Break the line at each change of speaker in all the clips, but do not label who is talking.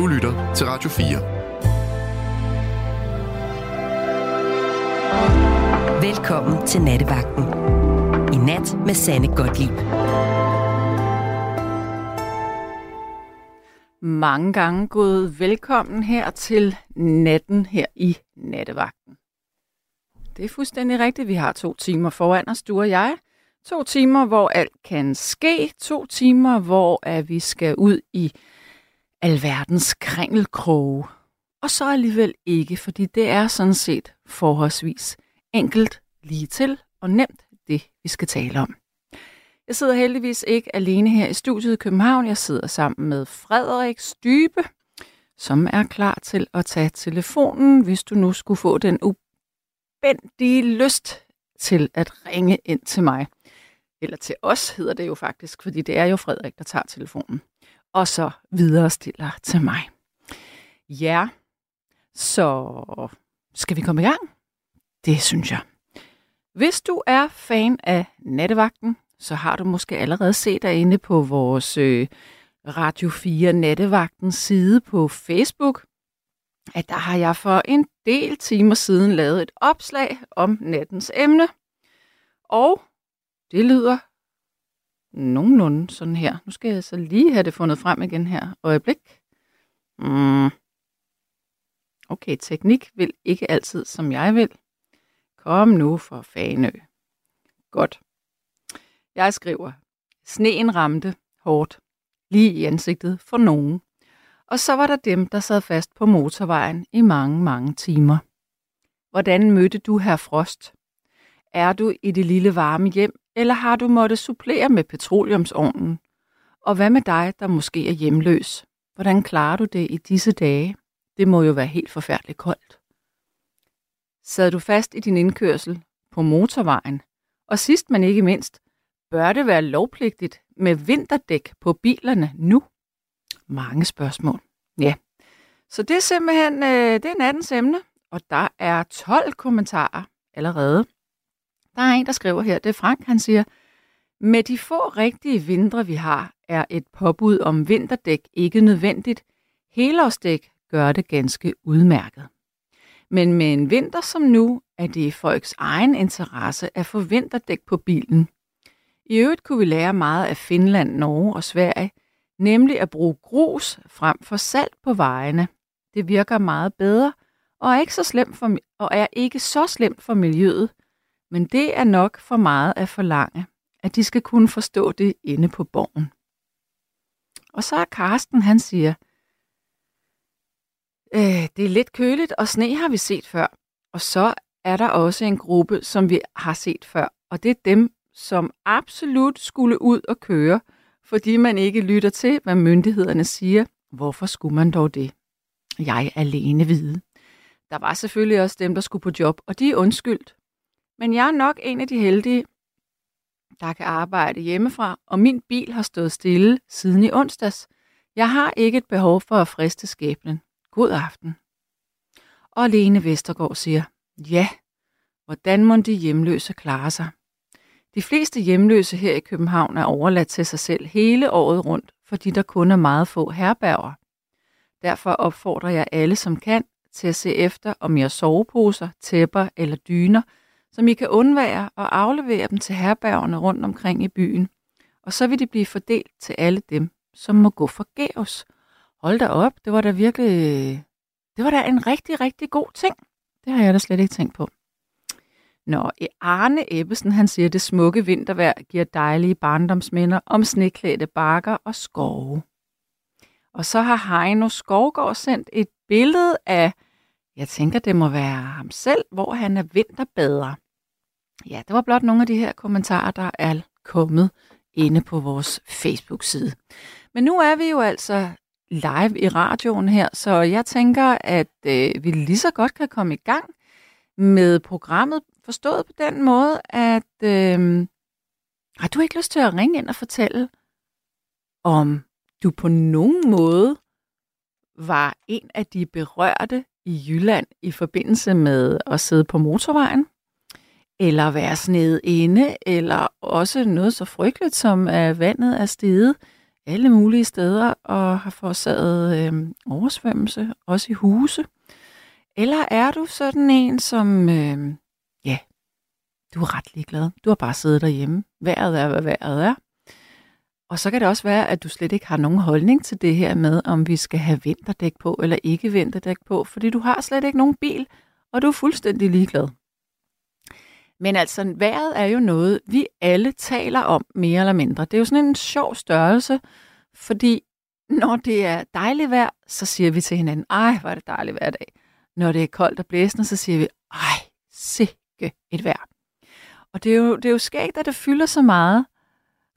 Du lytter til Radio
4. Velkommen til Nattevagten. I nat med Sanne Godtlib.
Mange gange gået velkommen her til natten her i Nattevagten. Det er fuldstændig rigtigt. Vi har to timer foran os, du og jeg. To timer, hvor alt kan ske. To timer, hvor at vi skal ud i alverdens kringelkroge. Og så alligevel ikke, fordi det er sådan set forholdsvis enkelt, lige til og nemt det, vi skal tale om. Jeg sidder heldigvis ikke alene her i studiet i København. Jeg sidder sammen med Frederik Stybe, som er klar til at tage telefonen, hvis du nu skulle få den ubændige lyst til at ringe ind til mig. Eller til os hedder det jo faktisk, fordi det er jo Frederik, der tager telefonen. Og så videre stiller til mig. Ja, så skal vi komme i gang? Det synes jeg. Hvis du er fan af Nattevagten, så har du måske allerede set derinde på vores øh, Radio 4 Nattevagtens side på Facebook, at der har jeg for en del timer siden lavet et opslag om nattens emne. Og det lyder nogenlunde sådan her. Nu skal jeg så lige have det fundet frem igen her. Øjeblik. Mm. Okay, teknik vil ikke altid, som jeg vil. Kom nu for Fanø. Godt. Jeg skriver, sneen ramte hårdt, lige i ansigtet for nogen. Og så var der dem, der sad fast på motorvejen i mange, mange timer. Hvordan mødte du her Frost? Er du i det lille varme hjem, eller har du måttet supplere med petroleumsovnen? Og hvad med dig, der måske er hjemløs? Hvordan klarer du det i disse dage? Det må jo være helt forfærdeligt koldt. Sad du fast i din indkørsel på motorvejen? Og sidst men ikke mindst, bør det være lovpligtigt med vinterdæk på bilerne nu? Mange spørgsmål. Ja, så det er simpelthen øh, det er nattens emne, og der er 12 kommentarer allerede. Der er en, der skriver her, det er Frank, han siger, med de få rigtige vintre, vi har, er et påbud om vinterdæk ikke nødvendigt. Helårsdæk gør det ganske udmærket. Men med en vinter som nu, er det i folks egen interesse at få vinterdæk på bilen. I øvrigt kunne vi lære meget af Finland, Norge og Sverige, nemlig at bruge grus frem for salt på vejene. Det virker meget bedre og er ikke så slemt for, og er ikke så slemt for miljøet, men det er nok for meget at forlange, at de skal kunne forstå det inde på borgen. Og så er Karsten, han siger, øh, det er lidt køligt, og sne har vi set før. Og så er der også en gruppe, som vi har set før, og det er dem, som absolut skulle ud og køre, fordi man ikke lytter til, hvad myndighederne siger. Hvorfor skulle man dog det? Jeg alene vide. Der var selvfølgelig også dem, der skulle på job, og de er undskyldt. Men jeg er nok en af de heldige, der kan arbejde hjemmefra, og min bil har stået stille siden i onsdags. Jeg har ikke et behov for at friste skæbnen. God aften. Og Lene Vestergaard siger, ja, hvordan må de hjemløse klare sig? De fleste hjemløse her i København er overladt til sig selv hele året rundt, fordi der kun er meget få herberger. Derfor opfordrer jeg alle, som kan, til at se efter, om jeg soveposer, tæpper eller dyner, som I kan undvære og aflevere dem til herbergerne rundt omkring i byen. Og så vil de blive fordelt til alle dem, som må gå forgæves. Hold da op, det var da virkelig... Det var da en rigtig, rigtig god ting. Det har jeg da slet ikke tænkt på. Nå, Arne Ebbesen, han siger, at det smukke vintervejr giver dejlige barndomsminder om sneklædte bakker og skove. Og så har Heino Skovgaard sendt et billede af, jeg tænker, det må være ham selv, hvor han er vinterbader. Ja, det var blot nogle af de her kommentarer, der er kommet inde på vores Facebook-side. Men nu er vi jo altså live i radioen her, så jeg tænker, at øh, vi lige så godt kan komme i gang med programmet, forstået på den måde, at øh, har du ikke lyst til at ringe ind og fortælle, om du på nogen måde var en af de berørte i Jylland i forbindelse med at sidde på motorvejen, eller være snedet inde, eller også noget så frygteligt som at vandet er steget, alle mulige steder og har forårsaget øh, oversvømmelse, også i huse. Eller er du sådan en, som, øh, ja, du er ret ligeglad. Du har bare siddet derhjemme. Vejret er, hvad vejret er. Og så kan det også være, at du slet ikke har nogen holdning til det her med, om vi skal have vinterdæk på eller ikke vinterdæk på, fordi du har slet ikke nogen bil, og du er fuldstændig ligeglad. Men altså, vejret er jo noget, vi alle taler om mere eller mindre. Det er jo sådan en sjov størrelse, fordi når det er dejligt vejr, så siger vi til hinanden, ej, hvor er det dejligt hver dag. Når det er koldt og blæsende, så siger vi, ej, sikke et vejr. Og det er jo, det er jo skægt, at det fylder så meget,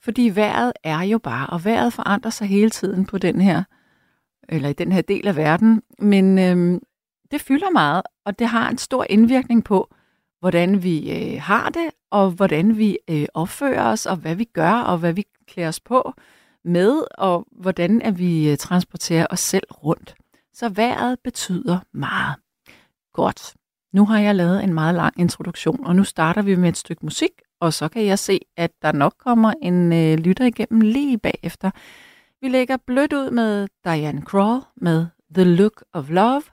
fordi vejret er jo bare, og vejret forandrer sig hele tiden på den her, eller i den her del af verden. Men øhm, det fylder meget, og det har en stor indvirkning på, hvordan vi øh, har det, og hvordan vi øh, opfører os, og hvad vi gør, og hvad vi klæder os på med, og hvordan at vi øh, transporterer os selv rundt. Så vejret betyder meget. Godt. Nu har jeg lavet en meget lang introduktion, og nu starter vi med et stykke musik, og så kan jeg se, at der nok kommer en øh, lytter igennem lige bagefter. Vi lægger blødt ud med Diane Krall med The Look of Love,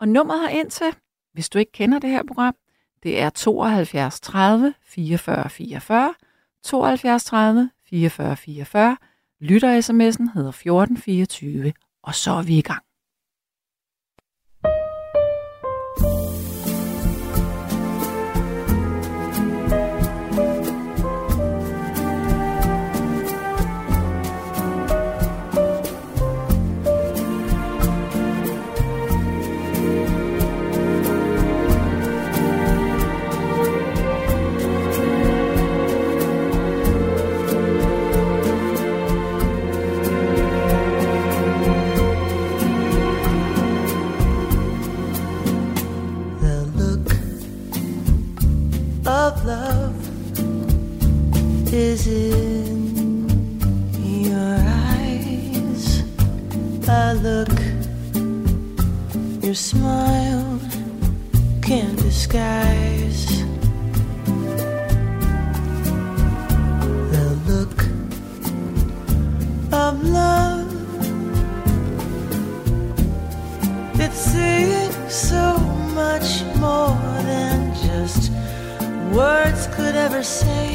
og nummeret her ind til, hvis du ikke kender det her program, det er 72 30 44 44, 72 30 44 44. Lytter-sms'en hedder 1424, og så er vi i gang.
Is in your eyes. I look, your smile can't disguise the look of love. It's saying so much more words could ever say.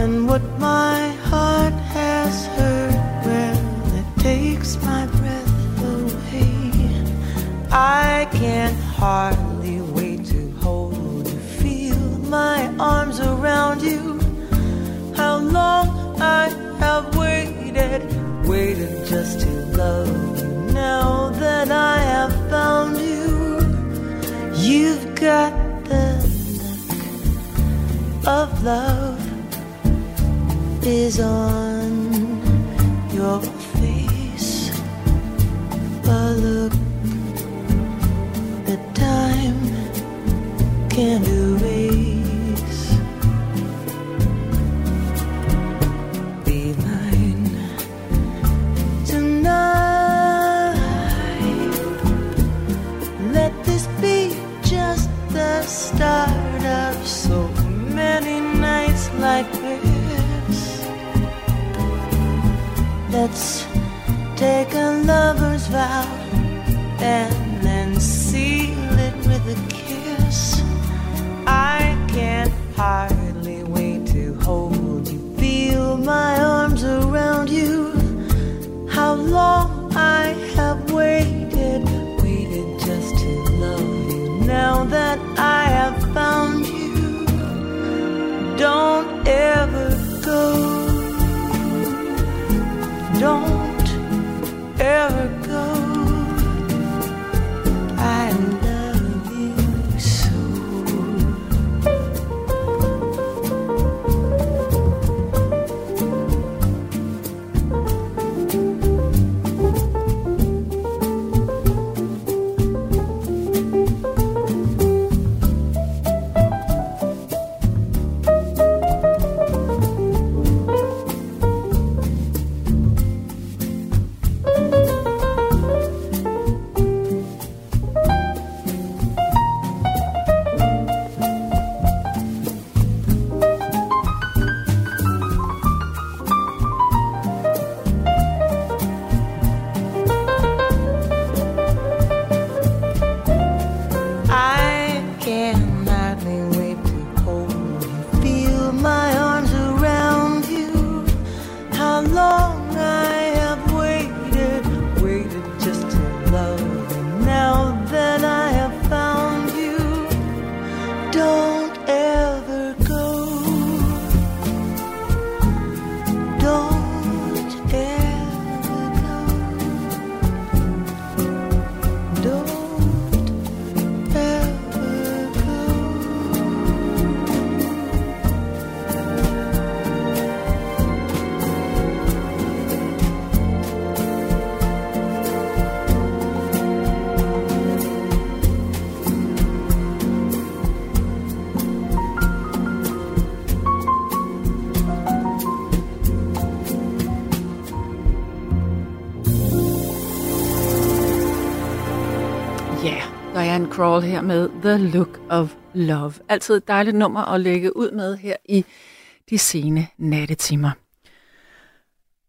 And what my heart has heard, well, it takes my breath away. I can hardly wait to hold you, feel my arms around you. How long I have waited, waited just to love you. Now that I have found you, you've got the look of love is on your face. A look that time can't erase. Let's take a lover's vow and then seal it with a kiss. I can't hardly
Diane Crawl her med The Look of Love. Altid et dejligt nummer at lægge ud med her i de sene nattetimer.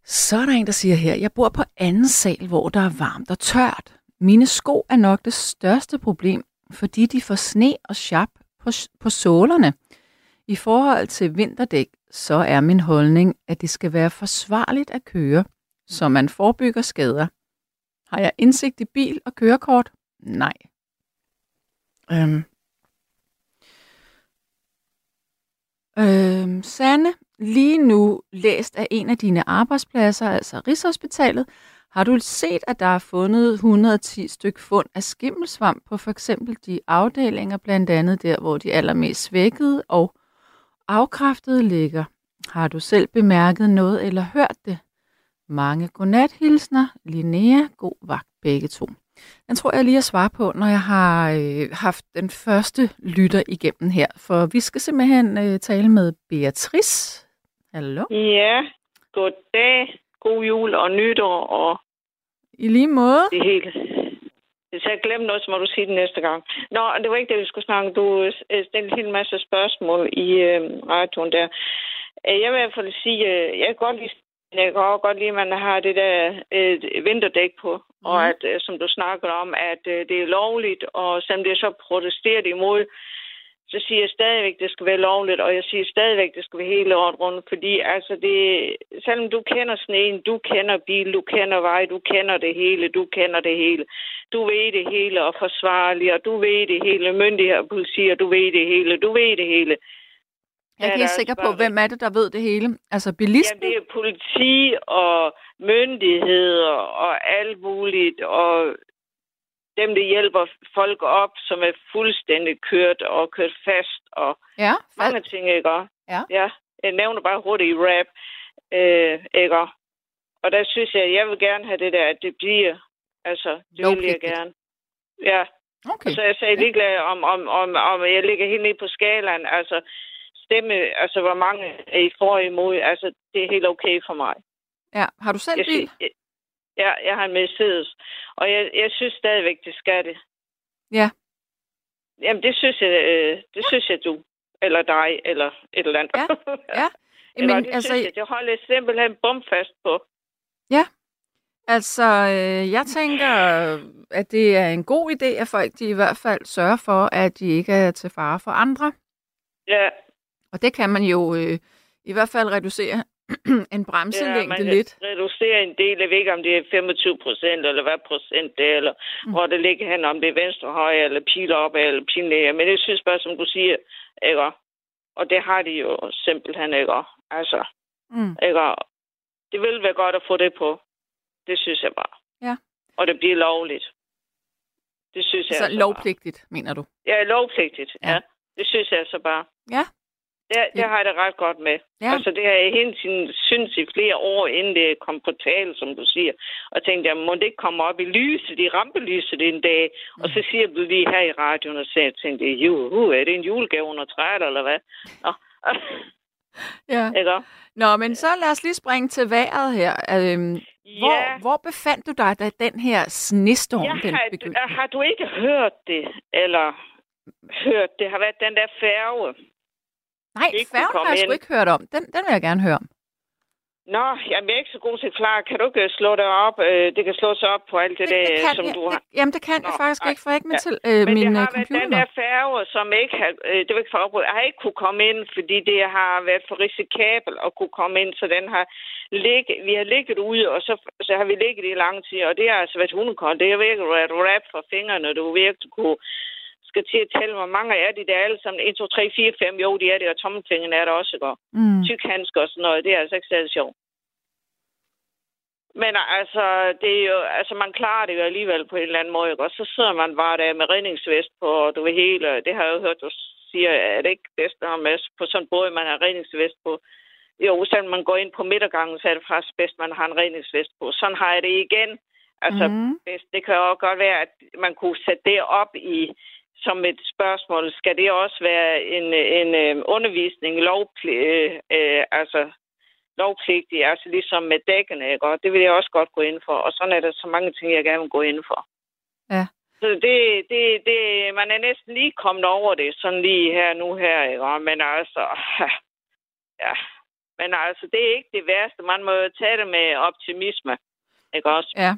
Så er der en, der siger her, jeg bor på anden sal, hvor der er varmt og tørt. Mine sko er nok det største problem, fordi de får sne og chap på, på sålerne. I forhold til vinterdæk, så er min holdning, at det skal være forsvarligt at køre, så man forebygger skader. Har jeg indsigt i bil og kørekort? Nej. Øhm. Øhm, Sanne, lige nu læst af en af dine arbejdspladser, altså Rigshospitalet, har du set, at der er fundet 110 styk fund af skimmelsvamp på for eksempel de afdelinger, blandt andet der, hvor de allermest svækkede og afkræftede ligger? Har du selv bemærket noget eller hørt det? Mange godnathilsner. Linnea, god vagt begge to. Den tror jeg lige at svare på, når jeg har øh, haft den første lytter igennem her. For vi skal simpelthen øh, tale med Beatrice. Hallo?
Ja, goddag, god jul og nytår og
I lige måde.
det hele. Hvis jeg glemmer noget, så må du sige det næste gang. Nå, det var ikke det, vi skulle snakke. Du øh, stillede en hel masse spørgsmål i øh, radioen der. Øh, Jeg vil i hvert fald sige, øh, jeg kan godt lide, jeg kan også godt lide, at man har det der øh, vinterdæk på. Mm. Og at, øh, som du snakker om, at øh, det er lovligt, og selvom det er så protesteret imod, så siger jeg stadigvæk, det skal være lovligt, og jeg siger stadigvæk, det skal være hele året rundt, fordi altså det, selvom du kender sneen, du kender bil, du kender vej, du kender det hele, du kender det hele. Du ved det hele og forsvarlig, og du ved det hele, myndigheder og politi, og du ved det hele, du ved det hele.
Jeg er ikke helt
er
sikker på, hvem er det, der ved det hele. Altså bilisten?
Jamen, det er politi og myndigheder og alt muligt, og dem, der hjælper folk op, som er fuldstændig kørt og kørt fast, og
Ja,
mange ting, ikke?
Ja.
ja. Jeg nævner bare hurtigt i rap, øh, ikke? Og der synes jeg, jeg vil gerne have det der, at det bliver, altså, det vil jeg gerne. Ja,
Okay.
så jeg sagde ligeglad om, om, om, om jeg ligger helt nede på skalaen, altså stemme, altså hvor mange er I for og imod, altså det er helt okay for mig.
Ja. Har du selv
Jeg,
bil?
sy- ja, jeg har en Mercedes, og jeg, jeg synes stadigvæk, det skal det.
Ja.
Jamen, det synes jeg, øh, det synes jeg du, eller dig, eller et eller andet.
Ja, ja.
eller,
Men,
det
altså,
synes jeg, det holder simpelthen bumfast på.
altså, øh, jeg tænker, at det er en god idé, at folk de i hvert fald sørger for, at de ikke er til fare for andre.
Ja,
Og det kan man jo øh, i hvert fald reducere en bremselængde
man
lidt.
reducerer en del. Jeg ved ikke, om det er 25 procent, eller hvad procent det er, eller
Mm.
hvor det ligger hen, om det er venstre, højre, eller piler op, eller piler ned. Men jeg synes bare, som du siger, ikke? Og det har de jo simpelthen, ikke? Altså,
Mm.
ikke? Det vil være godt at få det på. Det synes jeg bare.
Ja.
Og det bliver lovligt. Det synes jeg
Så
altså
lovpligtigt, mener du?
Bare. Ja, lovpligtigt.
Ja.
Ja. ja. Det synes jeg altså bare.
Ja.
Det, det har jeg det ret godt med.
Ja.
Altså, det har jeg hele tiden synes i flere år, inden det kom på tale, som du siger. Og tænkte, jeg, må det ikke komme op i lyset, i rampelyset en dag? Mm. Og så siger du lige her i radioen, og så tænkte jeg, jo, uh, er det en julegave under træet, eller hvad? Nå.
Ja.
ikke?
Nå, men så lad os lige springe til vejret her. Øhm, hvor,
Ja,
hvor befandt du dig, da den her snestorm
ja
den
har,
begyndte?
har du ikke hørt det, eller hørt, det har været den der færge.
Nej, færgen har jeg sgu ikke hørt om. Den, den vil jeg gerne høre om.
Nå, jamen, jeg er ikke så god til at klare. Kan du ikke slå det op? Øh, Det kan slås op på alt det, det,
det
der,
kan
som
jeg,
du har.
det, jamen, det kan jeg
Nå,
faktisk
ej,
ikke, for jeg ikke med
ja.
til øh,
Men
min
det
øh,
har
computer.
den der færge, som ikke har, øh, det var ikke for opbrud, har ikke kunne komme ind, fordi det har været for risikabelt at kunne komme ind, så den har ligget, vi har ligget ude, og så, så har vi ligget i lang tid, og det har altså været hundekoldt. Det har virkelig været rap for fingrene, du virkelig kunne skal til at tælle, hvor mange er de der alle sammen. 1, 2, 3, 4, 5, jo, de er det, og tommelfingeren er der også, ikke?
Mm.
tykhandsker og sådan noget. Det er altså ikke særlig sjovt. Men altså, det er jo, altså, man klarer det jo alligevel på en eller anden måde, ikke? Og så sidder man bare der med redningsvest på, og du ved hele, det har jeg jo hørt, du siger, er det ikke bedst at have med på sådan en båd, man har redningsvest på? Jo, selvom man går ind på midtergangen, så er det faktisk bedst, man har en redningsvest på. Sådan har jeg det igen. Altså,
Mm.
det kan jo godt være, at man kunne sætte det op i som et spørgsmål. Skal det også være en, en øh, undervisning, lovpli, øh, altså lovpligtig, altså ligesom med dækkene, ikke? Og det vil jeg også godt gå ind for. Og sådan er der så mange ting, jeg gerne vil gå ind for. Så det, det, det, man er næsten lige kommet over det, sådan lige her nu her, ikke? Men altså, ja. Men altså, det er ikke det værste. Man må jo tage det med optimisme, ikke også?
Ja.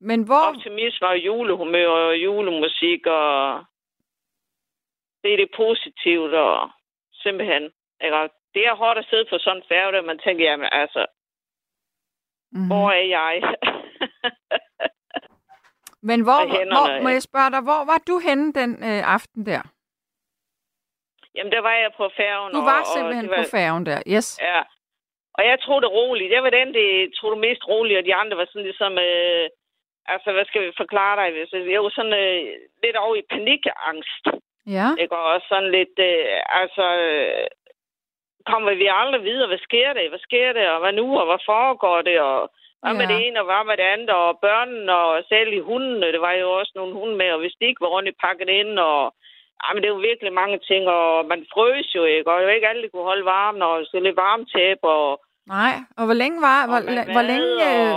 Men hvor...
Optimisme og julehumør og julemusik, og det er det positivt, og simpelthen, ikke? Det er hårdt at sidde på sådan en færge, der man tænker, jamen altså, mm-hmm. hvor er jeg?
Men hvor, hvor, må jeg spørge dig, hvor var du henne den øh, aften der?
Jamen, der var jeg på færgen.
Du var og, simpelthen og var, på færgen der, yes.
Ja. Og jeg troede det roligt. Jeg var den, der troede det mest roligt, og de andre var sådan ligesom... Øh, altså, hvad skal vi forklare dig? Jeg var sådan øh, lidt over i panikangst.
Ja.
Ikke? Og sådan lidt... Øh, altså... Øh, kommer vi aldrig videre? Hvad sker det? Hvad sker det? Og hvad nu? Og hvad foregår det? Og hvad ja. med det ene, og hvad med det andet, og børnene, og selv i hundene, det var jo også nogle hunde med, og hvis de ikke var rundt i pakket ind, og men det var virkelig mange ting, og man frøs jo ikke, og jo ikke alle kunne holde varmen, og så lidt varmtæp, og...
Nej, og hvor længe var... Hvor, hvor, hvor længe...
Øh,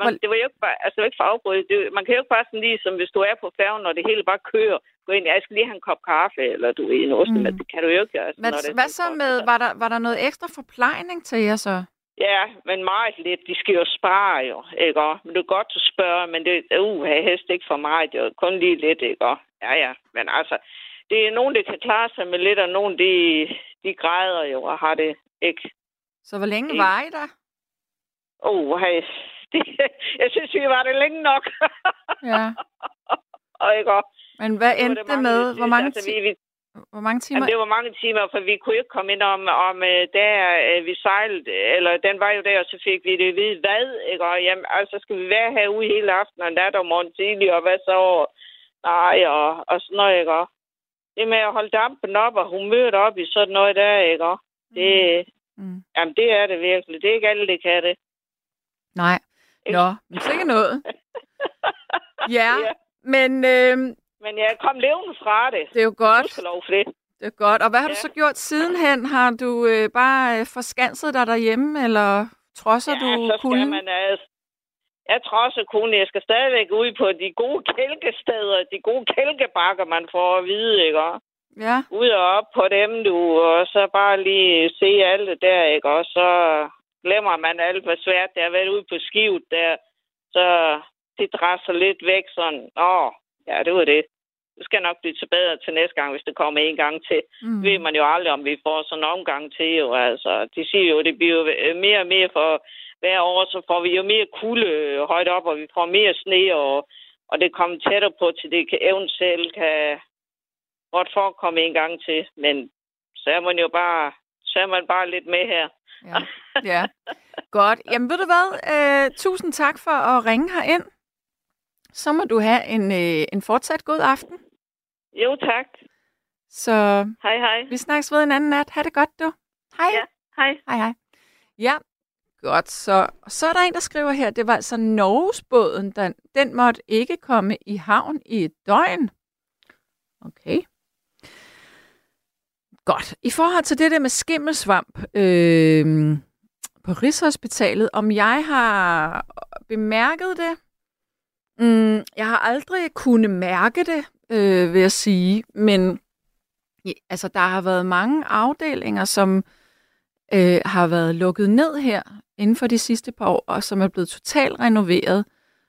man, det var jo ikke bare... Altså, det var ikke for afbrydet. Det, man kan jo ikke bare sådan lige, som hvis du er på færgen, og det hele bare kører, gå ind, jeg skal lige have en kop kaffe, eller du er noget, mm. det kan du jo ikke. Altså,
hvad,
når det
hvad så med... Var der, var der noget ekstra forplejning til jer så?
Ja, men meget lidt. De skal jo spare jo, ikke? Men det er godt, at spørge, men det uh, jeg helst ikke for meget. Er kun lige lidt, ikke? Ja, ja. Men altså, det er nogen, der kan klare sig med lidt, og nogen, de, de græder jo og har det ikke.
Så hvor længe ikke. var I der?
Oh, hey. Det, jeg synes, vi var det længe nok.
ja.
og ikke?
Men hvad endte det, det med? Hvor mange, altså, vi, vi, hvor mange timer?
Jamen, det var mange timer, for vi kunne ikke komme ind om, om uh, der uh, vi sejlede, eller den var jo der, og så fik vi det at vide, hvad, ikke? Og jamen, altså, skal vi være herude hele aftenen, og nat og morgen tidlig, og hvad så? Nej, og, og sådan noget, ikke? Det med at holde dampen op og humøret op i sådan noget der, ikke? Det, mm. mm. Jamen, det er det virkelig. Det er ikke alle, det kan det.
Nej. Nå, men så ikke noget. ja, ja, men øh,
men jeg kom levende fra det.
Det er jo godt.
lov for det.
Det er godt. Og hvad har ja. du så gjort sidenhen? Har du øh, bare øh, forskanset dig derhjemme, eller trodser
ja,
du
så skal man altså... Jeg trodser kun, jeg skal stadigvæk ud på de gode kælkesteder, de gode kælkebakker, man får at vide, ikke?
Ja.
Ud og op på dem, du, og så bare lige se alt det der, ikke? Og så glemmer man alt, hvor svært det har været ude på skivet der. Så det dræsser lidt væk sådan, åh, Ja, det var det. Det skal nok blive til bedre til næste gang, hvis det kommer en gang til. Mm. ved man jo aldrig, om vi får sådan en omgang til. Jo. Altså, de siger jo, det bliver jo mere og mere for hver år, så får vi jo mere kulde højt op, og vi får mere sne, og, og det kommer tættere på, til det kan, eventuelt kan godt forekomme en gang til. Men så er man jo bare, så er man bare lidt med her.
Ja, ja. godt. Jamen ved du hvad, uh, tusind tak for at ringe ind. Så må du have en, øh, en fortsat god aften.
Jo, tak.
Så
hej, hej.
vi snakkes ved en anden nat. Ha' det godt, du. Hej.
Ja, hej.
Hej, hej. Ja, godt. Så, så er der en, der skriver her, det var altså Norgesbåden, den, den måtte ikke komme i havn i et døgn. Okay. Godt. I forhold til det der med skimmelsvamp øh, på Rigshospitalet, om jeg har bemærket det, Mm, jeg har aldrig kunne mærke det, øh, vil jeg sige, men ja, altså, der har været mange afdelinger, som øh, har været lukket ned her inden for de sidste par år, og som er blevet totalt renoveret,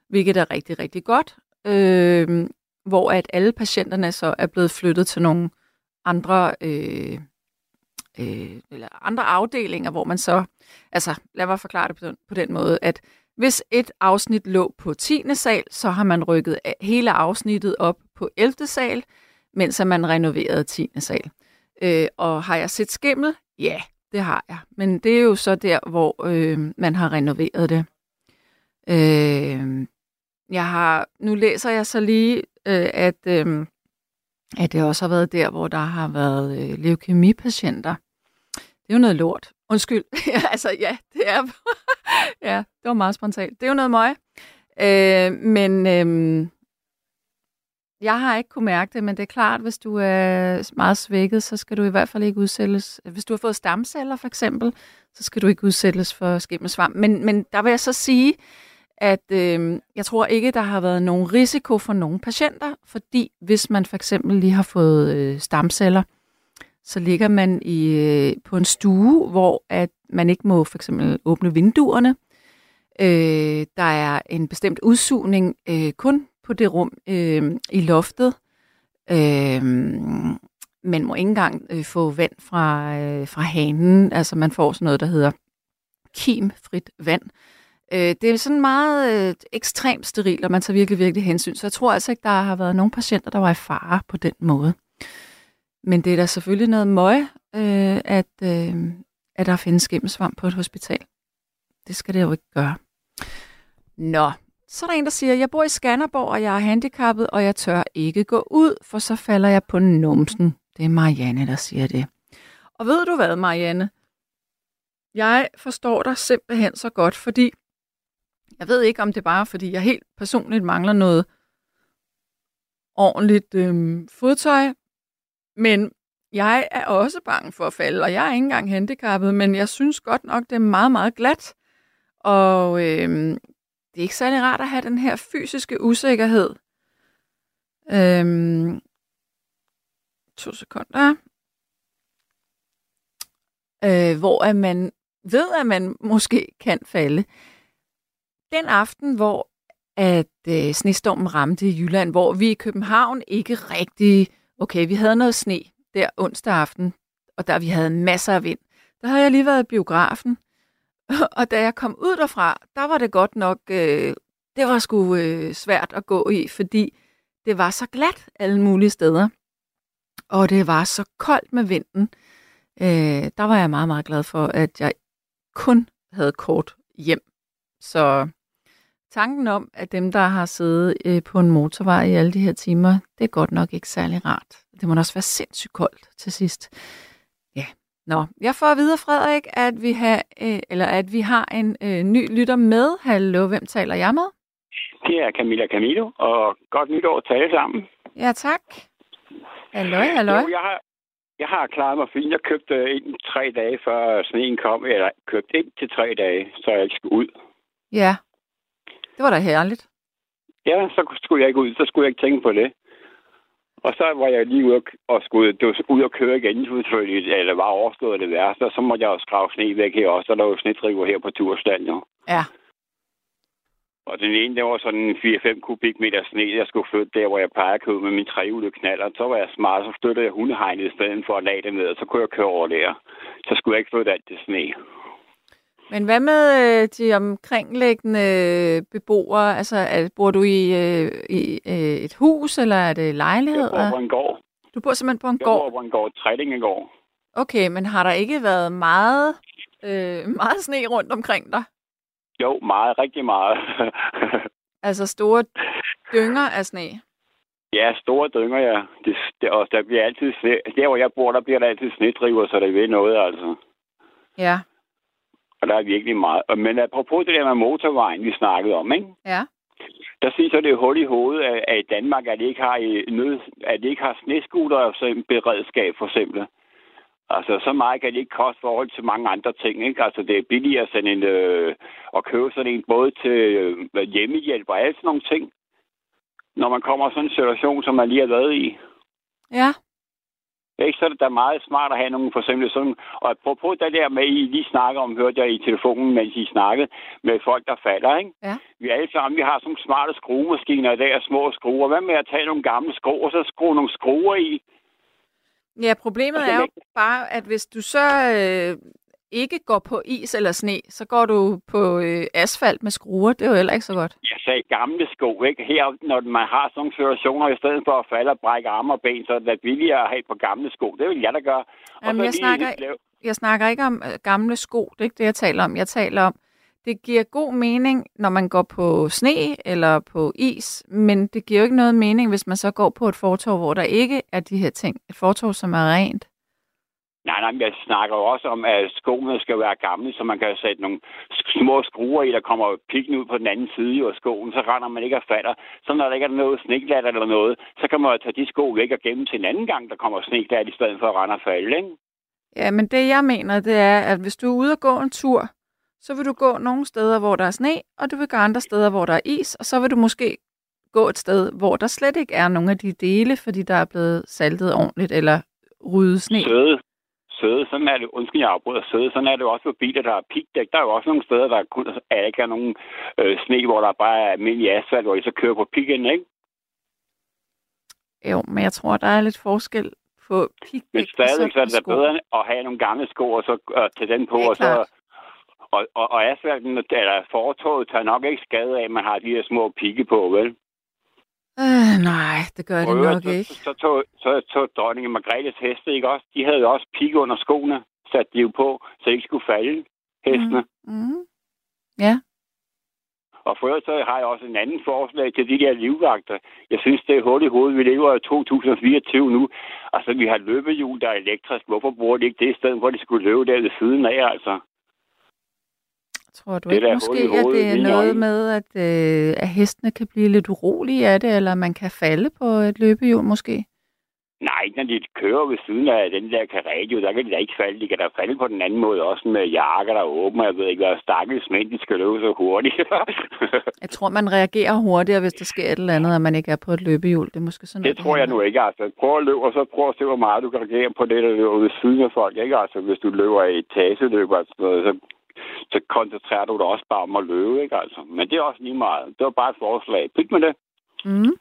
hvilket er rigtig, rigtig godt, øh, hvor at alle patienterne så er blevet flyttet til nogle andre, øh, øh, eller andre afdelinger, hvor man så, altså lad mig forklare det på den, på den måde, at hvis et afsnit lå på 10. sal, så har man rykket hele afsnittet op på 11. sal, mens man renoverede 10. sal. Øh, og har jeg set skimmel? Ja, det har jeg. Men det er jo så der, hvor øh, man har renoveret det. Øh, jeg har, nu læser jeg så lige, øh, at, øh, at det også har været der, hvor der har været øh, leukemipatienter. Det er jo noget lort. Undskyld. altså, ja, det er... ja, det var meget spontant. Det er jo noget møg. Øh, men øh, jeg har ikke kunne mærke det, men det er klart, hvis du er meget svækket, så skal du i hvert fald ikke udsættes. Hvis du har fået stamceller for eksempel, så skal du ikke udsættes for skimmelsvamp. Men, men der vil jeg så sige, at øh, jeg tror ikke, der har været nogen risiko for nogen patienter, fordi hvis man for eksempel lige har fået øh, stamceller, så ligger man i, øh, på en stue, hvor at man ikke må for eksempel åbne vinduerne. Øh, der er en bestemt udsugning øh, kun på det rum øh, i loftet. Øh, man må ikke engang øh, få vand fra, øh, fra hanen. Altså man får sådan noget, der hedder kimfrit vand. Øh, det er sådan meget øh, ekstremt sterilt, og man tager virkelig, virkelig hensyn. Så jeg tror altså ikke, der har været nogen patienter, der var i fare på den måde. Men det er da selvfølgelig noget møg, øh, at, øh, at der findes skimmelsvamp på et hospital. Det skal det jo ikke gøre. Nå, så er der en, der siger, jeg bor i Skanderborg, og jeg er handicappet, og jeg tør ikke gå ud, for så falder jeg på numsen. Det er Marianne, der siger det. Og ved du hvad, Marianne? Jeg forstår dig simpelthen så godt, fordi jeg ved ikke, om det er bare, fordi jeg helt personligt mangler noget ordentligt øhm, fodtøj, men jeg er også bange for at falde, og jeg er ikke engang handicappet, men jeg synes godt nok, det er meget, meget glat. Og øh, det er ikke særlig rart at have den her fysiske usikkerhed. Øh, to sekunder. Øh, hvor at man ved, at man måske kan falde. Den aften, hvor at øh, snestormen ramte i Jylland, hvor vi i København ikke rigtig... Okay, vi havde noget sne der onsdag aften, og der vi havde masser af vind. Der havde jeg lige været i biografen, og da jeg kom ud derfra, der var det godt nok... Øh, det var sgu øh, svært at gå i, fordi det var så glat alle mulige steder. Og det var så koldt med vinden. Øh, der var jeg meget, meget glad for, at jeg kun havde kort hjem. Så tanken om, at dem, der har siddet øh, på en motorvej i alle de her timer, det er godt nok ikke særlig rart. Det må også være sindssygt koldt til sidst. Ja, nå. Jeg får at vide, Frederik, at vi har, øh, eller at vi har en øh, ny lytter med. Hallo, hvem taler jeg med?
Det er Camilla Camilo, og godt nytår til alle sammen.
Ja, tak. Hallo, hallo.
Jo, jeg har, jeg har klaret mig fint. Jeg købte ind tre dage før sneen kom, eller købte ind til tre dage, så jeg ikke skulle ud.
Ja, det var da herligt.
Ja, så skulle jeg ikke ud, så skulle jeg ikke tænke på det. Og så var jeg lige ude og, skulle det var ud og køre igen, selvfølgelig, eller var overstået det værste, og så måtte jeg også grave sne væk her også, og der var jo snedriver her på Tursland, jo.
Ja.
Og den ene, der var sådan 4-5 kubikmeter sne, jeg skulle flytte der, hvor jeg plejer at købe med min trehjulige knaller. Så var jeg smart, så flyttede jeg hundehegnet i stedet for at lade det ned, og så kunne jeg køre over der. Så skulle jeg ikke flytte alt det sne.
Men hvad med øh, de omkringliggende beboere? Altså, er, bor du i, øh, i øh, et hus, eller er det lejlighed?
Jeg bor på en gård.
Du bor simpelthen på en
Jeg
gård?
bor på en gård, Trællingegård.
Okay, men har der ikke været meget, øh, meget sne rundt omkring dig?
Jo, meget, rigtig meget.
Altså store dynger af sne?
ja, store dynger, ja. Det, det, og der bliver altid sne. Der, hvor jeg bor, der bliver der altid snedriver, så der ved noget, altså.
Ja.
Og der er virkelig meget. Men apropos det der med motorvejen, vi snakkede om, ikke?
Ja.
Der siger så det er hul i hovedet af i Danmark, at de ikke har, i nød, at de ikke har sneskuter som beredskab, for eksempel. Altså, så meget kan det ikke koste forhold til mange andre ting, ikke? Altså, det er billigere at sende en, øh, at købe sådan en både til øh, hjemmehjælp og alt sådan nogle ting. Når man kommer i sådan en situation, som man lige har været i.
Ja.
Ikke? Så er det da meget smart at have nogle for eksempel sådan... Og apropos det der med, I lige snakker om, hørte jeg i telefonen, mens I snakkede, med folk, der falder, ikke?
Ja.
Vi alle sammen, vi har sådan nogle smarte skruemaskiner i dag, og små skruer. Hvad med at tage nogle gamle skruer, og så skrue nogle skruer i?
Ja, problemet er jo bare, at hvis du så øh, ikke går på is eller sne, så går du på øh, asfalt med skruer. Det er jo heller ikke så godt.
Jeg sagde gamle sko, ikke? Her, når man har sådan nogle situationer, i stedet for at falde og brække arme og ben, så er det billigere at have på gamle sko. Det vil jeg da gøre. Og
Jamen,
så
jeg snakker, jeg snakker ikke om øh, gamle sko. Det er ikke det, jeg taler om. Jeg taler om, det giver god mening, når man går på sne eller på is, men det giver jo ikke noget mening, hvis man så går på et fortov, hvor der ikke er de her ting. Et fortov, som er rent.
Nej, nej, men jeg snakker jo også om, at skoene skal være gamle, så man kan sætte nogle små skruer i, der kommer pikken ud på den anden side af skoen, så render man ikke og falder. Så når der ikke er noget sniklat eller noget, så kan man jo tage de sko væk og gemme til en anden gang, der kommer sniklat, i stedet for at rende og falde, ikke?
Ja, men det jeg mener, det er, at hvis du er ude og gå en tur, så vil du gå nogle steder, hvor der er sne, og du vil gå andre steder, hvor der er is, og så vil du måske gå et sted, hvor der slet ikke er nogen af de dele, fordi der er blevet saltet ordentligt, eller ryddet sne.
Søde. Søde, sådan er det, undskyld, jeg afbryder, søde, sådan er det også for biler, der er pigdæk. Der er jo også nogle steder, der kun er, ikke er nogen øh, sne, hvor der bare er almindelig asfalt, hvor I så kører på piggen, ikke?
Jo, men jeg tror, der er lidt forskel på pigdæk.
Men stadigvæk så er det da bedre at have nogle gamle sko, og så øh, tage den på, og så... Og, og, og asfalten, eller fortoget, tager nok ikke skade af, at man har de her små pigge på, vel?
Øh, nej, det gør det nok
så,
ikke.
Så, så, tog, så tog dronningen Margrethes heste, ikke også? De havde jo også pigge under skoene, sat de jo på, så de ikke skulle falde, hestene.
Mm. Mm. Ja.
Og for øvrigt så har jeg også en anden forslag til de der livvagter. Jeg synes, det er hul i hovedet. Vi lever i 2024 nu. Altså, vi har løbehjul, der er elektrisk. Hvorfor bruger de ikke det i stedet, hvor de skulle løbe der ved siden af, altså?
Tror du det ikke måske, at det er noget med, at, øh, at hestene kan blive lidt urolige af det, eller man kan falde på et løbehjul måske?
Nej, når de kører ved siden af den der karadio, der kan de da ikke falde. De kan da falde på den anden måde, også med jakker, der åbner. Jeg ved ikke, hvad stakkels mænd, de skal løbe så hurtigt.
jeg tror, man reagerer hurtigere, hvis der sker et eller andet, at man ikke er på et løbehjul. Det er måske sådan
Det tror jeg nu ikke, altså. Prøv at løbe, og så prøv at se, hvor meget du kan reagere på det, der løber ved siden af folk. Ikke? Altså, hvis du løber i sådan noget, så så koncentrerer du dig også bare om at løbe, ikke altså? Men det er også lige meget. Det var bare et forslag. Pyt med det.
Mm.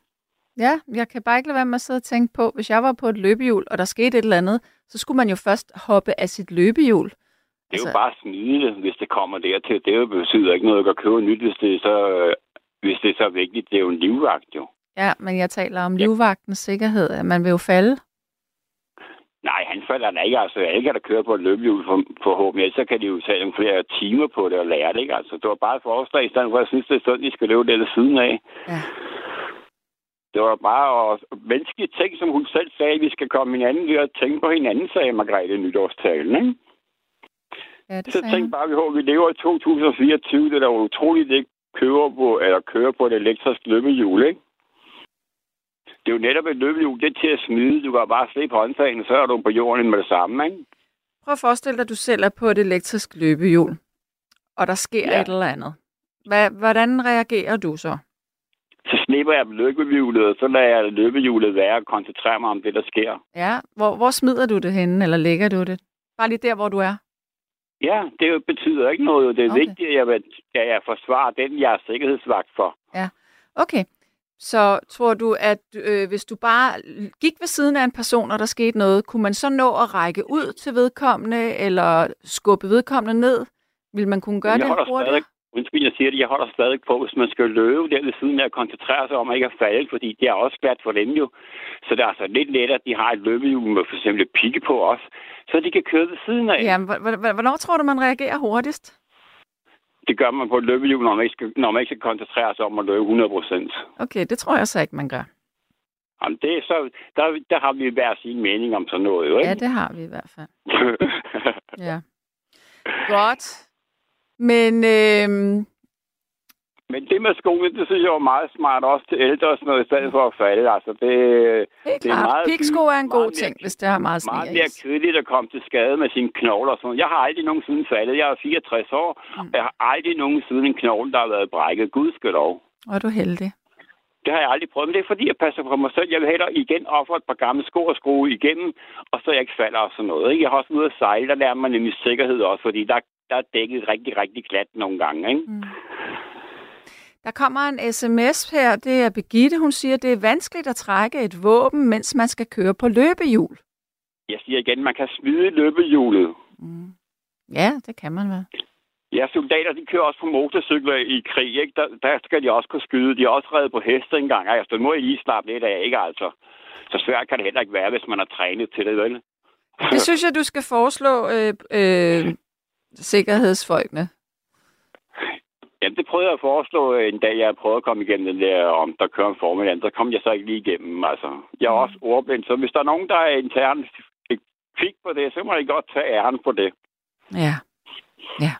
Ja, jeg kan bare ikke lade være med at sidde og tænke på, hvis jeg var på et løbehjul, og der skete et eller andet, så skulle man jo først hoppe af sit løbehjul.
Det er altså... jo bare smide hvis det kommer dertil. Det betyder ikke noget at købe nyt, hvis det er så, hvis det er så vigtigt. Det er jo en livvagt, jo.
Ja, men jeg taler om ja. livvagtens sikkerhed. Man vil jo falde.
Nej, han falder da ikke. Altså, alle kan da køre på et løbehjul for, forhåbentlig. Så kan de jo tage nogle flere timer på det og lære det, ikke? Altså, det var bare et forslag, i stedet for, at jeg synes, det er sådan, de skal løbe det siden af.
Ja.
Det var bare at menneskelige ting, som hun selv sagde, at vi skal komme hinanden ved at tænke på hinanden, sagde Margrethe i nytårstalen, ikke?
Ja, det
så tænk bare, at vi lever i 2024, det er da utroligt, ikke kører på, eller kører på et elektrisk løbehjul, ikke? Det er jo netop et løbehjul, det er til at smide. Du kan bare slippe håndtagen, så er du på jorden med det samme, ikke?
Prøv at forestille dig, at du selv er på et elektrisk løbehjul, og der sker ja. et eller andet. Hvad, hvordan reagerer du så?
Så slipper jeg løbehjulet, og så lader jeg løbehjulet være og koncentrerer mig om det, der sker.
Ja, hvor, hvor smider du det henne, eller lægger du det? Bare lige der, hvor du er?
Ja, det betyder ikke noget. Det er okay. vigtigt, at jeg, at jeg forsvarer den, jeg er sikkerhedsvagt for.
Ja, okay. Så tror du, at øh, hvis du bare gik ved siden af en person, og der skete noget, kunne man så nå at række ud til vedkommende, eller skubbe vedkommende ned? Vil man kunne gøre
jeg
det hurtigt?
Undskyld, jeg siger det, jeg holder stadig på, hvis man skal løbe der ved siden af at koncentrere sig om at ikke at falde, fordi det er også glat for dem jo. Så det er altså lidt let, at de har et løbehjul med for eksempel pigge på os, så de kan køre ved siden af.
Ja, hvornår tror du, man reagerer hurtigst?
Det gør man på et løbehjul, når man ikke skal, når man ikke skal koncentrere sig om at løbe 100 procent.
Okay, det tror jeg så ikke, man gør.
Jamen, det er så, der, der har vi hver sin mening om sådan noget, jo, ikke?
Ja, det har vi i hvert fald. ja. Godt. Men øh,
men det med skoene, det synes jeg var meget smart også til ældre og sådan noget, i stedet for at falde. Altså, det,
det er, meget Piksko er en god ting, mere, hvis det har meget sne.
Meget mere kedeligt at komme til skade med sine knogler og sådan Jeg har aldrig nogensinde faldet. Jeg er 64 år, mm. og jeg har aldrig nogensinde en knogle, der har været brækket. Gud skal lov.
Og er du heldig.
Det har jeg aldrig prøvet, men det er fordi, jeg passer på mig selv. Jeg vil hellere igen ofre et par gamle sko og skrue igennem, og så jeg ikke falder og sådan noget. Ikke? Jeg har også ude at sejle, der lærer man nemlig sikkerhed også, fordi der, der er dækket rigtig, rigtig glat nogle gange. Ikke? Mm.
Der kommer en sms her, det er Begitte, hun siger, det er vanskeligt at trække et våben, mens man skal køre på løbehjul.
Jeg siger igen, man kan smide løbehjulet.
Mm. Ja, det kan man vel.
Ja, soldater, de kører også på motorcykler i krig, ikke? Der, der skal de også kunne skyde. De er også reddet på heste engang. Altså, det må I lige slappe lidt af, ikke altså? Så svært kan det heller ikke være, hvis man har trænet til det, vel?
Det synes jeg, du skal foreslå øh, øh, sikkerhedsfolkene.
Jamen, det prøvede jeg at foreslå øh, en dag, jeg prøvede at komme igennem den der, om der kører en formiddag, så kom jeg så ikke lige igennem. Altså, jeg er mm. også ordblind, så hvis der er nogen, der er internt fik på det, så må jeg godt tage æren på det.
Ja, ja.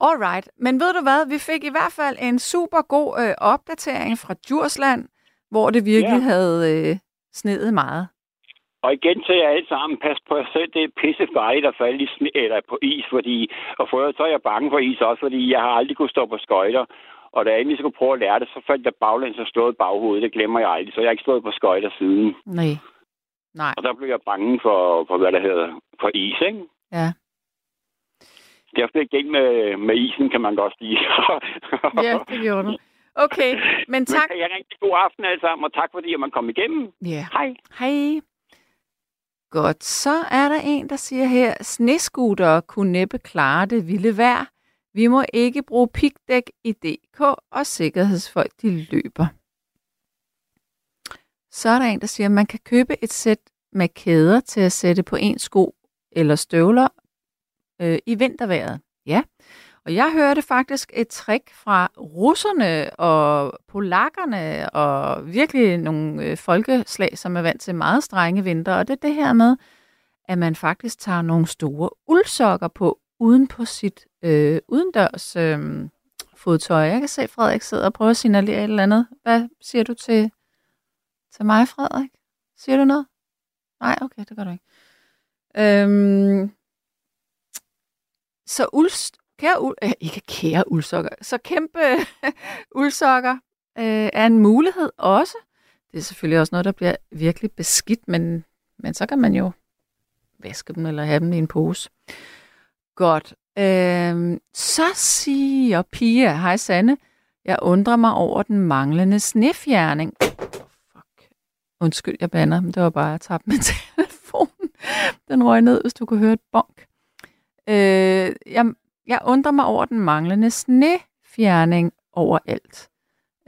Alright, men ved du hvad, vi fik i hvert fald en super god øh, opdatering fra Djursland, hvor det virkelig ja. havde øh, snedet meget.
Og igen til jer alle sammen, pas på jer selv. Det er pisse farligt at falde i sne, eller på is, fordi, og for så er jeg bange for is også, fordi jeg har aldrig kunnet stå på skøjter. Og da jeg endelig skulle prøve at lære det, så faldt jeg baglæns og slået baghovedet. Det glemmer jeg aldrig, så jeg har ikke stået på skøjter siden.
Nej. Nej.
Og der blev jeg bange for, for hvad der hedder, for is, ikke?
Ja.
Jeg fik ikke med, med isen, kan man godt sige.
Ja, det gjorde du. Okay, men tak.
Men, jeg rigtig god aften alle sammen, og tak fordi man kom igennem.
Ja.
Hej.
Hej. Godt, så er der en, der siger her, sneskutere kunne næppe klare det vilde vejr. Vi må ikke bruge pigdæk i DK, og sikkerhedsfolk de løber. Så er der en, der siger, at man kan købe et sæt med kæder til at sætte på en sko eller støvler øh, i vinterværet. Ja, og jeg hørte faktisk et trick fra russerne og polakkerne og virkelig nogle øh, folkeslag, som er vant til meget strenge vinter. Og det er det her med, at man faktisk tager nogle store uldsokker på uden på sit øh, udendørs øh, fodtøj. Jeg kan se, at Frederik sidder og prøver at signalere et eller andet. Hvad siger du til, til mig, Frederik? Siger du noget? Nej, okay, det gør du ikke. Øhm, så uldst, kære uld, øh, ikke kære uldsokker, så kæmpe uldsokker øh, er en mulighed også. Det er selvfølgelig også noget, der bliver virkelig beskidt, men, men så kan man jo vaske dem eller have dem i en pose. Godt. Øh, så siger Pia, hej Sanne, jeg undrer mig over den manglende snefjerning. Fuck. Undskyld, jeg bander, men det var bare at tabe min telefon. Den røg ned, hvis du kunne høre et bonk. Øh, jeg, jeg undrer mig over den manglende snefjerning overalt.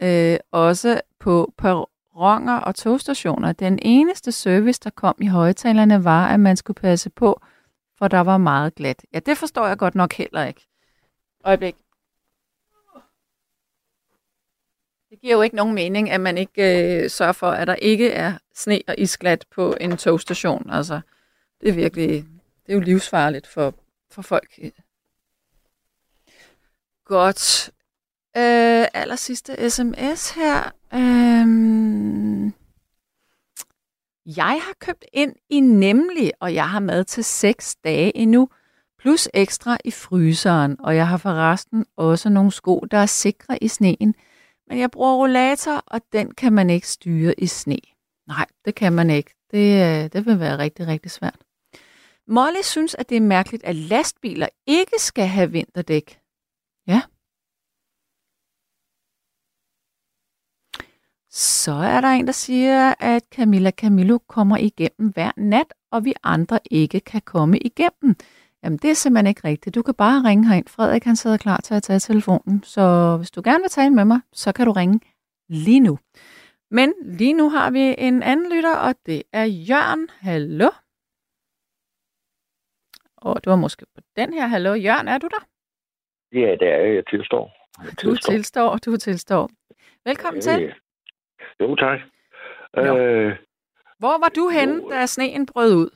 Øh, også på perronger og togstationer. Den eneste service, der kom i højtalerne, var, at man skulle passe på, for der var meget glat. Ja, det forstår jeg godt nok heller ikke. Øjeblik. Det giver jo ikke nogen mening, at man ikke øh, sørger for, at der ikke er sne og isglat på en togstation. Altså, det er virkelig, det er jo livsfarligt for, for folk. Godt. Øh, aller sidste sms her. Øh, jeg har købt ind i Nemlig, og jeg har mad til 6 dage endnu, plus ekstra i fryseren, og jeg har forresten også nogle sko, der er sikre i sneen. Men jeg bruger rollator, og den kan man ikke styre i sne. Nej, det kan man ikke. Det, øh, det vil være rigtig, rigtig svært. Molly synes, at det er mærkeligt, at lastbiler ikke skal have vinterdæk. Ja. Så er der en, der siger, at Camilla Camillo kommer igennem hver nat, og vi andre ikke kan komme igennem. Jamen, det er simpelthen ikke rigtigt. Du kan bare ringe herind. Frederik, han sidder klar til at tage telefonen. Så hvis du gerne vil tale med mig, så kan du ringe lige nu. Men lige nu har vi en anden lytter, og det er Jørgen. Hallo? Og det var måske på den her. Hallo, Jørgen, er du der?
Ja, det er jeg. Jeg tilstår. Jeg
Du tilstår, du tilstår. Velkommen til.
Jo, tak.
Nå.
Øh,
Hvor var du henne,
Jo.
da sneen brød ud?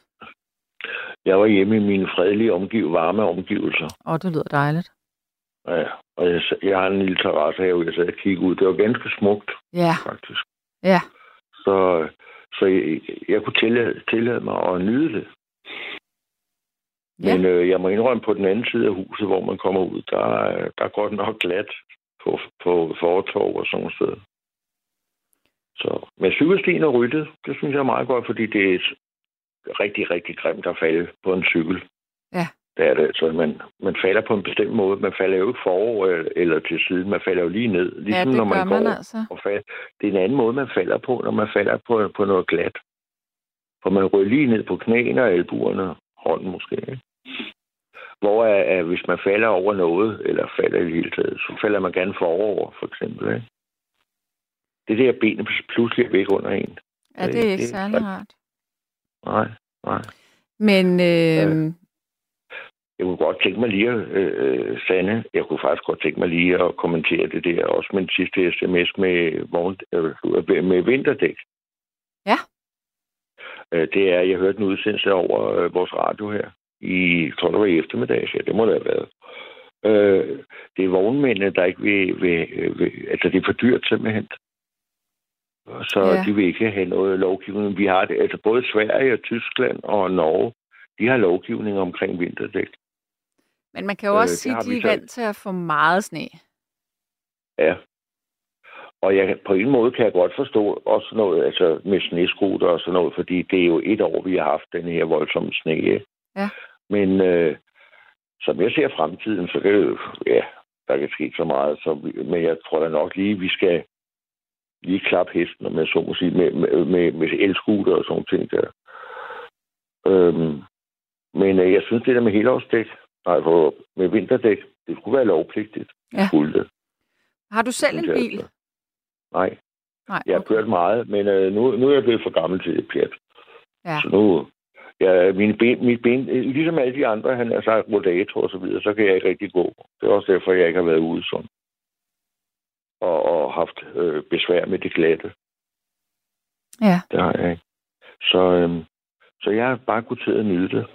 jeg var hjemme i mine fredelige omgiv, varme omgivelser.
Åh, det lyder dejligt.
Ja, og jeg, jeg har en lille terrasse her, hvor jeg sad og kiggede ud. Det var ganske smukt,
Ja,
faktisk.
ja.
Så, så jeg, jeg kunne tillade, tillade mig at nyde det.
Ja.
Men øh, jeg må indrømme, på den anden side af huset, hvor man kommer ud, der, er- der går det nok glat på, på fortov og sådan noget. Så, men cykelstien og ryddet, det synes jeg er meget godt, fordi det er rigtig, rigtig grimt at falde på en cykel.
Ja.
Det er det. Så man, man falder på en bestemt måde. Man falder jo ikke forover øh, eller til siden. Man falder jo lige ned.
Ja,
Ligesom
det
når man
gør
går
man altså.
og fald. Det er en anden måde, man falder på, når man falder på, på noget glat. For man ryger lige ned på knæene og albuerne, hånden måske. Ikke? Hvor er, er, hvis man falder over noget, eller falder i det hele taget, så falder man gerne forover, for eksempel. Ikke? Det der ben pludselig er væk under en.
Ja, det er ikke særlig rart.
Nej, nej.
Men øh,
Jeg kunne godt tænke mig lige, øh, Sanne, jeg kunne faktisk godt tænke mig lige at kommentere det der, også med den sidste sms med, vogn, øh, med vinterdæk.
Ja.
Øh, det er, jeg hørte en udsendelse over øh, vores radio her, i, tror det var i eftermiddag, ja, det må det have været. Øh, det er vognmændene, der ikke vil, vil, vil, altså det er for dyrt simpelthen. Så
Ja.
de vil ikke have noget lovgivning. Vi har det, altså både Sverige og Tyskland og Norge, de har lovgivning omkring vinterdæk.
Men man kan jo
Øh,
også
det
sige, at de er vant til at få meget sne.
Ja. Og jeg, på en måde kan jeg godt forstå også noget altså med sneskuter og sådan noget, fordi det er jo et år, vi har haft den her voldsomme sne.
Ja.
Men øh, som jeg ser fremtiden, så kan det jo, ja, der kan ske så meget. Så, men jeg tror da nok lige, vi skal lige klappe hesten, om jeg så må sige, med, med, med, med elskuter og sådan ting der. Øhm, men øh, jeg synes, det der med helårsdæk, nej, for, med vinterdæk, det skulle være lovpligtigt.
Ja.
Skulle det.
Har du selv en bil?
altså. Nej,
Nej,
jeg har kørt meget, men øh, nu, nu er jeg blevet for gammel til det pjat.
Ja.
Så nu, ja, mine ben, mit ben, ligesom alle de andre, han har sagt rodator og så videre, så kan jeg ikke rigtig gå. Det er også derfor, jeg ikke har været ude sådan. Og, og haft øh, besvær med det glatte.
Ja.
Det har jeg ikke. Så, øh, så jeg har bare kunnet til at nyde det.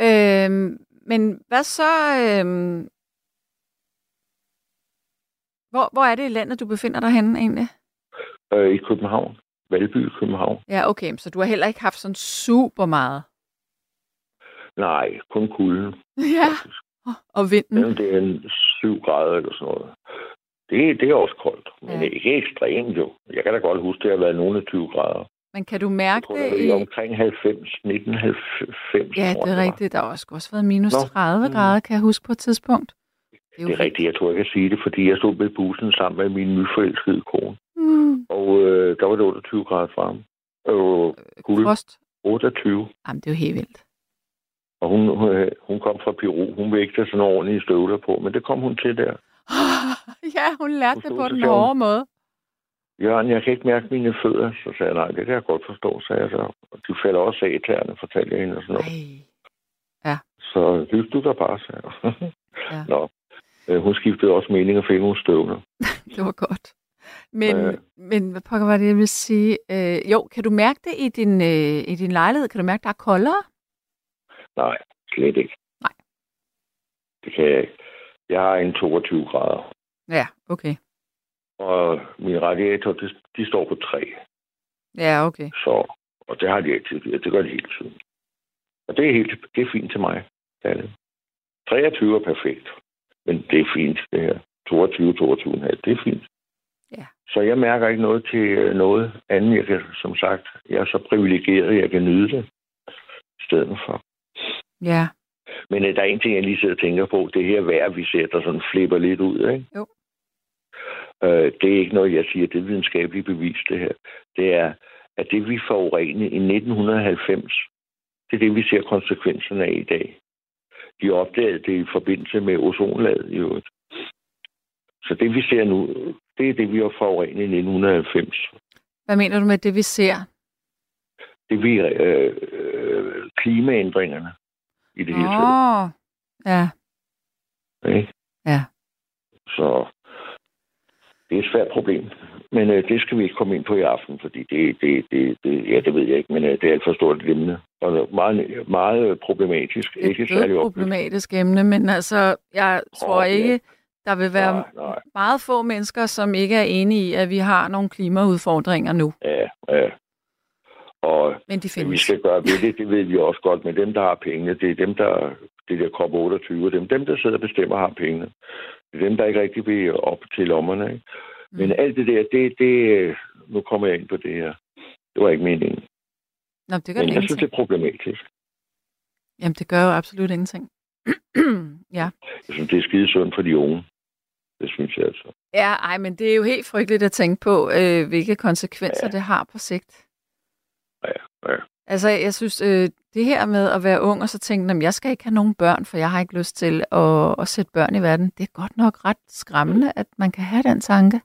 Øhm, men hvad så... Øhm, hvor, hvor er det i landet, du befinder dig henne egentlig?
Øh, I København. Valby i København.
Ja, okay, så du har heller ikke haft sådan super meget.
Nej, kun kulden.
Ja, og vinden.
Mm. Det er en 7 grader eller sådan noget. Det, det er også koldt, men
Ja.
ikke ekstremt jo. Jeg kan da godt huske, det har været nogle af 20 grader.
Men kan du
Jeg
mærke
tror,
det
det
i...
er omkring 90, 1990.
Ja, det
jeg,
er rigtigt. Der har også også været minus
Nå.
30
Mm.
grader, kan jeg huske på et tidspunkt. jo
Det er rigtigt. Jeg tror, jeg kan sige det, fordi jeg stod ved bussen sammen med min nyforelskede kone.
Mm,
Og øh, der var det 28 grader frem. Øh,
frost.
28.
Jamen, det er jo helt vildt.
Og hun, øh, hun kom fra Peru. Hun vil ikke tage sådan ordentlige støvler på, men det kom hun til der.
ja, hun lærte
Hun
det på den hårde måde.
Jørgen, jeg kan ikke mærke mine fødder. Så sagde jeg, nej, det kan jeg godt forstå, sagde jeg så. Og de falder også af i tæerne, fortalte jeg hende og sådan noget.
Ej.
Så hyg du dig bare, sagde jeg.
Ja.
Nå. Øh, hun skiftede også mening og fik nogle støvler.
Det var godt. Men,
Ja.
men hvad pokker var det, jeg ville sige? Øh, jo, kan du mærke det i din, øh, i din lejlighed? Kan du mærke, der er koldere?
Nej, slet ikke.
Nej.
Det kan jeg ikke. Jeg har en 22 grader,
Ja, okay.
og min radiator, de, de står på 3.
Ja, okay.
Så, og det har de altid. Det gør de hele tiden. Og det er, helt, det er fint til mig. Det er det. 23 er perfekt. Men det er fint, det her. 22, 22,5, det er fint.
Ja.
Så jeg mærker ikke noget til øh, noget andet. Jeg kan, som sagt, jeg er så privilegeret, jeg kan nyde det i stedet for.
Ja,
Men øh, der er en ting, jeg lige sidder og tænker på. Det her vejr, vi ser, der sådan flipper lidt ud, ikke?
Jo.
Øh, det er ikke noget, jeg siger, det er videnskabeligt bevis, det her. Det er, at det, vi forurenede i 1990, det er det, vi ser konsekvenserne af i dag. De opdagede det i forbindelse med ozonlaget i øvrigt. Så det, vi ser nu, det er det, vi har forurenet i 1990.
hvad mener du med det, vi ser?
Det vi øh, øh, klimaændringerne i det hele taget.
Ja,
Ikke?
ja.
Så det er et svært problem. Men øh, det skal vi ikke komme ind på i aften, fordi det, det, det, det ja, det ved jeg ikke, men øh, det er alt for stort et emne. Og meget, meget problematisk.
Er
ikke
et
særlig
problematisk emne, men altså, jeg tror
ja.
ikke, der vil være
Nej, nej.
meget få mennesker, som ikke er enige i, at vi har nogle klimaudfordringer nu.
Ja, ja. Og
Men de
det, vi
findes.
skal gøre ved det, det ved vi også godt, men dem, der har pengene, det er dem, der det der COP28, dem, dem, der sidder og bestemmer, har pengene. Det er dem, der ikke rigtig vil op til lommerne. Ikke? Men
Mm.
alt det der, det, det, nu kommer jeg ind på det her. Det var ikke meningen.
Nå, det gør
Men
det
jeg synes,
ingenting.
det er problematisk.
Jamen, det gør jo absolut ingenting. ja.
Jeg synes, det er skide sundt for de unge. Det synes jeg altså.
Ja, ej, men det er jo helt frygteligt at tænke på, øh, hvilke konsekvenser
Ja.
det har på sigt.
Ja, ja.
Altså, jeg synes, øh, det her med at være ung og så tænke, at jeg skal ikke have nogen børn, for jeg har ikke lyst til at, at sætte børn i verden, det er godt nok ret skræmmende, at man kan have den tanke.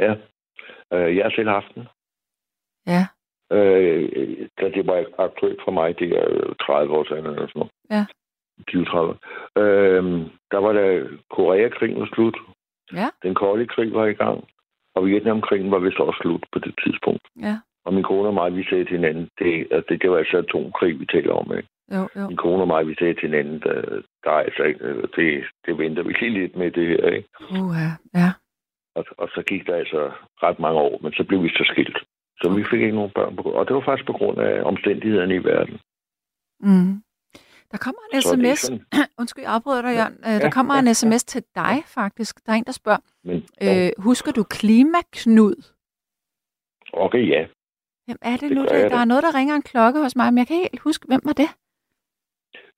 ja. Øh, jeg har selv haft den.
Ja,
Øh, da det var aktuelt for mig, det er 30 år siden eller sådan noget.
Ja.
20-30. Øh, der var da Koreakrigen var slut.
Ja.
Den kolde krig var i gang. Og Vietnamkrigen var vist også slut på det tidspunkt.
ja,
Og min kone og mig, vi sagde til hinanden, det, at det, det var altså atomkrig, vi taler om. Ikke?
jo, jo.
Min kone og mig, vi sagde til hinanden, der, der er altså øh, det, det venter vi lige lidt med det her. Ikke?
Uha, ja.
Og, og så gik der altså ret mange år, men så blev vi så skilt. Så vi fik ikke nogen børn på Og det var faktisk på grund af omstændighederne i verden.
Mm. Der kommer en
Så
sms.
sådan,
Undskyld, jeg afbryder dig, Jørgen. Øh, Der
Ja,
kommer
ja,
en sms til dig, faktisk. Der er en, der spørger,
men
øh, husker du Klimaknud?
okay, ja.
Hvem er det,
Det
nu? Det, der
da.
er noget, der ringer en klokke hos mig, men jeg kan ikke helt huske, hvem var det?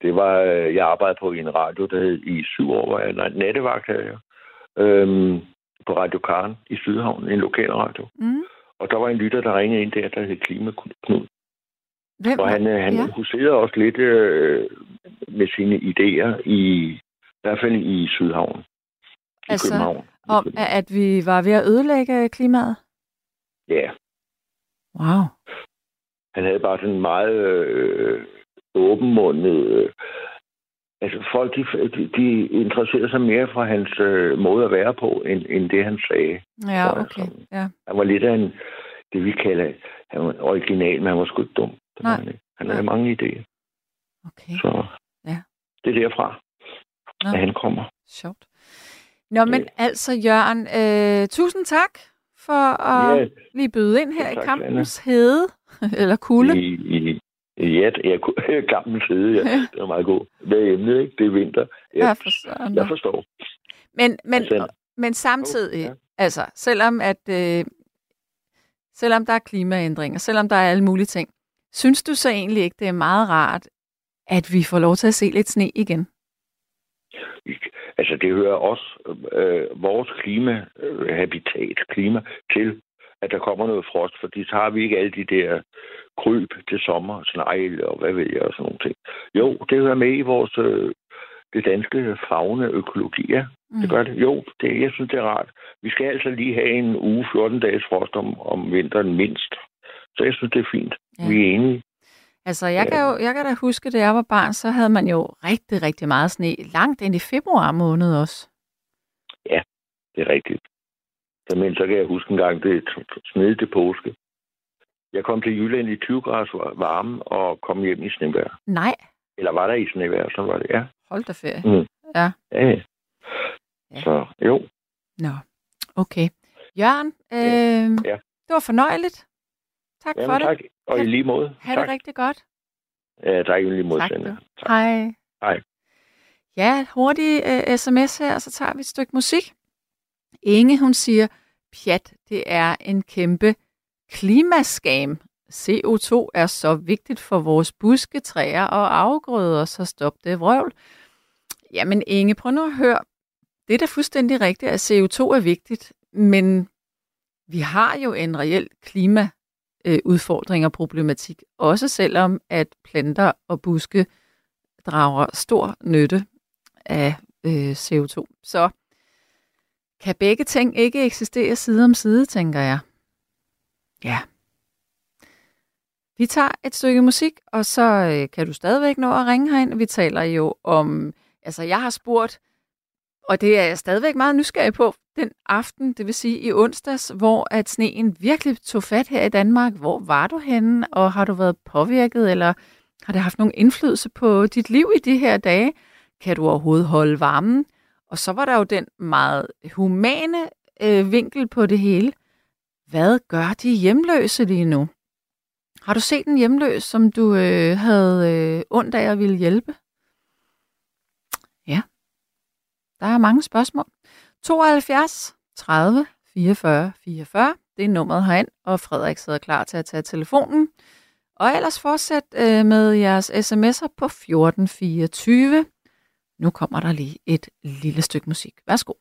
Det var, øh, jeg arbejdede på en radio, der hed i syv år, var jeg nej, nattevagt havde jeg. Øhm, på Radio Karen i Sydhavn, en lokal radio.
Mm.
Og der var en lytter, der ringede ind der, der hed Klimaknud.
Hvem
Og han, øh, han
Ja.
huserede også lidt øh, med sine idéer, i, i hvert fald i Sydhavn. I
Altså,
København. I
Om,
København.
at vi var ved at ødelægge klimaet?
Ja,
Wow.
han havde bare sådan meget øh, åbenmundet... Øh, altså folk, de, de, de interesserede sig mere for hans øh, måde at være på, end, end det, han sagde.
Ja, okay.
altså,
Ja.
Han var lidt af en, det vi kalder, han var original, men han var sgu dum. Det var
Nej.
han, ikke. han havde mange idéer.
Okay.
Så
Ja.
det er derfra,
Nå.
at han kommer.
Sjovt. Nå, men
Ja.
altså, Jørgen, øh, tusind tak for at
Ja,
lige byde ind her
Ja,
i
tak,
kampens hede, eller kulde.
I, i, i ja, jeg kunne gammel side, ja. Det var meget god. Hvad er emnet, ikke? Det er vinter.
Ja,
Jeg,
for søren.
jeg forstår.
Men, men,
Altså,
men samtidig,
ja.
altså, selvom at, øh, selvom der er klimaændringer, selvom der er alle mulige ting, synes du så egentlig ikke, det er meget rart, at vi får lov til at se lidt sne igen?
Altså, det hører også øh, vores klima, øh, klima til, at der kommer noget frost, fordi så har vi ikke alle de der kryb til sommer, snegle og hvad ved jeg og sådan nogle ting. Jo, det hører med i vores øh, det danske fagne økologi, ja. Det gør det. Jo, det, jeg synes, det er rart. Vi skal altså lige have en uge, 14 dages frost om, om vinteren mindst. Så jeg synes, det er fint.
Ja.
Vi er enige.
Altså, jeg kan, jo, jeg kan da huske, da jeg var barn, så havde man jo rigtig, rigtig meget sne, langt ind i februar måned også.
Det er rigtigt. Men så kan jeg huske en gang, det sned til påske. Jeg kom til Jylland i 20 grader varme og kom hjem i snevejr.
Nej,
Eller var der i snevejr, så var det, ja.
hold da ferie.
Mm.
Ja.
Ja, ja.
Ja.
Så jo,
Nå, okay. Jørgen, øh,
Ja.
det var fornøjeligt. Tak for
Jamen,
det.
tak. Og i lige måde.
Ha'
tak.
det rigtig godt.
Ja, tak i lige måde,
Tak, du. Hej.
Hej.
Ja, hurtig uh, sms her, og så tager vi et stykke musik. Inge, hun siger, pjat, det er en kæmpe klimaskam. CO2 er så vigtigt for vores buske, træer og afgrøder, så stop det vrøvl. Jamen Inge, prøv nu at høre. Det er da fuldstændig rigtigt, at CO2 er vigtigt, men vi har jo en reel klima øh, udfordring og problematik, også selvom at planter og buske drager stor nytte af øh, CO2. Så kan begge ting ikke eksistere side om side, tænker jeg. Ja. Vi tager et stykke musik, og så øh, kan du stadigvæk nå at ringe herind. Vi taler jo om, altså jeg har spurgt, og det er jeg stadigvæk meget nysgerrig på, den aften, det vil sige i onsdags, hvor at sneen virkelig tog fat her i Danmark. Hvor var du henne, og har du været påvirket, eller har det haft nogen indflydelse på dit liv i de her dage? Kan du overhovedet holde varmen? Og så var der jo den meget humane øh, vinkel på det hele. Hvad gør de hjemløse lige nu? Har du set en hjemløs, som du øh, havde øh, ondt af at ville hjælpe? Ja. Der er mange spørgsmål. 72 30 44 44. Det er nummeret herind, og Frederik sidder klar til at tage telefonen. Og ellers fortsæt øh, med jeres sms'er på 1424. Nu kommer der lige et lille stykke musik. Værsgo.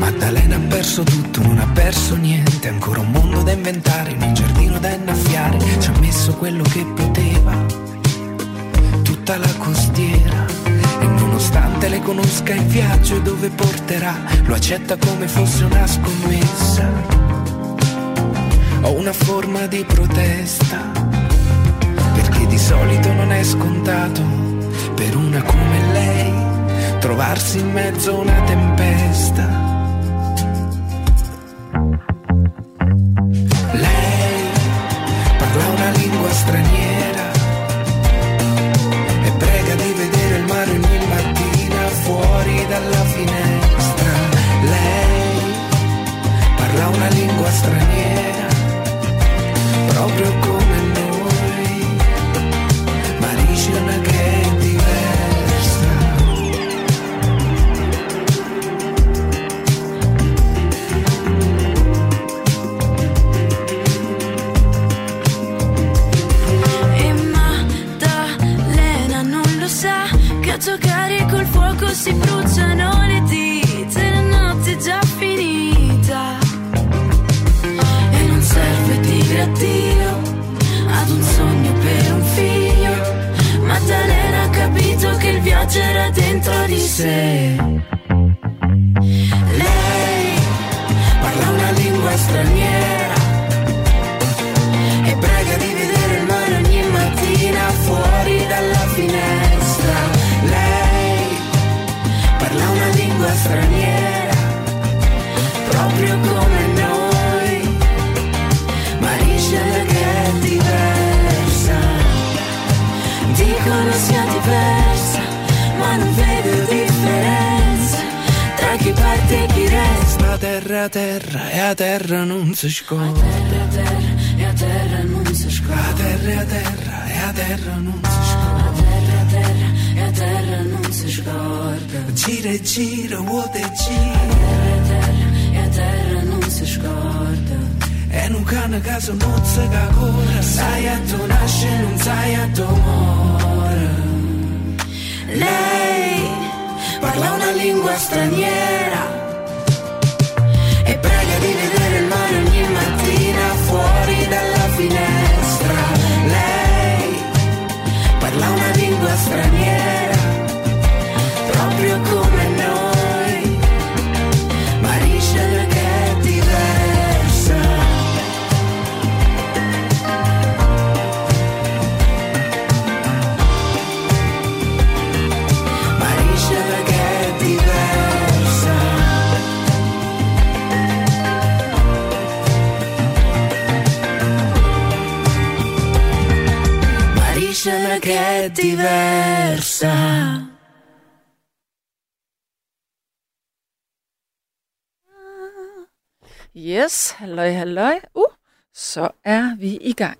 Maddalena ha perso tutto, perso niente, ancora un mondo da inventare, in un giardino da innaffiare, ci ha messo quello che poteva, tutta la costiera, e nonostante le conosca il viaggio e dove porterà, lo accetta come fosse una scommessa, o una forma di protesta, perché di solito non è scontato, per una come lei, trovarsi in mezzo a una tempesta.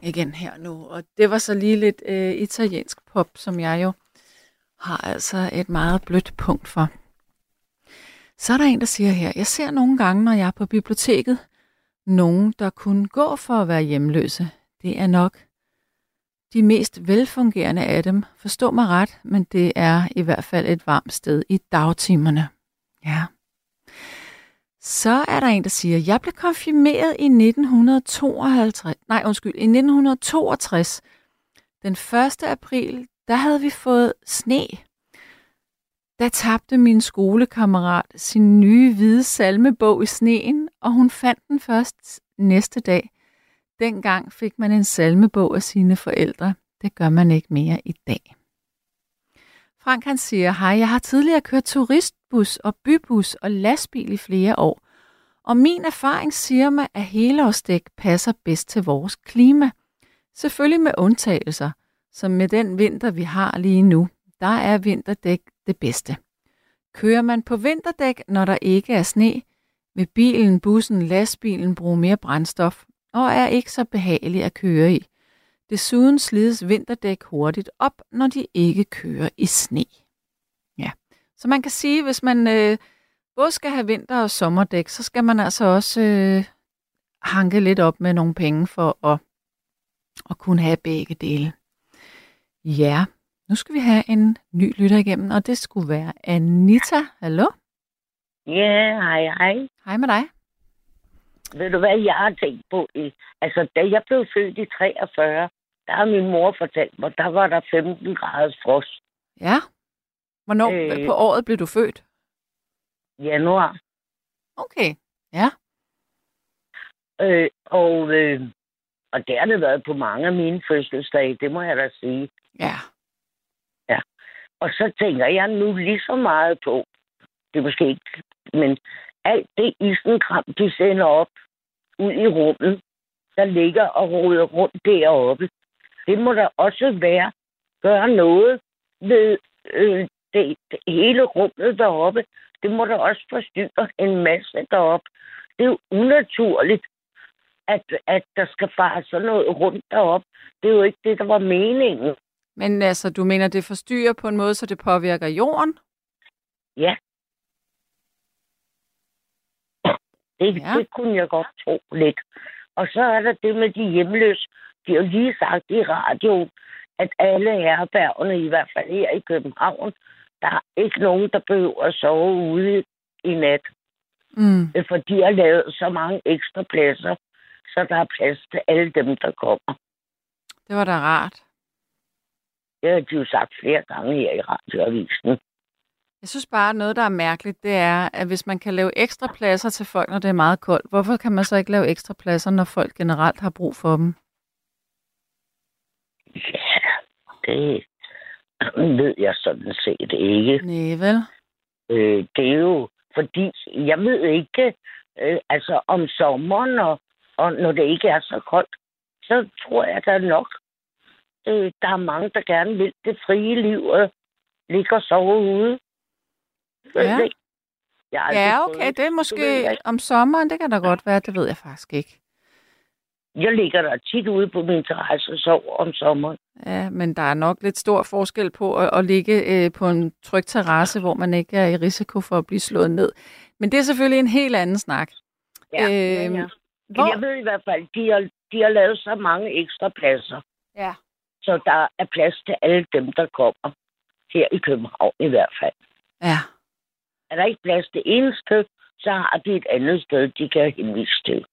Igen her nu. Og det var så lige lidt øh, italiensk pop, som jeg jo har altså et meget blødt punkt for. Så er der en, der siger her, jeg ser nogle gange, når jeg er på biblioteket, nogen, der kunne gå for at være hjemløse. Det er nok de mest velfungerende af dem. Forstå mig ret, men det er i hvert fald et varmt sted i dagtimerne. Ja. Så er der en, der siger, jeg blev konfirmeret i 1952, nej undskyld, i 1962. Den 1. april, der havde vi fået sne. Der tabte min skolekammerat sin nye hvide salmebog i sneen, og hun fandt den først næste dag. Dengang fik man en salmebog af sine forældre. Det gør man ikke mere i dag. Frank han siger, hej, jeg har tidligere kørt turistbus og bybus og lastbil i flere år. Og min erfaring siger mig, at helårsdæk passer bedst til vores klima. Selvfølgelig med undtagelser, som med den vinter, vi har lige nu. Der er vinterdæk det bedste. Kører man på vinterdæk, når der ikke er sne, vil bilen, bussen, lastbilen bruge mere brændstof og er ikke så behagelig at køre i. Desuden slides vinterdæk hurtigt op, når de ikke kører i sne. Ja, så man kan sige, hvis man øh, både skal have vinter- og sommerdæk, så skal man altså også øh, hanke lidt op med nogle penge for at, at kunne have begge dele. Ja, nu skal vi have en ny lytter igennem, og det skulle være Anita. Hallo?
Ja, hej, hej.
Hej med dig.
Ved du hvad, jeg har tænkt på? Altså, da jeg blev født i 43, der har min mor fortalt mig, der var der 15 graders frost.
Ja. Hvornår
Øh.
på året blev du født?
Januar.
Okay. Ja.
Øh, og, øh, og det har det været på mange af mine fødselsdage, det må jeg da sige.
Ja.
Og så tænker jeg nu lige så meget på, det er måske ikke, men alt det isenkram, de sender op ud i rummet, der ligger og roder rundt deroppe, det må der også være, gøre noget ved øh, det, det, hele rummet deroppe. Det må der også forstyrre en masse deroppe. Det er jo unaturligt, at, at der skal fare sådan noget rundt deroppe. Det er jo ikke det, der var meningen.
Men altså, du mener, det forstyrrer på en måde, så det påvirker jorden?
Ja. Det,
Ja.
det kunne jeg godt tro lidt. Og så er der det med de hjemløse. De har jo lige sagt i radioen, at alle herbergerne, i hvert fald her i København, der er ikke nogen, der behøver at sove ude i nat.
Mm.
For de har lavet så mange ekstra pladser, så der er plads til alle dem, der kommer.
Det var da rart.
Det har de jo sagt flere gange her i radioavisen.
Jeg synes bare, noget, der er mærkeligt, det er, at hvis man kan lave ekstra pladser til folk, når det er meget koldt, hvorfor kan man så ikke lave ekstra pladser, når folk generelt har brug for dem?
Ja, det ved jeg sådan set ikke.
Nej, vel?
Øh, det er jo fordi, jeg ved ikke, øh, altså om sommeren, og, og når det ikke er så koldt, så tror jeg, der er nok. Øh, der er mange, der gerne vil det frie liv og ligge og sove ude.
Ja.
Jeg
Ja, okay, det er måske om sommeren, det kan da godt være, det ved jeg faktisk ikke.
Jeg ligger der tit ude på min terrasse og sover om sommeren.
Ja, men der er nok lidt stor forskel på at, at ligge øh, på en tryg terrasse, hvor man ikke er i risiko for at blive slået ned. Men det er selvfølgelig en helt anden snak.
Ja,
Øhm,
ja, ja.
Hvor...
Jeg ved i hvert fald, de har, de har lavet så mange ekstra pladser,
Ja.
så der er plads til alle dem, der kommer. Her i København i hvert fald.
Ja.
Er der ikke plads det ene sted, så har de et andet sted, de kan henvise til.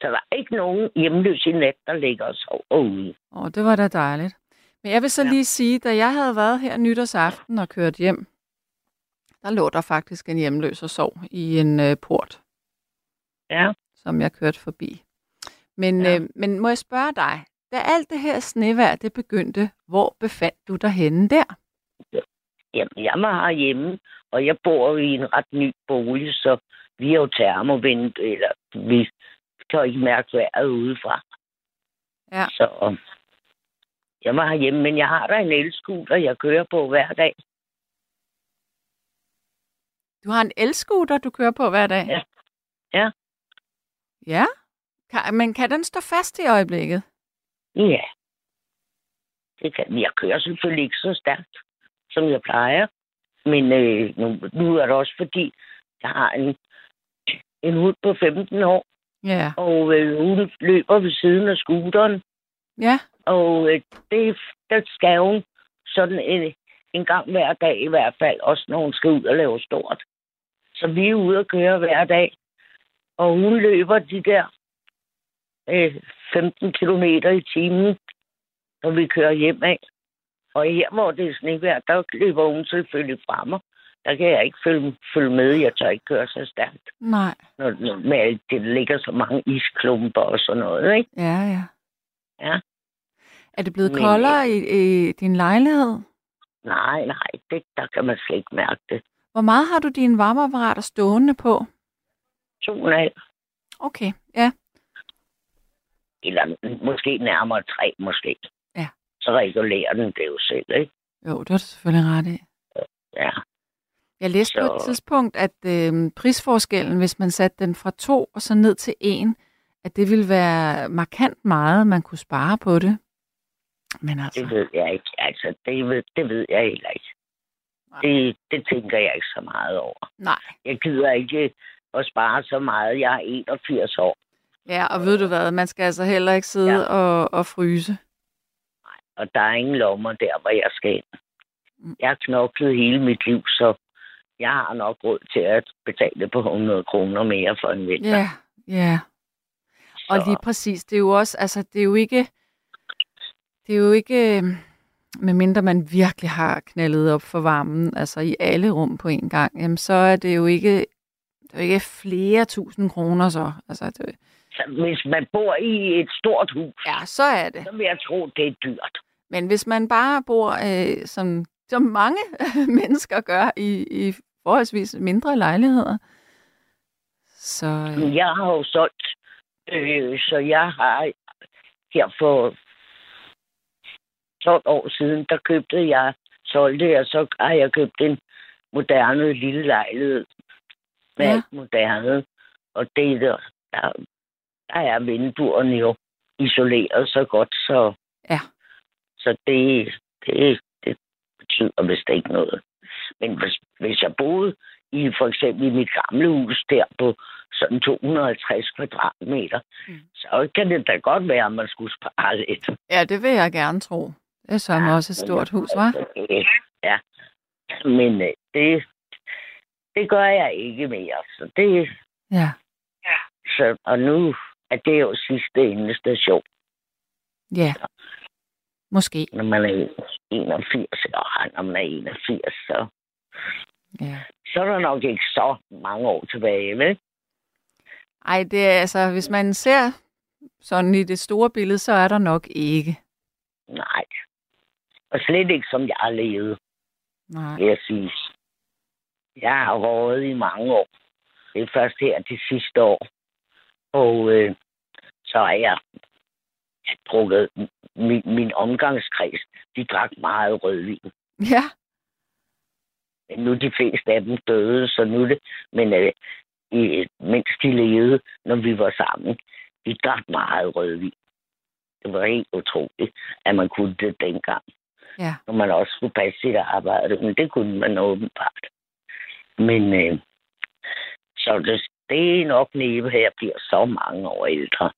Så der er ikke nogen hjemløse i nat, der ligger og sover ude.
Åh, det var da dejligt. Men jeg vil så
Ja.
lige sige, da jeg havde været her nytårsaften og kørt hjem, der lå der faktisk en hjemløs og sov i en øh, port,
Ja.
som jeg kørte forbi. Men,
Ja.
øh, men må jeg spørge dig, da alt det her snevejr det begyndte, hvor befandt du dig henne der?
Jamen, jeg var herhjemme, og jeg bor i en ret ny bolig, så vi er jo termovendt, eller vi kan jo ikke mærke vejret udefra.
Ja.
Så jeg var herhjemme, men jeg har da en elskuter, jeg kører på hver dag.
Du har en elskuter, du kører på hver dag?
Ja. Ja.
Ja? Kan, men kan den stå fast i øjeblikket?
Ja. Det kan, jeg kører selvfølgelig ikke så stærkt, som jeg plejer. Men øh, nu, nu er det også fordi, jeg har en, en hund på 15 år,
Ja.
og øh, hun løber ved siden af scooteren.
Ja.
Og øh, det, der skal hun sådan en, en gang hver dag i hvert fald, også når hun skal ud og lave stort. Så vi er ude og køre hver dag. Og hun løber de der øh, 15 km i timen, når vi kører hjem af. Og her, hvor det er snevejr, der løber hun selvfølgelig fra mig. Der kan jeg ikke følge, følge med. Jeg tør ikke køre så stærkt.
Nej.
Når, når, med alt det, ligger så mange isklumper og sådan noget, ikke?
Ja, ja.
Ja.
Er det blevet
Men,
koldere i, i din lejlighed?
Nej, nej, det, der kan man slet ikke mærke det.
Hvor meget har du dine varmeapparater stående på?
To og en halv,
Okay, ja.
eller måske nærmere tre, måske. Så regulerer den det jo selv, ikke?
Jo, det har du selvfølgelig ret i.
Ja.
Jeg læste så... på et tidspunkt, at øh, prisforskellen, hvis man satte den fra to og så ned til en, at det ville være markant meget, man kunne spare på det. Men altså,
Det ved jeg ikke. Altså, det ved, det ved jeg heller ikke.
Nej.
Det, det tænker jeg ikke så meget over.
nej.
Jeg gider ikke at spare så meget. Jeg er 81 år,
Ja, og ved du hvad, man skal altså heller ikke sidde. Ja. og, og fryse.
Og der er ingen lommer der, hvor jeg skal ind.
Mm.
Jeg har knoklet hele mit liv, så jeg har nok råd til at betale på 100 kroner mere for en vinter.
Ja, ja. Og lige præcis, det er jo også, altså det er jo ikke, det er jo ikke, øh, medmindre man virkelig har knaldet op for varmen, altså i alle rum på en gang, jamen så er det jo ikke, det er jo ikke flere tusind kroner så. Altså, det,
Så hvis man bor i et stort hus,
ja, så er det.
så vil jeg tro, det er dyrt.
Men hvis man bare bor, øh, som, som mange mennesker gør, i, i forholdsvis mindre lejligheder, så øh,
Jeg har jo solgt, øh, så jeg har her for 12 år siden, der købte jeg, solgte jeg, så har jeg købt en moderne lille lejlighed med
Ja.
alt moderne. Og det der, der, der er vinduerne jo isoleret så godt, så,
Ja.
Så det, det, det betyder vist ikke noget. Men hvis, hvis jeg boede i for eksempel i mit gamle hus der på sådan 250 kvadratmeter,
Mm.
så kan det da godt være, at man skulle spare lidt.
ja, det vil jeg gerne tro. Det er sørme også et stort hus, var?
Ja, men øh, det, det gør jeg ikke mere. Så det,
Ja.
så, og nu er det jo sidste endestation,
Ja. Måske.
når man er 81, og han om er 81, så,
Ja.
så er der nok ikke så mange år tilbage, vel?
Ej, det er altså, hvis man ser sådan i det store billede, så er der nok ikke.
Nej. Og slet ikke, som jeg har levet,
Nej.
jeg sige. Jeg har rådet i mange år. Det er først her de sidste år. Og øh, så er jeg, drukket min, min omgangskreds. De drak meget rødvin.
Ja.
Men nu er de fleste af dem døde, så nu det... Men øh, i, mens de levede, når vi var sammen, de drak meget rødvin. Det var helt utroligt, at man kunne det dengang.
Ja.
Når man også skulle passe sit arbejde, men det kunne man åbenbart. Men øh, så det, det er nok at jeg bliver så mange år ældre.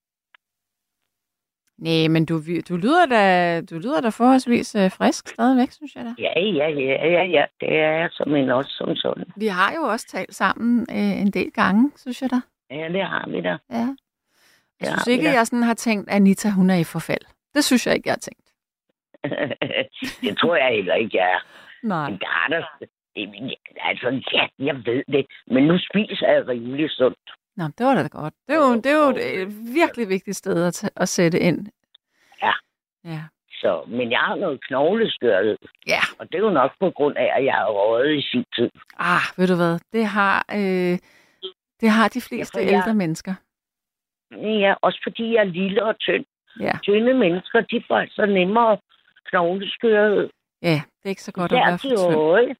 Nej, men du, du, lyder da, du lyder da forholdsvis øh, frisk stadigvæk, synes jeg da.
Ja, ja, ja, ja, ja. Det er jeg som en også som sådan.
Vi har jo også talt sammen øh, en del gange, synes jeg da.
Ja, det har vi da.
Ja. Jeg
Det
synes ikke, jeg sådan har tænkt, at Anita, hun er i forfald. Det synes jeg ikke, jeg har tænkt.
det tror jeg heller ikke, jeg er.
Nej.
Men der er der... Altså, ja, jeg ved det. Men nu spiser jeg rimelig sundt.
Nå, det var da godt. Det er jo, det er jo et øh, virkelig vigtigt sted at, at sætte ind.
Ja.
Ja.
Så, men jeg har noget knogleskørhed.
Ja.
Og det er jo nok på grund af, at jeg har røget i sin tid.
Ah, ved du hvad? Det har, øh, det har de fleste
Ja, jeg-
ældre mennesker.
Ja, også fordi jeg er lille og tynd.
Ja.
Tynde mennesker, de får altså nemmere knogleskørhed.
Ja, det er ikke så godt at være for tynd.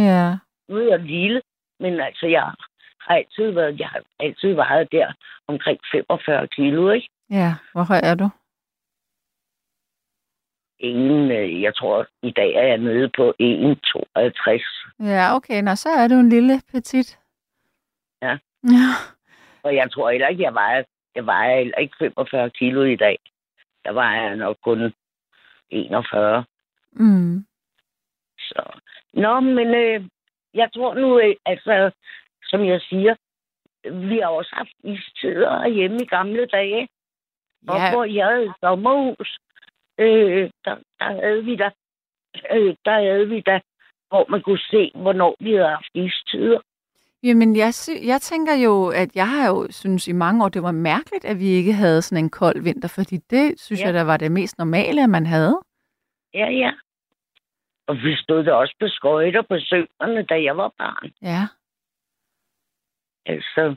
Ja.
Nu er jeg lille, men altså, jeg har altid været, jeg har altid vejet der omkring 45 kilo, ikke?
Ja, hvor høj er du?
Ingen, øh, jeg tror, i dag er jeg nede på 1,52.
Ja, okay. Nå, så er du en lille petit.
Ja.
Ja.
Og jeg tror heller ikke, jeg vejer, jeg vejer heller ikke 45 kilo i dag. Der vejer jeg nok kun 41.
Mm.
Så. Nå, men øh, jeg tror nu, øh, altså, som jeg siger, vi har også haft istider hjemme i gamle dage. Og
Ja,
hvor jeg havde et sommerhus, øh, der, der havde vi da, øh, der havde vi da, hvor man kunne se, hvornår vi havde haft istider.
Jamen, jeg, jeg tænker jo, at jeg har jo synes i mange år, det var mærkeligt, at vi ikke havde sådan en kold vinter, fordi det synes
Ja.
jeg, der var det mest normale, at man havde.
Ja, ja. Og vi stod der også på skøjter på søerne, da jeg var barn.
Ja.
Altså,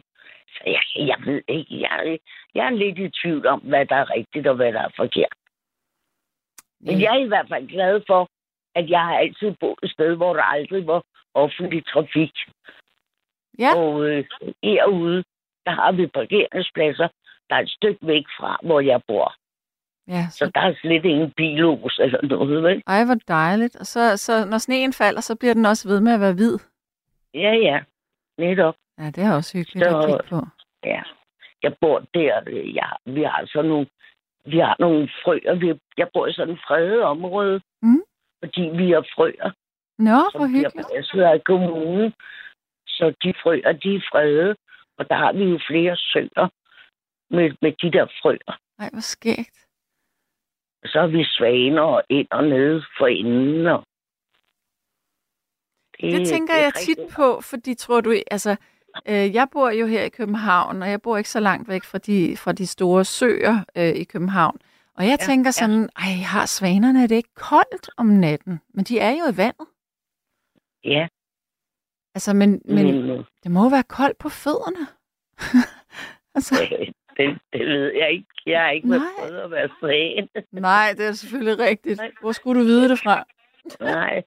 så jeg, jeg ved ikke, jeg, jeg er lidt i tvivl om, hvad der er rigtigt og hvad der er forkert. Men jeg er i hvert fald glad for, at jeg har altid boet et sted, hvor der aldrig var offentlig trafik.
Ja.
Og øh, herude, der har vi parkeringspladser, der er et stykke væk fra, hvor jeg bor.
Ja,
Så
så,
der er slet ingen bilos eller noget, vel?
ej, hvor dejligt. Og så, så når sneen falder, så bliver den også ved med at være hvid.
Ja, ja. Netop.
Ja, det er også hyggeligt
Så-
at kigge på.
Ja. Jeg bor der. Jeg, vi har sådan nogle, vi har nogle frøer. Vi, jeg bor i sådan et fredet område,
Mm.
fordi vi har frøer,
Nå, hvor
som bliver
hyggeligt.
af kommunen. Så de frøer, de er frede. Og der har vi jo flere søer med, med de der frøer.
Ej, hvor skægt.
Så har vi svaner og ind og nede for enden. Og
Det tænker
det
jeg tit på, fordi tror du, altså, øh, jeg bor jo her i København, og jeg bor ikke så langt væk fra de, fra de store søer øh, i København. Og jeg
Ja,
tænker
ja.
sådan, ej, har svanerne det ikke koldt om natten? Men de er jo i vandet.
Ja,
Altså, men, men
øh,
det må jo være koldt på fødderne. altså,
det, det ved jeg ikke. Jeg har ikke
Nej.
været prøvet at være svan.
nej, det er selvfølgelig rigtigt. Hvor skulle du vide det fra?
Nej.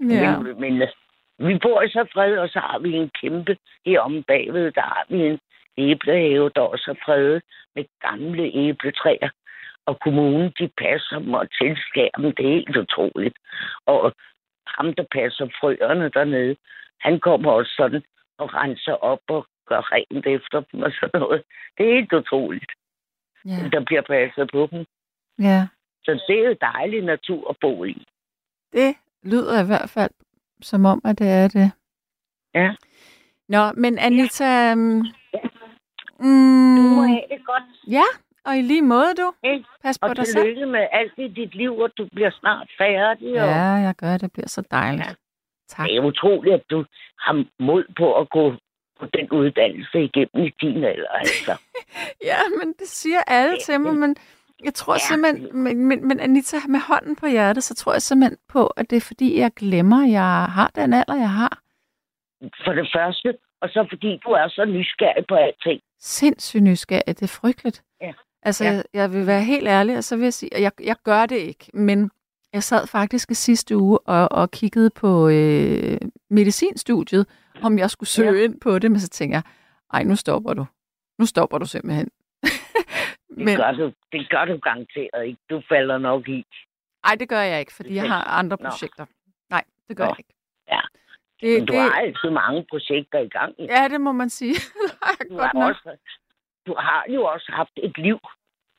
Ja.
Men, vi bor i så fred, og så har vi en kæmpe heromme bagved, der har vi en æblehave, der også er fredet med gamle æbletræer. Og kommunen, de passer dem og tilskærer dem. Det er helt utroligt. Og ham, der passer frøerne dernede, han kommer også sådan og renser op og gør rent efter dem og sådan noget. Det er helt utroligt,
Ja,
der bliver passet på dem.
ja.
Så det er jo dejlig natur at bo i.
Det lyder i hvert fald som om, at det er det.
Ja.
Nå, men Anita... Um,
Du må
mm,
have det godt.
ja, og i lige måde, du.
Ikke?
Pas på
Og
dig selv.
tillykke med alt i dit liv, og du bliver snart færdig. Og
Ja, jeg gør, det bliver så dejligt.
Ja.
Tak.
det er utroligt, at du har mod på at gå på den uddannelse igennem i din alder. Altså.
Ja, men det siger alle til mig, men jeg tror
Ja.
simpelthen, men, men, men Anita, med hånden på hjertet, så tror jeg simpelthen på, at det er fordi, jeg glemmer, at jeg har den alder, jeg har.
For det første, og så fordi du er så nysgerrig på alting.
Sindssygt nysgerrig, det er frygteligt.
Ja.
Altså,
Ja.
Jeg, jeg vil være helt ærlig, og så vil jeg sige, at jeg, jeg gør det ikke, men jeg sad faktisk i sidste uge og, og kiggede på øh, medicinstudiet, om jeg skulle søge ja. ind på det, men så tænker jeg, ej, nu stopper du. Nu stopper du simpelthen.
Det, men... gør du, det gør du garanteret ikke. Du falder nok i.
Nej, det gør jeg ikke, fordi jeg har andre
Nå.
projekter. Nej, det gør
Nå.
jeg ikke.
Ja.
Det,
Men du har altid mange projekter i gang.
Ja, det må man sige.
Du har,
nok.
også, du har jo også haft et liv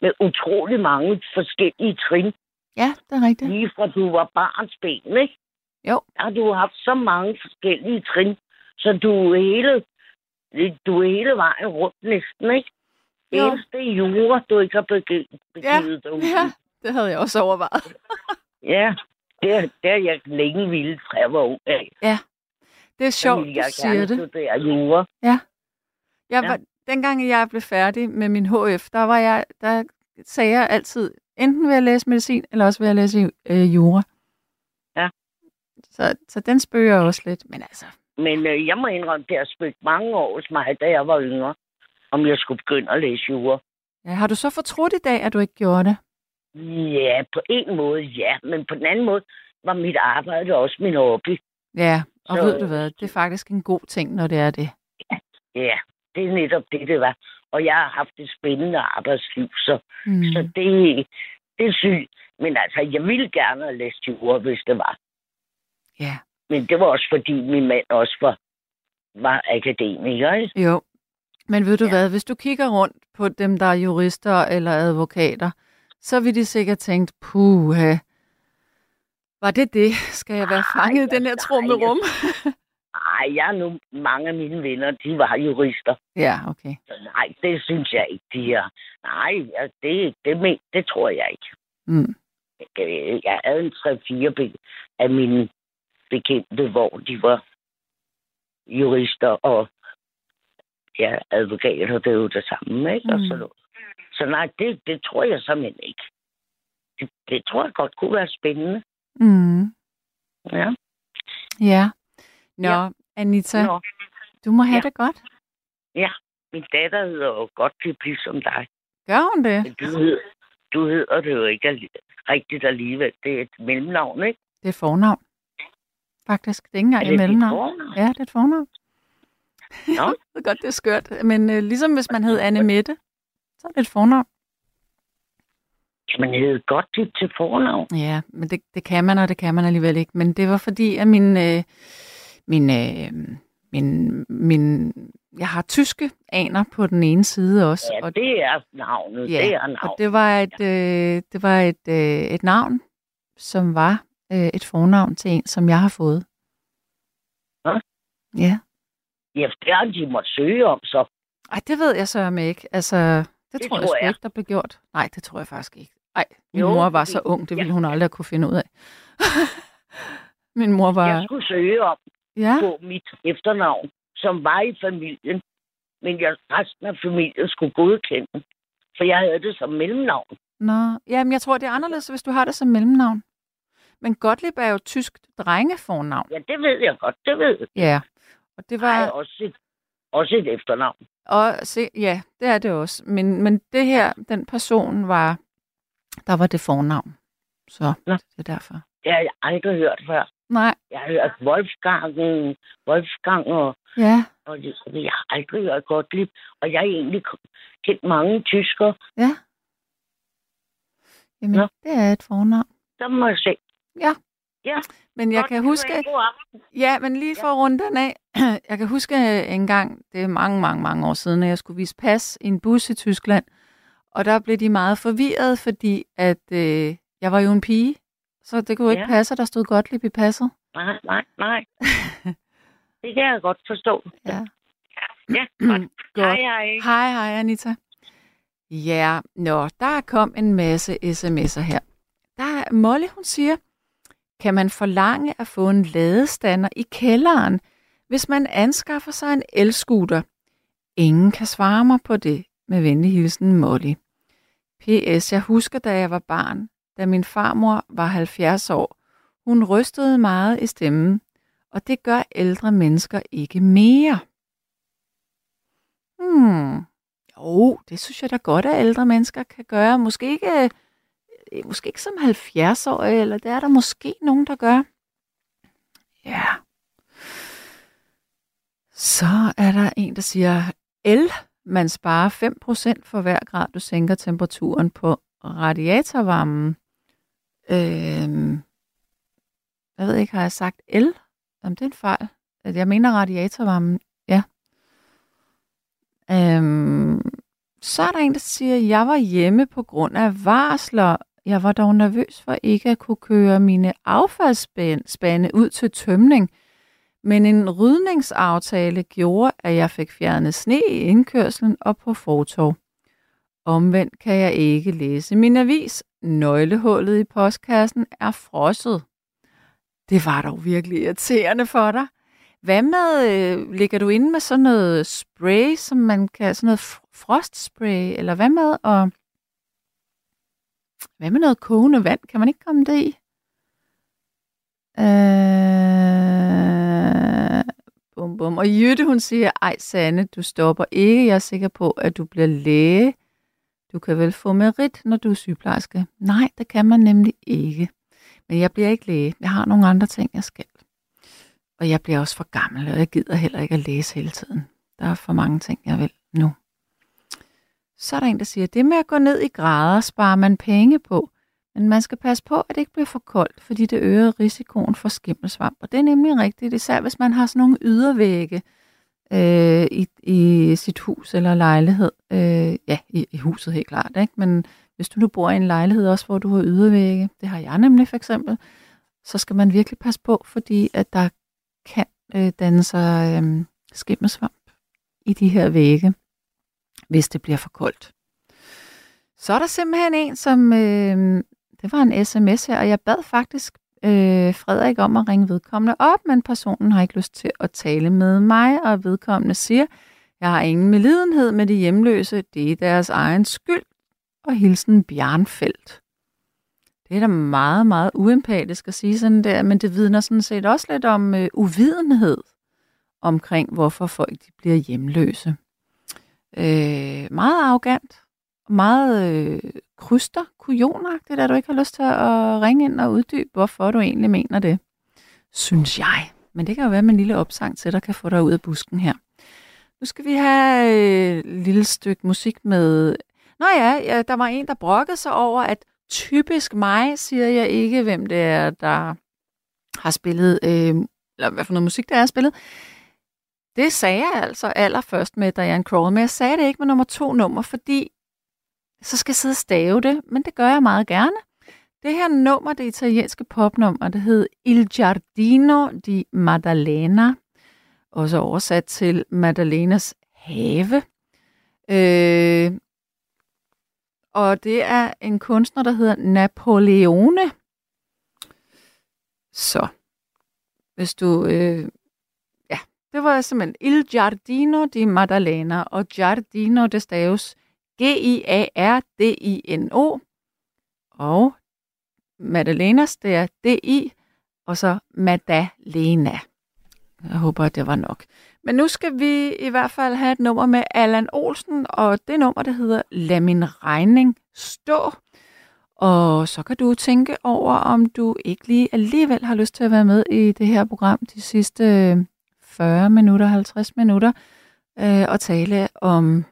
med utrolig mange forskellige trin.
Ja, det er rigtigt.
Lige fra du var barns ben, ikke?
Jo.
Der har du haft så mange forskellige trin, så du er hele, du er hele vejen rundt næsten, ikke? Eneste jura, du ikke har begivet, begivet dig ud.
Ja, det havde jeg også overvejet.
Ja, det, det er jeg længe ville, fra jeg var ung af.
Det er sjovt,
ville
du
jeg
siger det. Jeg
Ja.
var, dengang jeg blev færdig med min HF, der var jeg, der sagde jeg altid, enten vil jeg læse medicin, eller også vil jeg læse øh, jura.
Ja.
Så, så den spøger jeg også lidt. Men altså,
Men øh, jeg må indrømme, det har spillet mange år hos mig, da jeg var yngre, om jeg skulle begynde at læse jura.
ja, har du så fortrudt i dag, at du ikke gjorde det?
Ja, på en måde ja, men på den anden måde var mit arbejde også min hobby.
Ja, og
Så-
ved du hvad, det er faktisk en god ting, når det er det.
Ja, det er netop det, det var. Og jeg har haft et spændende arbejdsliv, så,
mm.
så det, det er sygt. Men altså, jeg ville gerne have læst jura, hvis det var.
Ja,
Men det var også, fordi min mand også var, var akademiker. Ikke?
jo. Men ved du
Ja.
hvad, hvis du kigger rundt på dem, der er jurister eller advokater, så vil de sikkert tænke, puh, var det det? Skal jeg være fanget i den her trummerum?
Ej, jeg nu, mange af mine venner, de var jurister.
ja, okay.
Så nej, det synes jeg ikke, de er. Nej, det, det, men, det tror jeg ikke.
Mm.
Jeg havde en 3-4 be- af mine bekendte, hvor de var jurister og ja, advokater, det er jo det samme, ikke? Mm. Og sådan noget. Så nej, det, det tror jeg simpelthen ikke. Det, det tror jeg godt kunne være spændende.
Mm.
Ja.
Ja. Nå,
Ja.
Anita,
Nå,
du må have
Ja.
det godt.
min datter hedder jo godt ligesom dig.
Gør hun det?
Men du, hed, du hedder det jo ikke rigtigt alligevel. Det er et mellemnavn, ikke?
Det er fornavn. Faktisk. Det er ikke engang
Er
et
det
mellemnavn. Ja, det er et fornavn.
Nå.
jeg ved godt, det er skørt. Men øh, ligesom hvis man hed Anne Mette, så er det et fornavn.
Kan man hedde godt dit til fornavn?
Ja, men det, det kan man, og det kan man alligevel ikke. Men det var fordi, at min, øh, min, øh, min, min, jeg har tyske aner på den ene side også.
Ja,
og,
det er navnet.
ja,
det er
og
navnet.
det var et, øh, det var et, øh, et navn, som var øh, et fornavn til en, som jeg har fået.
Nå.
Ja.
Det har de måtte søge om, så.
Ej, det ved jeg så med ikke. Altså, det, det tror jeg
tror
sgu
jeg.
ikke, der blev gjort. Nej, det tror jeg faktisk ikke. Nej, min
Jo,
mor var så ung, det ville
ja.
hun aldrig kunne finde ud af. min mor var...
Jeg skulle søge om
Ja,
på mit efternavn, som var i familien. Men jeg, resten af familien skulle godkende. For jeg havde det som mellemnavn.
nå. Jamen, jeg tror, det er anderledes, hvis du har det som mellemnavn. Men Gottlieb er jo tysk drengefornavn.
Ja, det ved jeg godt. Det ved jeg.
Ja, og det
Var... Jeg også et, også et efternavn.
Og se, ja, det er det også. Men, men det her, den person var... Der var det fornavn. Så
Nå.
det er derfor.
Det har jeg aldrig hørt før.
Nej,
Jeg har hørt Wolfgang, Wolfgang og,
ja,
og det, jeg har aldrig hørt Gottlieb. Og jeg har egentlig kendt mange tyskere.
ja. Jamen,
Nå.
det er et fornavn.
Så må jeg se.
Ja.
Ja.
Men jeg
Godt,
kan huske, ja, men lige for at runde den af, jeg kan huske en gang, det er mange, mange, mange år siden, at jeg skulle vise pas i en bus i Tyskland, og der blev de meget forvirret, fordi at øh, jeg var jo en pige, så det kunne jo ikke
Ja.
passe, at der stod Gottlieb i passet.
Nej, nej, nej. det kan jeg godt forstå.
Ja.
Ja, godt.
Godt.
Hej, hej.
Hej, hej Anita. Ja, nå, der kom en masse sms'er her. Der er Molly, hun siger, kan man forlange at få en ladestander i kælderen, hvis man anskaffer sig en elskuter? Ingen kan svare mig på det. Med venlig hilsen, Molly. P.S. Jeg husker, da jeg var barn, da min farmor var 70 år. Hun rystede meget i stemmen, og det gør ældre mennesker ikke mere. Hmm. Jo, det synes jeg da godt, at ældre mennesker kan gøre. Måske ikke, øh, Øh, måske ikke som 70-årig, eller det er der måske nogen, der gør. Ja. Så er der en, der siger, el, man sparer 5% for hver grad, du sænker temperaturen på radiatorvarmen. Øhm, jeg ved ikke, har jeg sagt el? Jamen, det er en fejl. Jeg mener radiatorvarmen, ja. Øhm, så er der en, der siger, at jeg var hjemme på grund af varsler. Jeg var dog nervøs for ikke at kunne køre mine affaldsspande ud til tømning. Men en rydningsaftale gjorde, at jeg fik fjernet sne i indkørslen og på fortov. Omvendt kan jeg ikke læse min avis. Nøglehullet i postkassen er frosset. Det var dog virkelig irriterende for dig. Hvad med, øh, ligger du inde med sådan noget spray, som man kan, sådan noget frostspray, eller hvad med, at hvad med noget kogende vand? Kan man ikke komme det i? Øh, bum, bum. Og Jytte, hun siger, ej Sanne, du stopper ikke. Jeg er sikker på, at du bliver læge. Du kan vel få merit, når du er sygeplejerske. Nej, det kan man nemlig ikke. Men jeg bliver ikke læge. Jeg har nogle andre ting, jeg skal. Og jeg bliver også for gammel, og jeg gider heller ikke at læse hele tiden. Der er for mange ting, jeg vil nu. Så er der en, der siger, at det med at gå ned i grader sparer man penge på, men man skal passe på, at det ikke bliver for koldt, fordi det øger risikoen for skimmelsvamp. Og det er nemlig rigtigt, især hvis man har sådan nogle ydervægge øh, i, i sit hus eller lejlighed. Øh, ja, i, i huset helt klart, ikke? men hvis du nu bor i en lejlighed også, hvor du har ydervægge, det har jeg nemlig for eksempel, så skal man virkelig passe på, fordi at der kan øh, danne sig øh, skimmelsvamp i de her vægge, hvis det bliver for koldt. Så er der simpelthen en, som... Øh, det var en sms her, og jeg bad faktisk øh, Frederik om at ringe vedkommende op, men personen har ikke lyst til at tale med mig, og vedkommende siger, jeg har ingen medlidenhed med de hjemløse, det er deres egen skyld, og hilsen Bjarnfeldt. Det er da meget, meget uempatisk at sige sådan der, men det vidner sådan set også lidt om øh, uvidenhed omkring, hvorfor folk de bliver hjemløse. Øh, meget arrogant, meget øh, kryster, kujonagtigt, at du ikke har lyst til at ringe ind og uddybe, hvorfor du egentlig mener det. Synes jeg. Men det kan jo være med en lille opsang til, dig kan få dig ud af busken her. Nu skal vi have et lille stykke musik med... Nå ja, ja, der var en, der brokkede sig over, at typisk mig siger jeg ikke, hvem det er, der har spillet, øh, eller hvad for noget musik, der er spillet. Det sagde jeg altså allerførst med Diane Crawl, men jeg sagde det ikke med nummer to nummer, fordi så skal jeg sidde og stave det, men det gør jeg meget gerne. Det her nummer, det italienske popnummer, det hed Il Giardino di Maddalena, også oversat til Maddalenas have. Øh, og det er en kunstner, der hedder Napoleone. Så, hvis du... Øh, det var simpelthen Il Giardino di Maddalena, og Giardino, det staves G-I-A-R-D-I-N-O, og Maddalenas, det er D-I, og så Madalena. Jeg håber, at det var nok. Men nu skal vi i hvert fald have et nummer med Allan Olsen, og det nummer, der hedder Lad min regning stå. Og så kan du tænke over, om du ikke lige alligevel har lyst til at være med i det her program de sidste 40 minutter, 50 minutter, øh, og tale om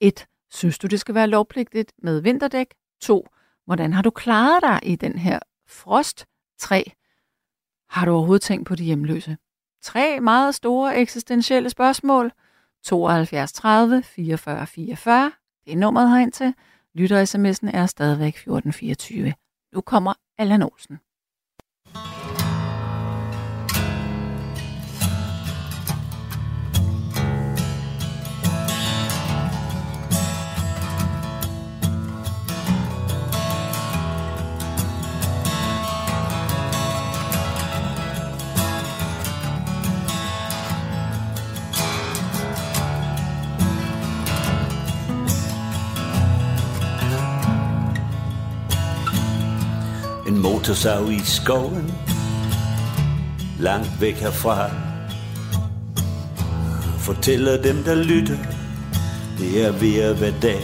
et Synes du, det skal være lovpligtigt med vinterdæk? 2. Hvordan har du klaret dig i den her frost? 3. Har du overhovedet tænkt på de hjemløse? Tre meget store eksistentielle spørgsmål. 72 30 44 44. Det er nummeret herind til. Lytter-sms'en er stadigvæk 1424. Nu kommer Allan Olsen.
Tog sig ud i skoven Langt væk herfra. Fortæller dem der lytter Det er ved at være dag.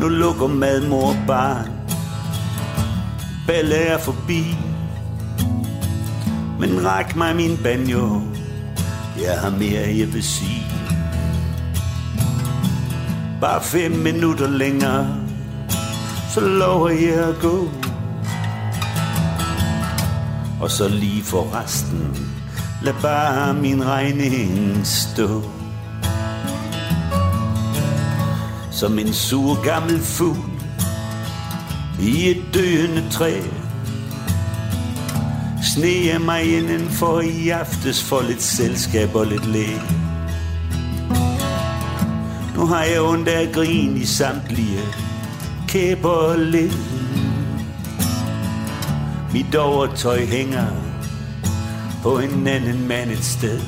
Nu lukker madmor barn. Balle er forbi. Men ræk mig min banjo. Jeg har mere jeg vil sige. Bare fem minutter længere. Så lover jeg at gå. Og så lige for resten Lad bare min regning stå. Som en sur gammel fugl I et døende træ. Sne jeg mig inden for i aftes For lidt selskab og lidt læg. Nu har jeg ondt af grin i samtlige kæber lidt Mit overtøj hænger på en anden mand et sted.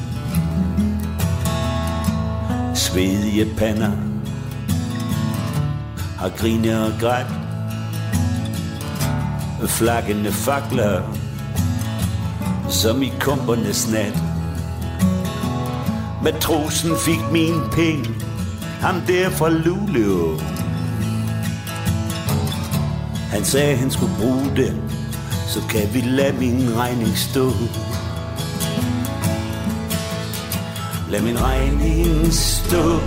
Svedige pander har grinet og grædt. Flakkende fakler som i kumpernes nat. Matrosen fik min penge Ham der fra Luleå. Han sagde han skulle bruge det. Så kan vi lade min regning stå. Lad min regning stå.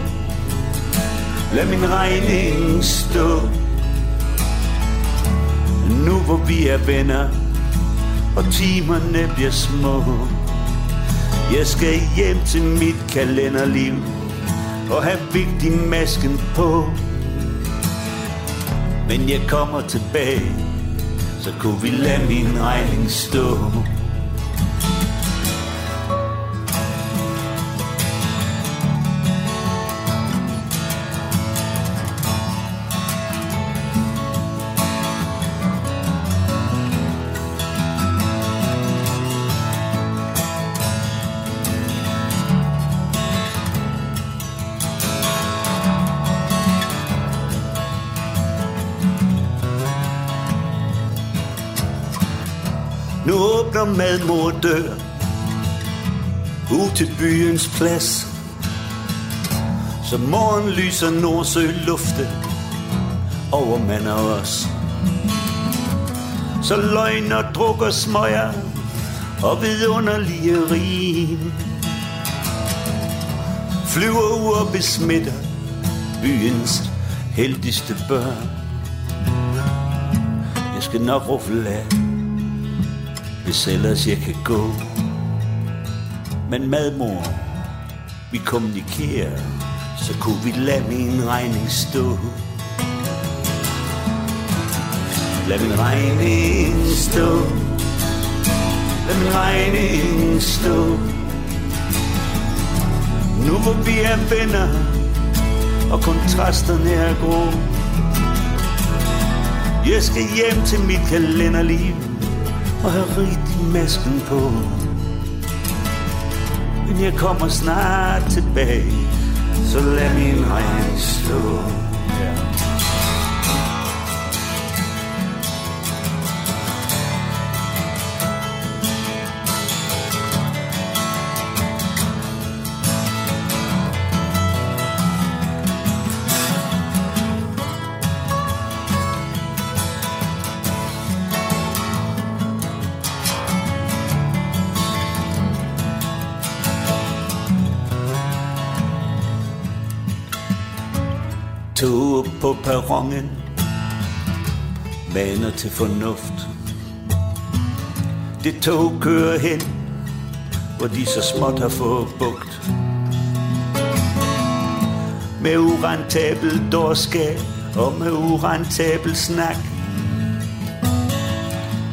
Lad min regning stå. Nu hvor vi er venner Og timerne bliver små Jeg skal hjem til mit kalenderliv Og have vigtig masken på. Men jeg kommer tilbage Så kunne vi lade min regning stå. Madmor dør Ud til byens plads Så morgen lyser Nordsø lufte Over mand og os Så løgn og druk og smøger Og vidunderlige rim. Flyver ud og besmitter Byens heldigste børn. Jeg skal nok ruffle af hvis ellers jeg kan gå. Men madmor, vi kommunikerer, så kunne vi lade min regning stå. Lad min regning stå. Lad min regning stå. Nu hvor vi er venner, og kontrasterne er grå. Jeg skal hjem til mit kalenderliv og har rigtig masken på. Men jeg kommer snart tilbage, så lad min regn stå. Tog på perronen Maner til fornuft. Det tog kører hen Hvor de så småt har fået bugt. Med urentabel dårskab Og med urentabel snak.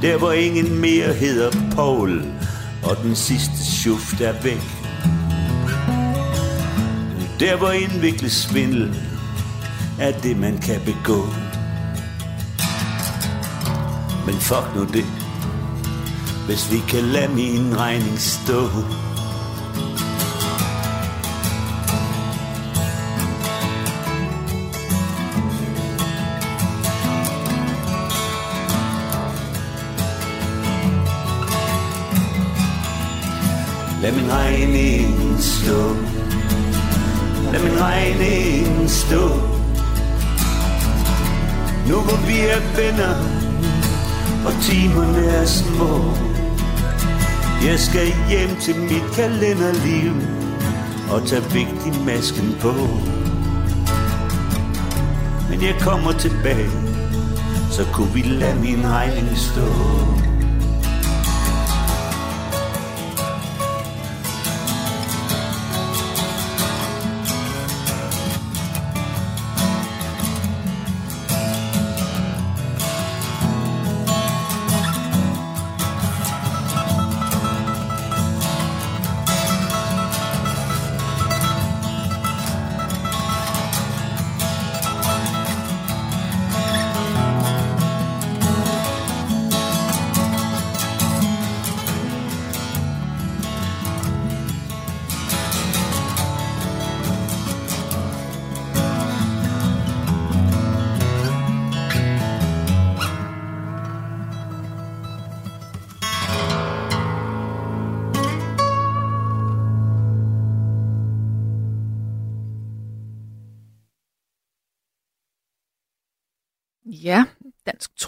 Der hvor ingen mere hedder Paul Og den sidste schuft er væk. Der hvor indviklet svindel er det, man kan begå. Men fuck nu det, hvis vi kan lade min regning stå. Lad min regning stå. Lad min regning stå. Nu hvor vi er venner Og timerne er små. Jeg skal hjem til mit kalenderliv Og tage vigtig masken på. Men jeg kommer tilbage Så kunne vi lade min regning stå.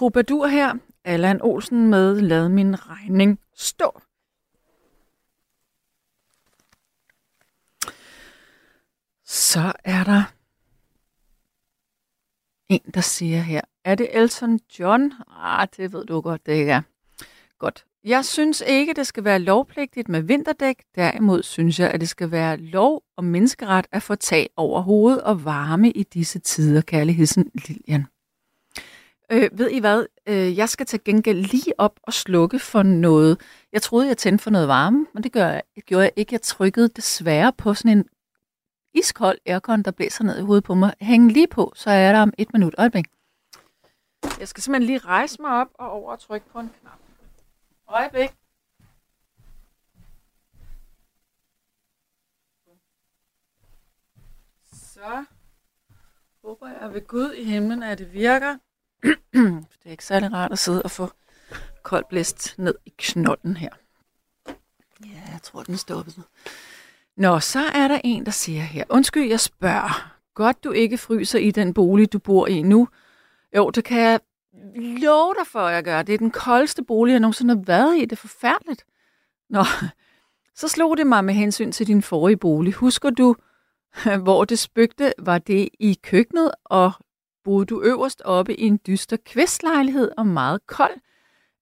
Troubadour her. Allan Olsen med Lad min regning stå. Så er der en, der siger her, er det Elton John? Ah, det ved du godt, det ikke er. Godt. Jeg synes ikke, det skal være lovpligtigt med vinterdæk. Derimod synes jeg, at det skal være lov og menneskeret at få tag over hovedet og varme i disse tider. kærlighedsen Lilian. Øh, ved I hvad? Øh, jeg skal til gengæld lige op og slukke for noget. Jeg troede, jeg tændte for noget varme, men det, gør jeg, det gjorde jeg ikke. Jeg trykkede desværre på sådan en iskold aircon, der blæser ned i hovedet på mig. Hæng lige på, så er der om et minut. Øjeblik. Jeg skal simpelthen lige rejse mig op og over og trykke på en knap. Øjeblik. Så håber jeg ved Gud i himlen, at det virker. det er ikke særlig rart at sidde og få koldt blæst ned i knolden her. Ja, jeg tror, den stoppede. Nå, så er der en, der siger her. Undskyld, jeg spørger. Godt, du ikke fryser i den bolig, du bor i nu. Jo, det kan jeg love dig for, at jeg gør. Det er den koldeste bolig, jeg nogensinde har været i. Det er forfærdeligt. Nå, så slog det mig med hensyn til din forrige bolig. Husker du, hvor det spøgte? Var det i køkkenet, og boede du øverst oppe i en dyster kvistlejlighed og meget kold?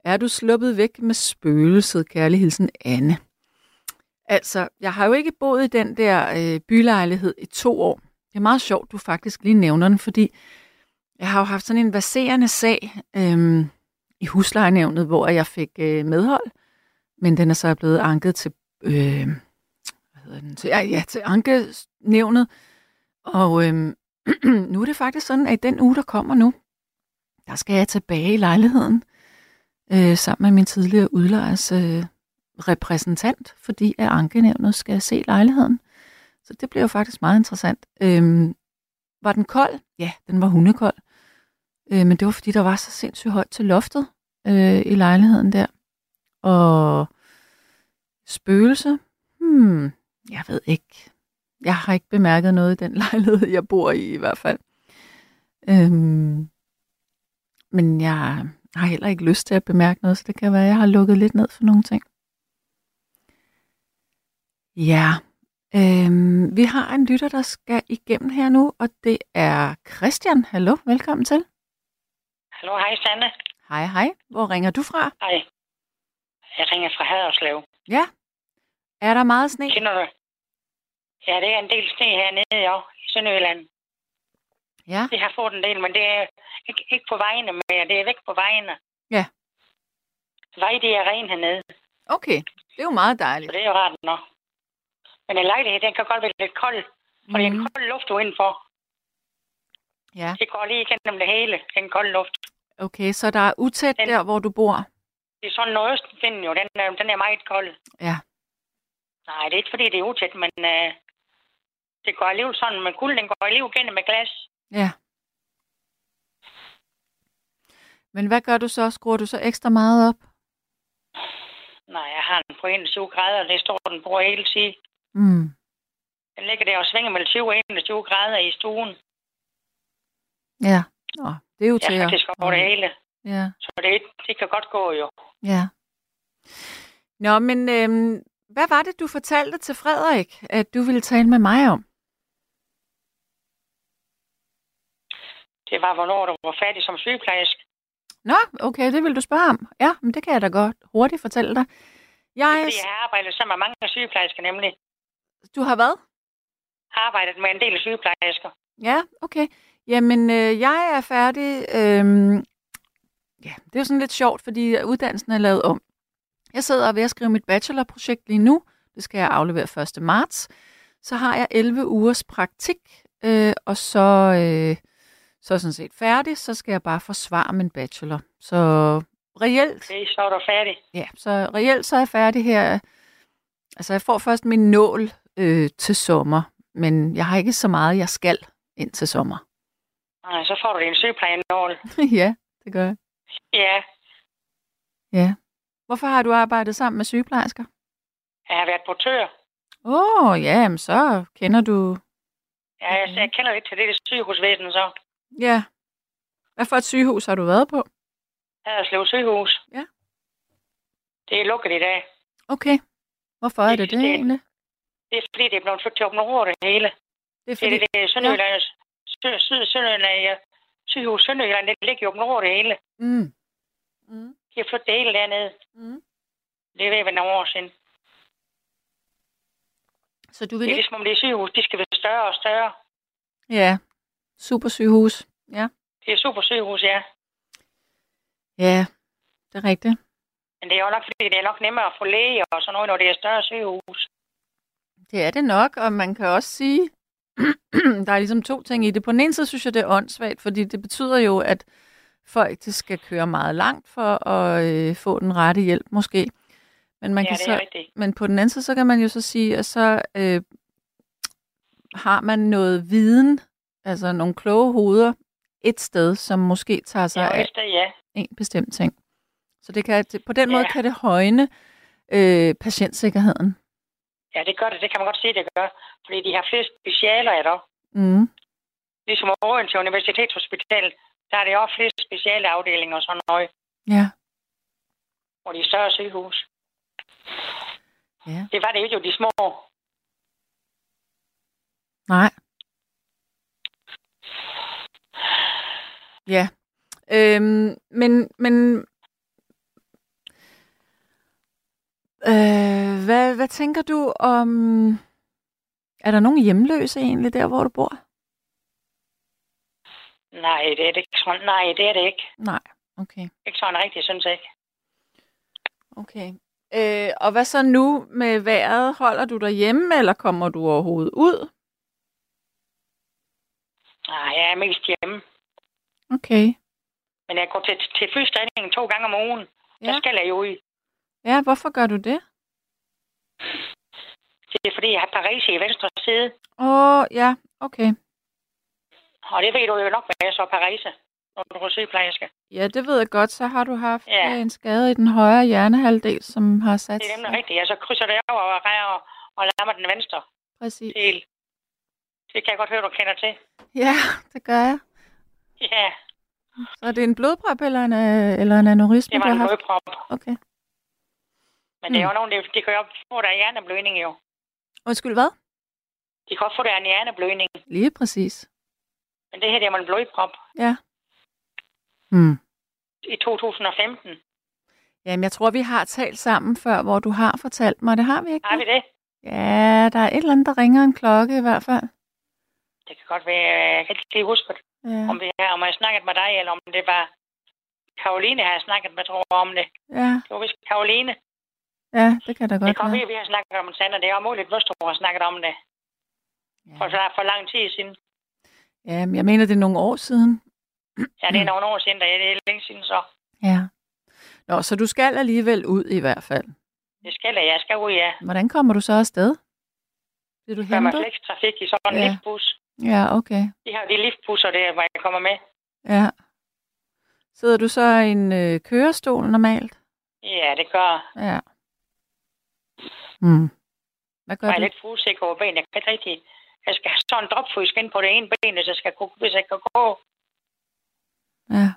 Er du sluppet væk med spøgelset, kærlighedsen Anne? Altså, jeg har jo ikke boet i den der øh, bylejlighed i to år. Det er meget sjovt, du faktisk lige nævner den, fordi jeg har jo haft sådan en baserende sag øh, i huslejenævnet, hvor jeg fik øh, medhold, men den er så blevet anket til, øh, hvad hedder den, til, ja, ja, til ankenævnet, og øh, nu er det faktisk sådan, at i den uge, der kommer nu, der skal jeg tilbage i lejligheden, øh, sammen med min tidligere udlejers øh, repræsentant, fordi at ankenævnet skal se lejligheden. Så det bliver jo faktisk meget interessant. Øh, var den kold? Ja, den var hundekold. Øh, men det var fordi, der var så sindssygt højt til loftet øh, i lejligheden der. Og spøgelse? Hmm, jeg ved ikke. Jeg har ikke bemærket noget i den lejlighed, jeg bor i i hvert fald. Øhm, men jeg har heller ikke lyst til at bemærke noget, så det kan være, at jeg har lukket lidt ned for nogle ting. Ja, øhm, vi har en lytter, der skal igennem her nu, og det er Christian. Hallo, velkommen til.
Hallo, hej Sanne.
Hej, hej. Hvor ringer du fra?
Hej. Jeg ringer fra Haderslev.
Ja. Er der meget sne?
Kender du? Ja, det er en del sne hernede, ja, i Sønderjylland.
Ja.
Det har fået en del, men det er ikke, ikke på vejene mere. Det er væk på vejene.
Ja.
Vej, det er ren hernede.
Okay, det er jo meget dejligt.
Så det er jo rart nok. Men en lejlighed, den kan godt være lidt kold. For mm. det er en
Mhm.
kold luft udenfor.
Ja,
Det går lige igennem det hele, den kolde luft.
okay, så der er utæt
Den-
der, hvor du bor.
Det er sådan nordøstenfinden jo, den den er meget kold.
Ja.
Nej, det er ikke fordi, det er utæt, men øh, det går alligevel sådan, men kulden den går alligevel igennem med glas.
Ja. Men hvad gør du så? Skruer du så ekstra meget op?
Nej, jeg har den på 21 grader, og det står den på hele tiden.
Mm.
Den ligger der og svinger mellem 20 og 21 grader i stuen.
Ja. Nå, det er jo til
Ja,
at...
faktisk over det hele.
Ja.
Så det, det kan godt gå jo.
Ja. Nå, men øhm, hvad var det, du fortalte til Frederik, at du ville tale med mig om?
Det var, hvornår du var færdig som sygeplejerske.
Nå, okay, det vil du spørge om. Ja, men det kan jeg da godt hurtigt fortælle dig. Jeg,
Fordi jeg har arbejdet sammen med mange sygeplejersker nemlig.
Du har hvad?
Har arbejdet med en del sygeplejersker.
Ja, okay. Jamen, øh, jeg er færdig. Øhm, ja, det er jo sådan lidt sjovt, fordi uddannelsen er lavet om. Jeg sidder ved at skrive mit bachelorprojekt lige nu. Det skal jeg aflevere 1. marts. Så har jeg 11 ugers praktik, øh, og så, øh, så er jeg sådan set færdig. Så skal jeg bare forsvare min bachelor. Så reelt,
Okay, så er du færdig.
ja, så reelt så er jeg færdig her. Altså, jeg får først min nål øh, til sommer, men jeg har ikke så meget, jeg skal ind til sommer.
Nej, så får du din sygeplejenål.
ja, det gør jeg.
Ja,
Ja. Hvorfor har du arbejdet sammen med sygeplejersker?
jeg har været portør.
Åh, oh, ja, men så kender du...
Ja, jeg, jeg kender lidt til det, det sygehusvæsen så.
Ja. Hvad for et sygehus har du været på?
Haderslev sygehus.
Ja.
Det er lukket i dag.
Okay. Hvorfor er det det
Det-
egentlig?
Det er fordi, det er blevet flyttet til åbne ord det hele.
Det er
Det
fordi...
det, det er Sønderjylland, syd, syd, Sønderjylland, ja. Sygehus Sønderjylland, det ligger i åbne ord det hele.
Mm. Mm.
De har flyttet det hele dernede.
Mm.
Det er ved at være nogle år siden.
Så du
Det
vil
er
ikke...
ligesom om det er sygehus, de skal være større og større.
Ja. Super sygehus. Ja.
Det er super sygehus, ja.
Ja, det er rigtigt.
Men det er jo nok, fordi det er nok nemmere at få læge og sådan noget, når det er større sygehus.
Det er det nok, og man kan også sige, der er ligesom to ting i det. På den ene side synes jeg, det er åndssvagt, fordi det betyder jo, at folk de skal køre meget langt for at øh, få den rette hjælp, måske. Men, man
ja,
kan
det er
så,
rigtigt.
men på den anden side, så kan man jo så sige, at så øh, har man noget viden, altså nogle kloge hoveder, et sted, som måske tager sig
Ja,
af
det, ja.
en bestemt ting. Så det kan, på den
Ja.
måde kan det højne øh, patientsikkerheden.
Ja, det gør det. Det kan man godt sige, det gør. Fordi de har flere specialer, er der.
Mm.
Ligesom Odense Universitetshospital, der er det også flere speciale afdelinger og sådan noget.
Ja.
Og de større sygehus.
Ja.
Det var det ikke jo de små.
Nej. Ja. Øhm, men, men øh, hvad, hvad tænker du om... Er der nogen hjemløse egentlig der, hvor du bor?
Nej, det er det ikke sådan. Nej, det er det ikke.
Nej. Okay.
Ikke sådan rigtigt, synes jeg ikke.
Okay. Øh, og hvad så nu med vejret? Holder du dig hjemme, eller kommer du overhovedet ud?
Nej, jeg er mest hjemme.
Okay.
Men jeg går til, til fysiotræning to gange om ugen. Ja. Der skal jeg jo ud.
Ja, hvorfor gør du det?
Det er fordi, jeg har Paris i venstre side.
Åh, oh, ja, okay.
Og det ved du jo nok, hvad jeg så Paris, når du er sygeplejerske.
Ja, det ved jeg godt. Så har du haft
Ja.
ja. en skade i den højre hjernehalvdel, som har sat
Det er nemlig rigtigt. Jeg så krydser det over og rejer og, og lammer den venstre
Præcis.
del. Det kan jeg godt høre, du kender til.
Ja, det gør jeg.
Ja,
Så er det en blodprop eller en, øh, eller en aneurisme,
det var en
har haft?
blodprop.
Okay.
Men det er jo
Mm.
nogen, de, de kan jo få der hjerneblødning jo.
Undskyld, hvad?
De kan også få der en hjerneblødning.
Lige præcis.
Men det her, det er en blodprop
Ja. Hmm.
i 2015.
Jamen, jeg tror, vi har talt sammen før, hvor du har fortalt mig. Det har vi ikke?
Har vi det?
Ja, der er et eller andet, der ringer en klokke i hvert fald.
Det kan godt være, jeg kan ikke lige huske det.
Ja,
Om, vi har, om jeg har snakket med dig, eller om det var Karoline, har jeg snakket med, tror jeg, om det.
ja,
Det var vist Karoline.
ja det kan da
Det
godt
kan
være.
vi har snakket om det, og det er muligt, at har snakket om det for,
Ja.
for lang tid siden.
ja, men jeg mener, det er nogle år siden.
Ja, det er nogle år siden, da det er længe siden så.
Ja. Nå, så du skal alligevel ud i hvert fald.
Det skal jeg, jeg skal ud, ja.
Hvordan kommer du så afsted? Bliver du
Gør mig
hentet?
flekstrafik i sådan en
Ja. Ja, okay.
De har de liftbusser der, hvor jeg kommer med.
Ja. Sidder du så i en øh, kørestol normalt?
Ja, det gør
Ja. Mm. Hvad gør
Jeg er
du?
lidt for usikker over benet. Jeg kan ikke rigtig... Jeg skal have sådan en dropfodsk ind på det ene ben, hvis jeg, skal, kunne- hvis jeg kan gå.
Ja.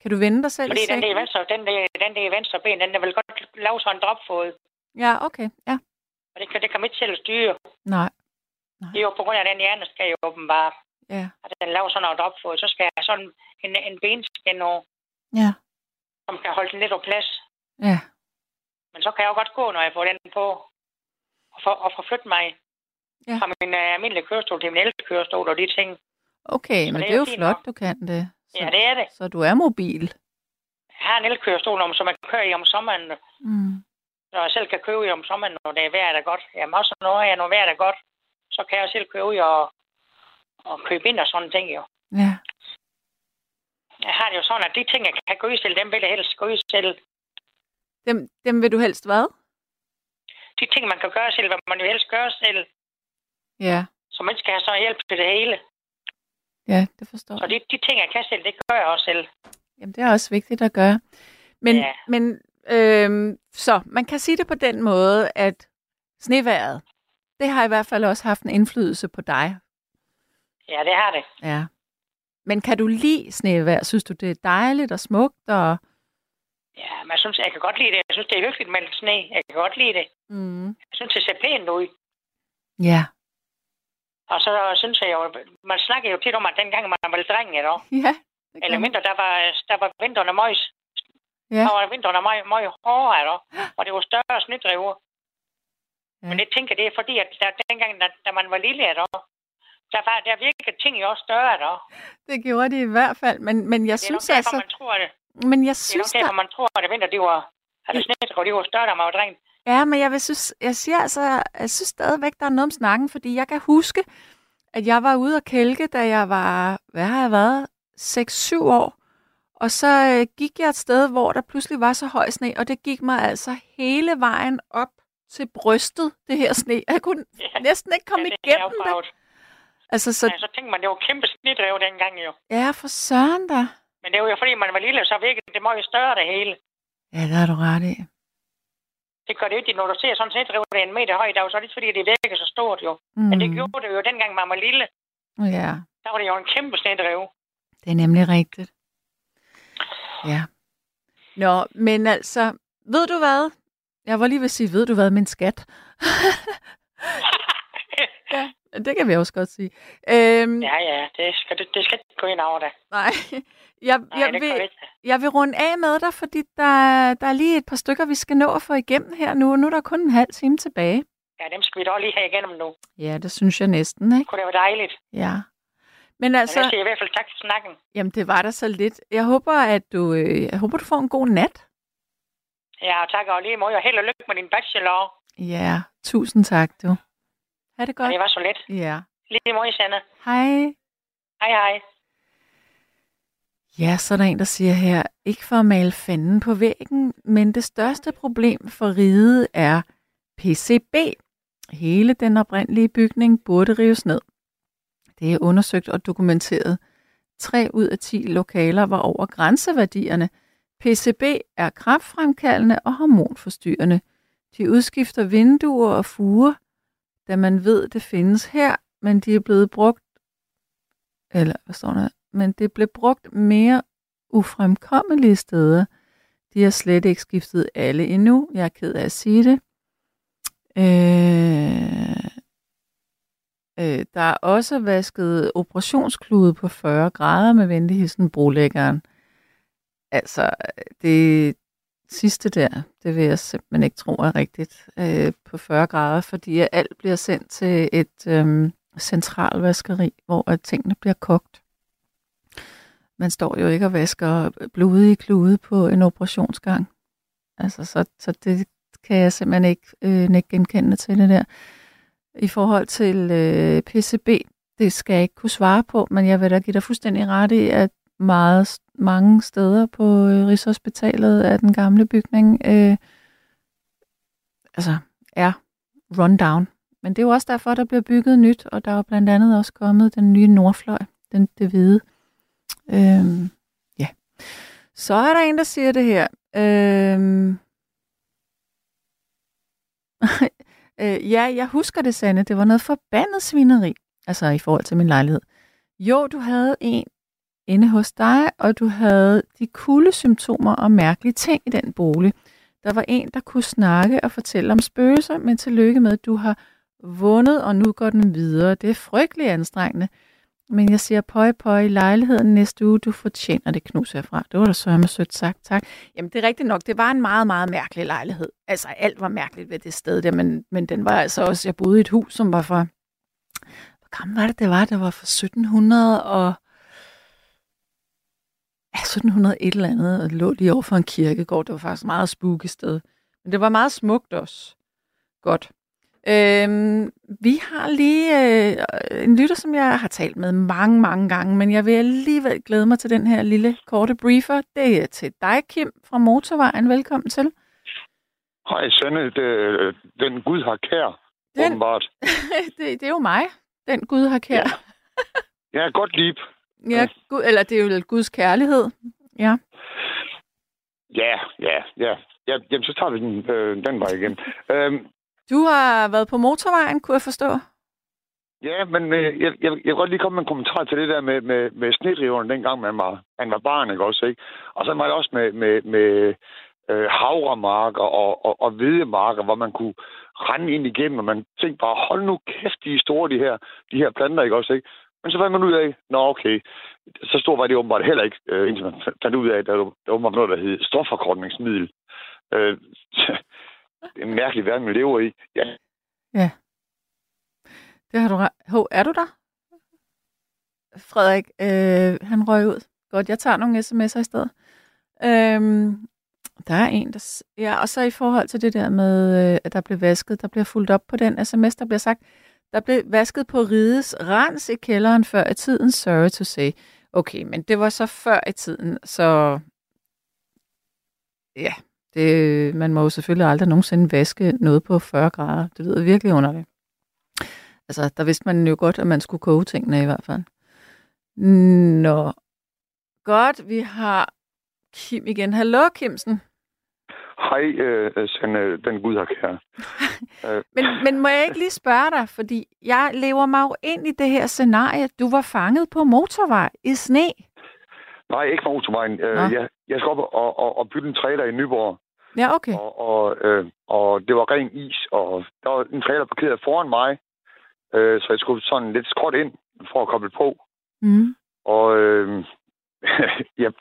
Kan du vende dig selv
Fordi den der, venstre, den, der, den der venstre ben, den er vel godt lave sådan en dropfod.
Ja, okay. Ja.
Og det kan, det kan man ikke selv styre.
Nej.
Det er jo på grund af den hjerneskade åbenbart.
Ja.
At den laver sådan noget dropfod. Så skal jeg sådan en, en benskin over,
Ja.
som kan holde den lidt på plads.
Ja.
Men så kan jeg jo godt gå, når jeg får den på. Og, for, og forflytte mig
Ja.
fra min uh, almindelige kørestol til min elkørestol og de ting.
Okay,
Så
men
det
det
er
er
jo
jo flot, du kan det. Så,
Ja, det er det.
så du er mobil.
Jeg har en elkørestol, om, som jeg kører i om sommeren.
Mm.
Når jeg selv kan køre i om sommeren, når det er vejret er godt. Jamen også når jeg når vejret er godt, så kan jeg selv køre ud og, og købe ind og sådan ting jo.
Ja.
Jeg har det jo sådan, at de ting, jeg kan ud selv, dem vil jeg helst ud selv.
Dem, dem vil du helst hvad?
De ting, man kan gøre selv, hvad man vil helst gøre selv.
Ja.
Så man skal have så hjælp til det hele.
Ja, det forstår
Så de, de ting, jeg kan selv, det gør jeg også selv.
Jamen, det er også vigtigt at gøre. Men,
Ja.
men øhm, så, man kan sige det på den måde, at sneværet, det har i hvert fald også haft en indflydelse på dig.
Ja, det har det.
Ja. Men kan du lide snevejr? Synes du, det er dejligt og smukt? Og...
Ja, men jeg synes, jeg kan godt lide det. Jeg synes, det er hyggeligt med lidt sne. Jeg kan godt lide det.
Mm.
Jeg synes, det ser pænt ud.
Ja.
Og så synes jeg jo, man snakker jo tit om, at dengang man var dreng, eller,
Ja.
eller mindre, der var, der var vinterne møjs.
Ja.
Der var vinterne meget, meget hårdere, eller, og det var større snedriver.
Ja.
Men jeg tænker, det er fordi, at der, dengang, da, da man var lille, eller, der, var, der virkede ting jo også større, eller.
Det gjorde de i hvert fald. Men, men jeg
Det er
synes
derfor,
altså...
man tror det.
Men jeg
Det er
synes,
nok derfor,
der...
man tror, at vinter, de var, eller snedriver, de var større, da man var dreng.
Ja, men jeg, vil synes, jeg siger altså, jeg synes stadigvæk, der er noget om snakken, fordi jeg kan huske, at jeg var ude og kælke, da jeg var, hvad har jeg været, 6-7 år. Og så øh, gik jeg et sted, hvor der pludselig var så høj sne, og det gik mig altså hele vejen op til brystet, det her sne. Jeg kunne
Ja.
næsten ikke komme
ja, det er
igennem det. Altså, så
Ja, så tænkte man, det var kæmpe snedrive dengang jo.
ja, for søren da.
Men det var jo fordi, man var lille, så virkede det meget større det hele.
Ja, det har du ret i.
Det gør det jo ikke, når du ser sådan set, det er en meter højt, så er det ikke fordi, det virker så stort jo. Mm. Men det gjorde det jo dengang, man var lille.
Ja,
Der var det jo en kæmpe snedrive.
det er nemlig rigtigt. Ja. Nå, men altså, ved du hvad? Jeg var lige ved at sige, ved du hvad, min skat? ja, det kan vi også godt sige. Øhm,
ja, ja, det skal, det, det skal ikke gå ind over det.
Nej, jeg,
Nej,
jeg,
det
vil,
det
jeg vil runde af med dig, fordi der, der er lige et par stykker, vi skal nå at få igennem her nu. Nu er der kun en halv time tilbage.
Ja, dem skal vi dog lige have igennem nu.
Ja, det synes jeg næsten, ikke?
Kunne det være dejligt.
Ja. Men
Men
altså,
jeg siger i hvert fald tak for snakken.
jamen det var der så lidt. Jeg håber, at du, øh, jeg håber, du får en god nat.
Ja, tak og lige måde, og held og lykke med din bachelor.
Ja, tusind tak, du. Ha' det
Ja,
godt.
det var så let.
Ja.
Lige måde, Sanne.
Hej.
Hej, hej.
Ja, så er der en, der siger her, ikke for at male fanden på væggen, men det største problem for riget er PCB. Hele den oprindelige bygning burde rives ned. Det er undersøgt og dokumenteret. 3 ud af 10 lokaler var over grænseværdierne. PCB er kraftfremkaldende og hormonforstyrrende. De udskifter vinduer og fuger, da man ved, det findes her, men de er blevet brugt eller hvad står der? Men det blev brugt mere ufremkommelige steder. De har slet ikke skiftet alle endnu. Jeg er ked af at sige det. Øh, øh, der er også vasket operationsklude på 40 grader med venligheden brolæggeren. Altså, det sidste der, det vil jeg simpelthen ikke tro er rigtigt øh, på 40 grader, fordi alt bliver sendt til et øh, centralvaskeri, hvor at tingene bliver kogt. Man står jo ikke og vasker blodige klude på en operationsgang. Altså, så, så det kan jeg simpelthen ikke øh, ikke genkende til det der. I forhold til øh, PCB, det skal jeg ikke kunne svare på, men jeg vil da give dig fuldstændig ret i, at meget, mange steder på øh, Rigshospitalet af den gamle bygning øh, altså er rundown. Men det er jo også derfor, der bliver bygget nyt, og der er jo blandt andet også kommet den nye Nordfløj, den det hvide. Øhm, ja. Så er der en, der siger det her. Øhm, Øh, ja, jeg husker det, Sande. Det var noget forbandet svineri, altså i forhold til min lejlighed. Jo, du havde en inde hos dig, og du havde de kulde symptomer og mærkelige ting i den bolig. Der var en, der kunne snakke og fortælle om spøgelser, men tillykke med, at du har vundet, og nu går den videre. Det er frygtelig anstrengende. Men jeg siger pøj pøj i lejligheden næste uge, du fortjener det knus herfra. Det var da så med sødt sagt, tak. Jamen det er rigtigt nok, det var en meget, meget mærkelig lejlighed. Altså alt var mærkeligt ved det sted der, men, men den var altså også, jeg boede i et hus, som var fra, hvor gammel var det, det var? Det var fra 1700 og, ja, 1700 et eller andet, og lå lige over for en kirkegård. Det var faktisk et meget spooky sted. Men det var meget smukt også. Godt. Øhm, vi har lige øh, en lytter, som jeg har talt med mange, mange gange, men jeg vil alligevel glæde mig til den her lille korte briefer. Det er til dig, Kim, fra Motorvejen. Velkommen til.
Hej, Sande. Det, den Gud har kær,
Den-
åbenbart.
det, det er jo mig, den Gud har kær.
Ja, godt lip.
Ja, Gud, eller det er jo Guds kærlighed. Ja.
Ja, ja, ja. ja jamen, så tager vi den, øh, den vej igen. øhm,
Du har været på motorvejen, kunne jeg forstå.
ja, men øh, jeg, jeg, jeg vil godt lige komme med en kommentar til det der med, med, med snedriveren, dengang man var, man var barn, ikke også, ikke? Og så var det også med, med, med øh, havremarker og, og, og hvedemarker, hvor man kunne rende ind igennem, og man tænkte bare, hold nu kæft, de er store, de her, de her planter, ikke også, ikke? Men så fandt man ud af, nå okay, så stor var det åbenbart heller ikke, øh, indtil man fandt ud af, at der var der noget, der hed stofforkortningsmiddel. Øh, det er en mærkelig verden, vi lever i. Ja,
Ja. Det har du ret. Hov, er du der? Frederik, øh, han røg ud. Godt, jeg tager nogle sms'er i stedet. Øhm, der er en, der... s- Ja, og så i forhold til det der med, øh, at der blev vasket, der bliver fuldt op på den sms, der bliver sagt, der blev vasket på rides rens i kælderen før i tiden, sorry to say. Okay, men det var så før i tiden, så ja, det, man må jo selvfølgelig aldrig nogensinde vaske noget på 40 grader. Det lyder virkelig underligt. Altså, der vidste man jo godt, at man skulle koge tingene i hvert fald. Nå. Godt, vi har Kim igen. Hallo, Kimsen
hej, øh, Sande, den Gud har kær. øh,
Men, men må jeg ikke lige spørge dig, fordi jeg lever mig jo ind i det her scenarie. Du var fanget på motorvej i sne.
nej, ikke motorvejen. Øh, jeg, jeg skal op og, og, og bygge en trailer i Nyborg,
Ja, okay.
og, og, øh, og det var ren is, og der var en trailer parkeret foran mig, øh, så jeg skulle sådan lidt skråt ind for at koble på.
Mm.
Og øh, jeg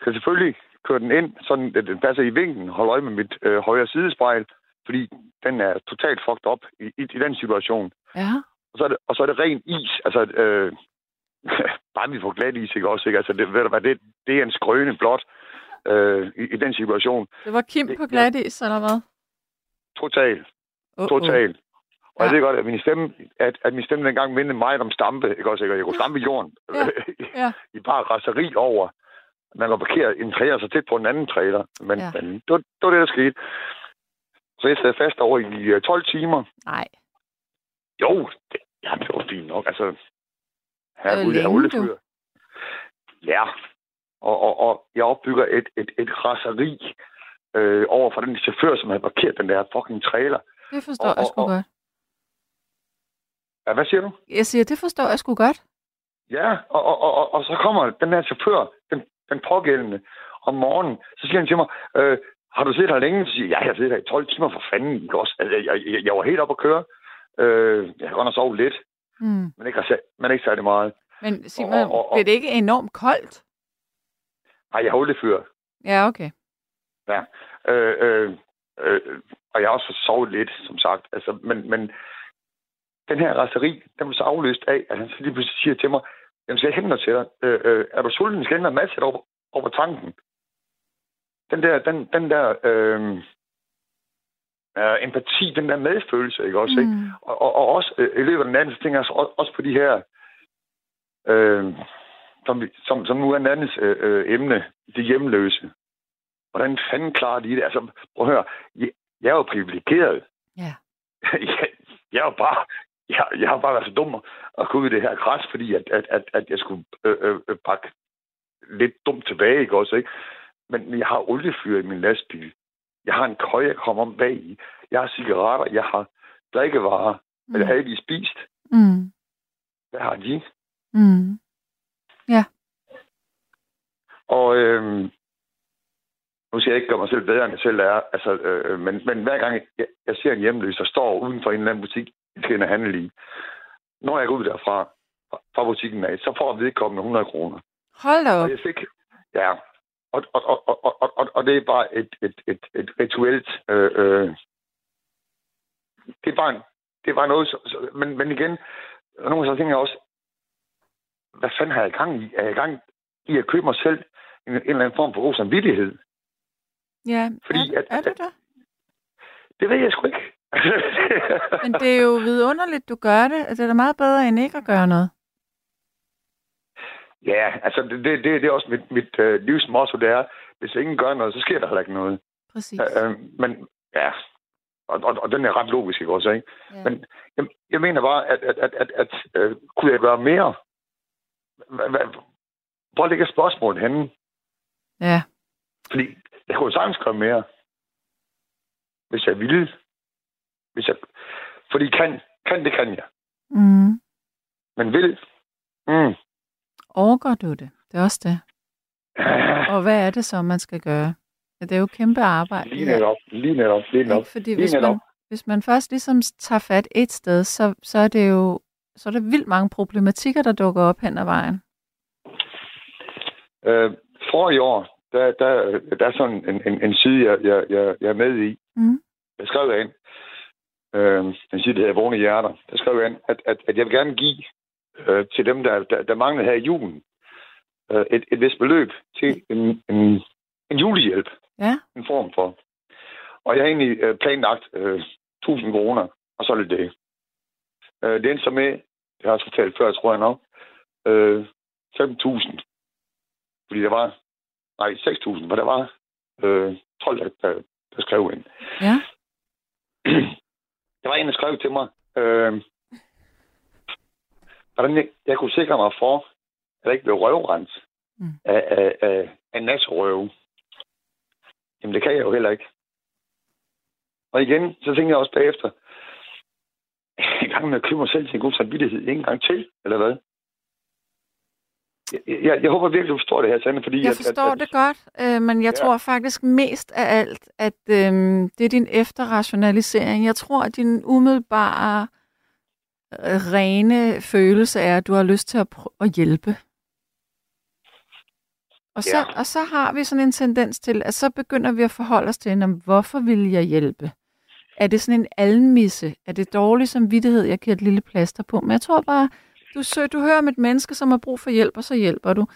skal selvfølgelig køre den ind, sådan at den passer i vinklen, holde øje med mit øh, højre sidespejl, fordi den er totalt fucked op i, i, i den situation.
Ja.
Og så er det, og så er det ren is. Altså, øh, bare vi får glat is, ikke også? Ikke? Altså, det, ved du hvad, det, det er en skrøne blot øh, i, i den situation.
Det var Kim på glatis, eller hvad?
Total.
Uh-oh.
Total. Og jeg
Ja.
ved godt, at min stemme, at, at min stemme dengang mindede meget om stampe, ikke også? Ikke? Jeg kunne stampe i jorden.
Ja, ja.
I bare raseri over, man var parkeret en trailer så tæt på en anden trailer. Men,
Ja.
men det, var, det var det, der skete. Så jeg sad fast over i øh, 12 timer.
Nej.
Jo, det, ja, det var fint nok. Altså, jeg er
længe,
oliefyr. Ja, og, og, og jeg opbygger et, et, et raseri øh, over for den chauffør, som havde parkeret den der fucking trailer.
Det forstår
Og-
jeg sgu
og-
godt.
Ja, hvad siger du?
Jeg siger, det forstår jeg sgu godt.
Ja, og, og, og, og, og så kommer den her chauffør, den, den pågældende, om morgenen, så siger han til mig, øh, har du siddet her længe? Så siger jeg, ja, jeg har siddet her i 12 timer for fanden. Ikke også? Altså, jeg, jeg, jeg var helt oppe at køre. Øh, jeg har godt nok sovet lidt,
Mm.
men ikke, men ikke særlig meget.
Men sig mig,
og- og-
blev det ikke enormt koldt?
Nej, jeg har oliefyr.
Ja, okay.
Ja. Øh, øh, øh, og jeg har også sovet lidt, som sagt. Altså, men, men den her raseri, den blev så afløst af, at han så lige pludselig siger til mig, jamen, skal jeg hente noget til dig? Øh, øh, er du sulten? Skal jeg hente til dig over, over tanken? Den der, den, den der øh, øh, empati, den der medfølelse, ikke også? Ikke?
Mm.
Og, og, og også øh, i løbet af den anden, så tænker jeg så også, også på de her, øh, som, som, som nu er den andens øh, øh, emne, det hjemløse. Hvordan fanden klarer de det? Altså, prøv at høre, jeg, jeg er jo privilegeret.
Ja.
jeg, jeg er jo bare, jeg, jeg har bare været så dum at gå ud i det her græs, fordi at, at, at, at jeg skulle øh, øh, øh, pakke lidt dumt tilbage, ikke også, ikke? Men jeg har oliefyr i min lastbil. Jeg har en køj, jeg kommer om bag i. Jeg har cigaretter. Jeg har drikkevarer.
Mm.
Eller havde de spist?
Mm.
Hvad har de?
Mm. Ja.
Og øhm, nu skal jeg ikke gøre mig selv bedre, end jeg selv er. Altså, øh, men, men hver gang jeg, jeg ser en hjemløs, der står uden for en eller anden butik, skal ind og handle i, når jeg går ud derfra, fra butikken af, så får vedkommende 100 kroner.
Hold da op.
Og jeg fik, ja, og, og, og, og, og, og, og det er bare et, et, et, et rituelt, øh, øh, det er bare, en, det er bare noget, så, så, men, men igen, nogle så tænker jeg også, hvad fanden har jeg i gang i? Er jeg i gang i at købe mig selv en, en eller anden form for god samvittighed?
Ja,
Fordi
er,
at-
er det?
Det ved jeg sgu ikke.
Men det er jo vidunderligt, du gør det. Altså, Det er da meget bedre, end ikke at gøre noget.
ja, altså det, det, det, er også mit, mit uh, livsmotto, det er, hvis ingen gør noget, så sker der heller ikke noget.
Præcis.
Uh, men ja, og, og, og den er ret logisk, ikke også, ikke?
Ja.
Men jeg, jeg mener bare, at, at, at, at, at uh, kunne jeg gøre mere? Hvor ligger spørgsmålet henne?
Ja.
Fordi jeg kunne sagtens gøre mere, hvis jeg ville. Hvis jeg, fordi kan, kan, det kan jeg.
Mm.
Men vil, mm,
Overgår du det? Det er også det. Og hvad er det så, man skal gøre? Ja, Det er jo kæmpe arbejde.
lige netop, lige netop, lige netop.
Ikke? Fordi
lige
hvis
netop.
man, hvis man først ligesom tager fat et sted, så, så er det jo så er der vildt mange problematikker, der dukker op hen ad vejen.
Øh, for i år, der, der, der er sådan en, en, en side, jeg, jeg, jeg, jeg er med i.
Mm.
Jeg skrev ind, øh, en side, der hedder Vågne Hjerter. Der skrev jeg ind, at, at, at jeg vil gerne give øh, til dem, der, der, der mangler her i julen, øh, et, et vist beløb til en, en, en julehjælp.
Ja.
En form for. Og jeg har egentlig øh, planlagt øh, 1000 kroner, og så er det det. Øh, det endte så med, det har jeg også fortalt før, tror jeg nok, øh, 5.000 fordi der var, nej, 6.000, hvor der var øh, 12, der, der, der skrev ind.
Ja.
Der var en, der skrev til mig, øh, hvordan jeg, jeg kunne sikre mig for, at der ikke blev røvrens
Mm.
af, af, af, af natrøve. Jamen, det kan jeg jo heller ikke. Og igen, så tænker jeg også bagefter, jeg er i gang med at købe mig selv til en god samvittighed en gang til, eller hvad? Jeg, jeg, jeg håber virkelig, du forstår det her, Sande, fordi...
Jeg forstår
at, at,
det godt, øh, men jeg
Ja.
tror faktisk mest af alt, at øh, det er din efterrationalisering. Jeg tror, at din umiddelbare øh, rene følelse er, at du har lyst til at, prø- at hjælpe. Og så,
Ja.
og så har vi sådan en tendens til, at så begynder vi at forholde os til, "Nå, hvorfor vil jeg hjælpe? Er det sådan en almisse? Er det dårlig samvittighed, jeg giver et lille plaster på? Men jeg tror bare, du, sø, du hører om et menneske, som har brug for hjælp, og så hjælper du.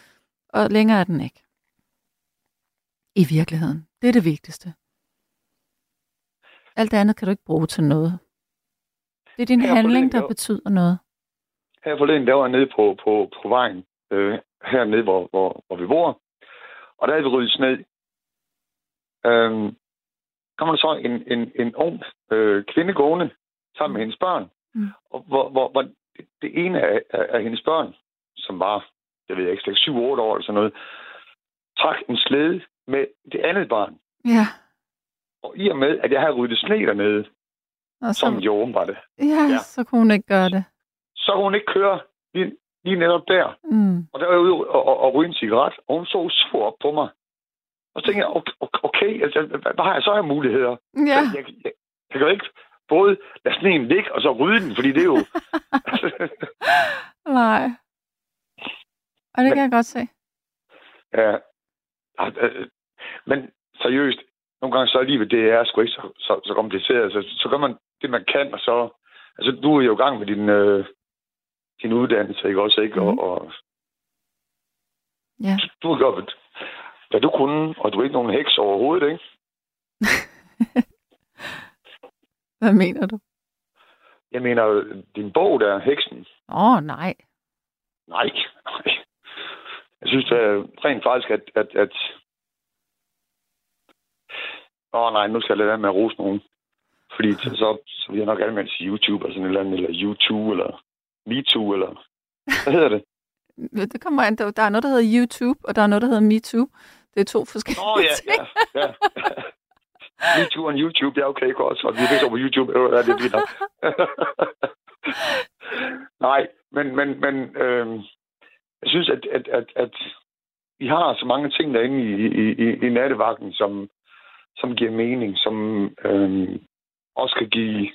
Og længere er den ikke. I virkeligheden. Det er det vigtigste. Alt det andet kan du ikke bruge til noget. Det er din
Her
handling, der
jo.
betyder noget.
Her forleden, der var jeg nede på, på, på vejen, øh, hernede, hvor, hvor, hvor vi bor. Og der havde vi ryddet sne. Øhm, kommer der så en, en, en ung øh, kvinde gående sammen med hendes børn.
Mm.
Og hvor, hvor, hvor det, ene af, af, af hendes børn, som var, jeg ved ikke, 7-8 år eller sådan noget, trak en slæde med det andet barn.
Ja.
Og i og med, at jeg havde ryddet sne dernede,
Og
som
så,
jo åbenbart det,
ja,
ja.
så kunne hun ikke gøre det.
så kunne hun ikke køre lige, lige netop der.
Mm.
Og der var jeg ude og, og, og ryge en cigaret, og hun så sur op på mig. Og så tænkte jeg, okay, okay altså, hvad, har jeg så af muligheder?
Ja,
Jeg, jeg, jeg, jeg kan ikke både lade sneen ligge, og så rydde den, fordi det er jo...
nej. Og det
Men-
kan jeg godt se.
ja, Ah, øh, men seriøst, nogle gange så er livet, det er sgu ikke så, så, så kompliceret. Så, så gør man det, man kan, og så... Altså, du er jo i gang med din, øh, din uddannelse, ikke også, ikke?
Mhm.
Og, og
Ja.
du har gjort, hvad du kunne, og du er ikke nogen heks overhovedet, ikke?
Hvad mener du?
Jeg mener, din bog der, Heksen,
Åh, oh, nej.
nej, nej. Jeg synes er rent faktisk, at... at, at Åh oh, nej, nu skal jeg lade være med at rose nogen. Fordi så, så, vil jeg nok gerne sige YouTube eller sådan et eller andet, eller YouTube, eller MeToo, eller... Hvad hedder det?
Det kommer an. Der er noget, der hedder YouTube, og der er noget, der hedder MeToo. Det er to forskellige
oh, ja,
ting.
ja, ja. MeToo on YouTube, det er okay godt, så vi er på YouTube, det er det nok. Nej, men, men, men øh, jeg synes, at, at, at, at vi har så mange ting derinde i, i, i, i nattevagten, som, som giver mening, som øh, også kan give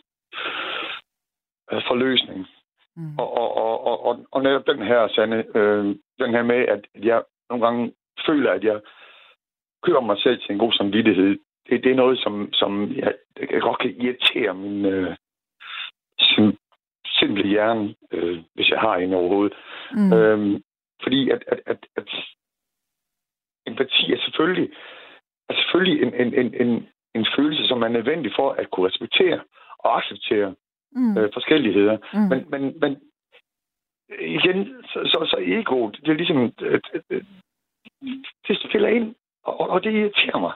øh, forløsning. Mm. Og, og, og, og, og, og netop den her, Sanne, øh, den her med, at jeg nogle gange føler, at jeg kører mig selv til en god samvittighed. Det, det er noget, som, som jeg, jeg godt kan irritere min øh, sim, simple hjerne, øh, hvis jeg har en overhovedet. Mm. Øhm, fordi at, at, at, at empati er selvfølgelig, er selvfølgelig en, en, en, en, en følelse, som er nødvendig for at kunne respektere og acceptere mm. øh, forskelligheder. Mm. Men, men, men igen, så, så, så ego, det er ligesom, øh, det spiller ind, og, og det irriterer mig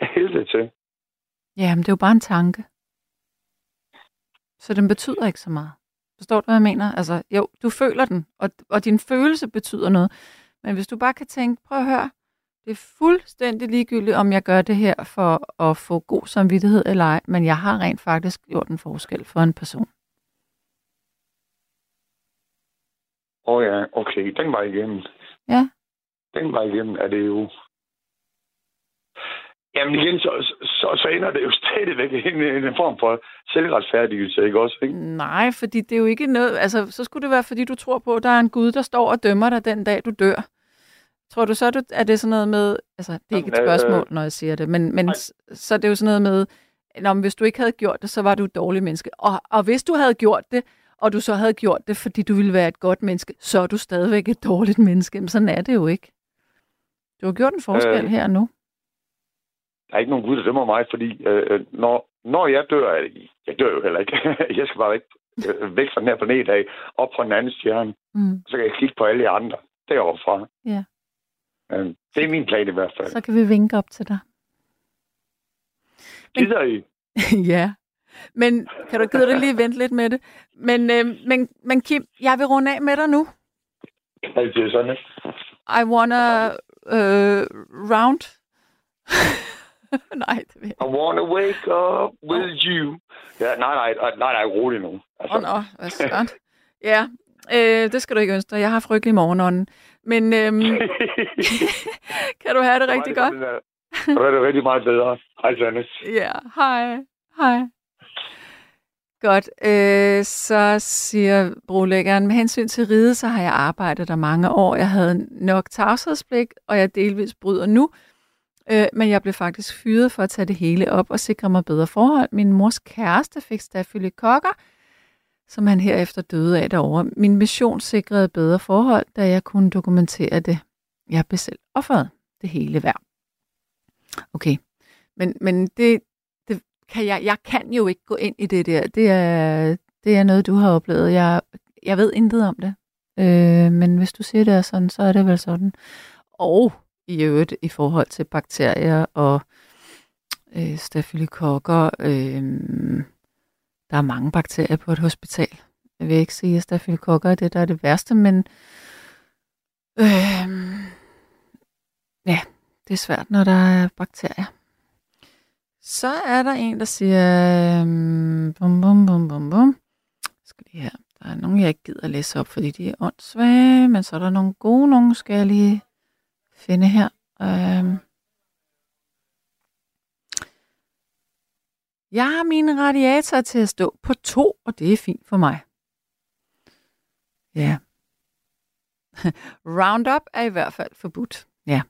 helvede til.
Ja, men det er jo bare en tanke. Så den betyder ikke så meget. Forstår du, hvad jeg mener? Altså, jo, du føler den, og, og din følelse betyder noget. Men hvis du bare kan tænke, prøv at høre, det er fuldstændig ligegyldigt, om jeg gør det her for at få god samvittighed eller ej, men jeg har rent faktisk gjort en forskel for en person.
Åh oh ja, okay, den var igennem.
Ja.
Den var igennem, er det jo... Jamen igen, så, så, så ender det jo stadigvæk i en, en form for selvretfærdigelse, ikke også? Ikke?
Nej, fordi det er jo ikke noget... Altså, så skulle det være, fordi du tror på, at der er en Gud, der står og dømmer dig den dag, du dør. Tror du så, er det sådan noget med... Altså, det er ikke et spørgsmål, når jeg siger det, men, men så er det jo sådan noget med... Når, hvis du ikke havde gjort det, så var du et dårligt menneske. Og, og hvis du havde gjort det, og du så havde gjort det, fordi du ville være et godt menneske, så er du stadigvæk et dårligt menneske. Men sådan er det jo ikke. Du har gjort en forskel øh, her nu.
Der er ikke nogen Gud, der dømmer mig, fordi øh, øh når, når jeg dør, jeg dør jo heller ikke, jeg skal bare væk, øh, væk fra den her planet af, op på en anden stjerne, mm. så kan jeg kigge på alle de andre derovre fra.
Ja.
Øh, det er min plan i hvert fald.
Så kan vi vinke op til dig.
Gider I?
ja. Men kan du give dig lige vente lidt med det? Men, øh, men, men Kim, jeg vil runde af med dig nu.
Altid sådan.
I wanna uh, round. nej, det ved
jeg I wanna wake up with you. Ja, nej, nej, nej, nej, rolig nu.
Altså. Oh, nå, hvad skønt. ja, øh, det skal du ikke ønske dig. Jeg har frygtelig morgenånden. Men øhm, kan du have det rigtig godt?
Så er det rigtig meget bedre. Hej, Sanne.
Ja, hej. Hej. Godt. Øh, så siger brolæggeren, med hensyn til ride, så har jeg arbejdet der mange år. Jeg havde nok tavshedspligt, og jeg delvis bryder nu. Øh, men jeg blev faktisk fyret for at tage det hele op og sikre mig bedre forhold. Min mors kæreste fik stafylokokker, som han herefter døde af derovre. Min mission sikrede bedre forhold, da jeg kunne dokumentere det. Jeg blev selv offeret det hele værd. Okay, men, men det, det kan jeg, jeg kan jo ikke gå ind i det der. Det er, det er noget, du har oplevet. Jeg, jeg ved intet om det. Øh, men hvis du siger det er sådan, så er det vel sådan. Og i øvrigt i forhold til bakterier og øh, stafylokokker, øh, der er mange bakterier på et hospital. Jeg vil ikke sige, at stafylokokker er det, der er det værste, men øh, ja, det er svært, når der er bakterier. Så er der en, der siger, øh, bum, bum, bum, bum, bum. Skal lige her. Der er nogen, jeg ikke gider læse op, fordi de er åndssvage, men så er der nogle gode, nogle skal jeg lige finde her. Øh, Jeg har min radiator til at stå på to, og det er fint for mig. Ja. Roundup er i hvert fald forbudt. Ja.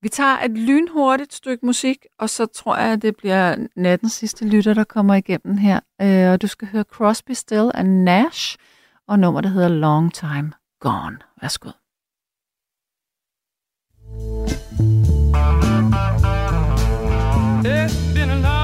Vi tager et lynhurtigt stykke musik, og så tror jeg, at det bliver nattens sidste lytter, der kommer igennem her. Øh, og du skal høre Crosby, Still and Nash, og nummer, der hedder Long Time Gone. Værsgo. It's been a long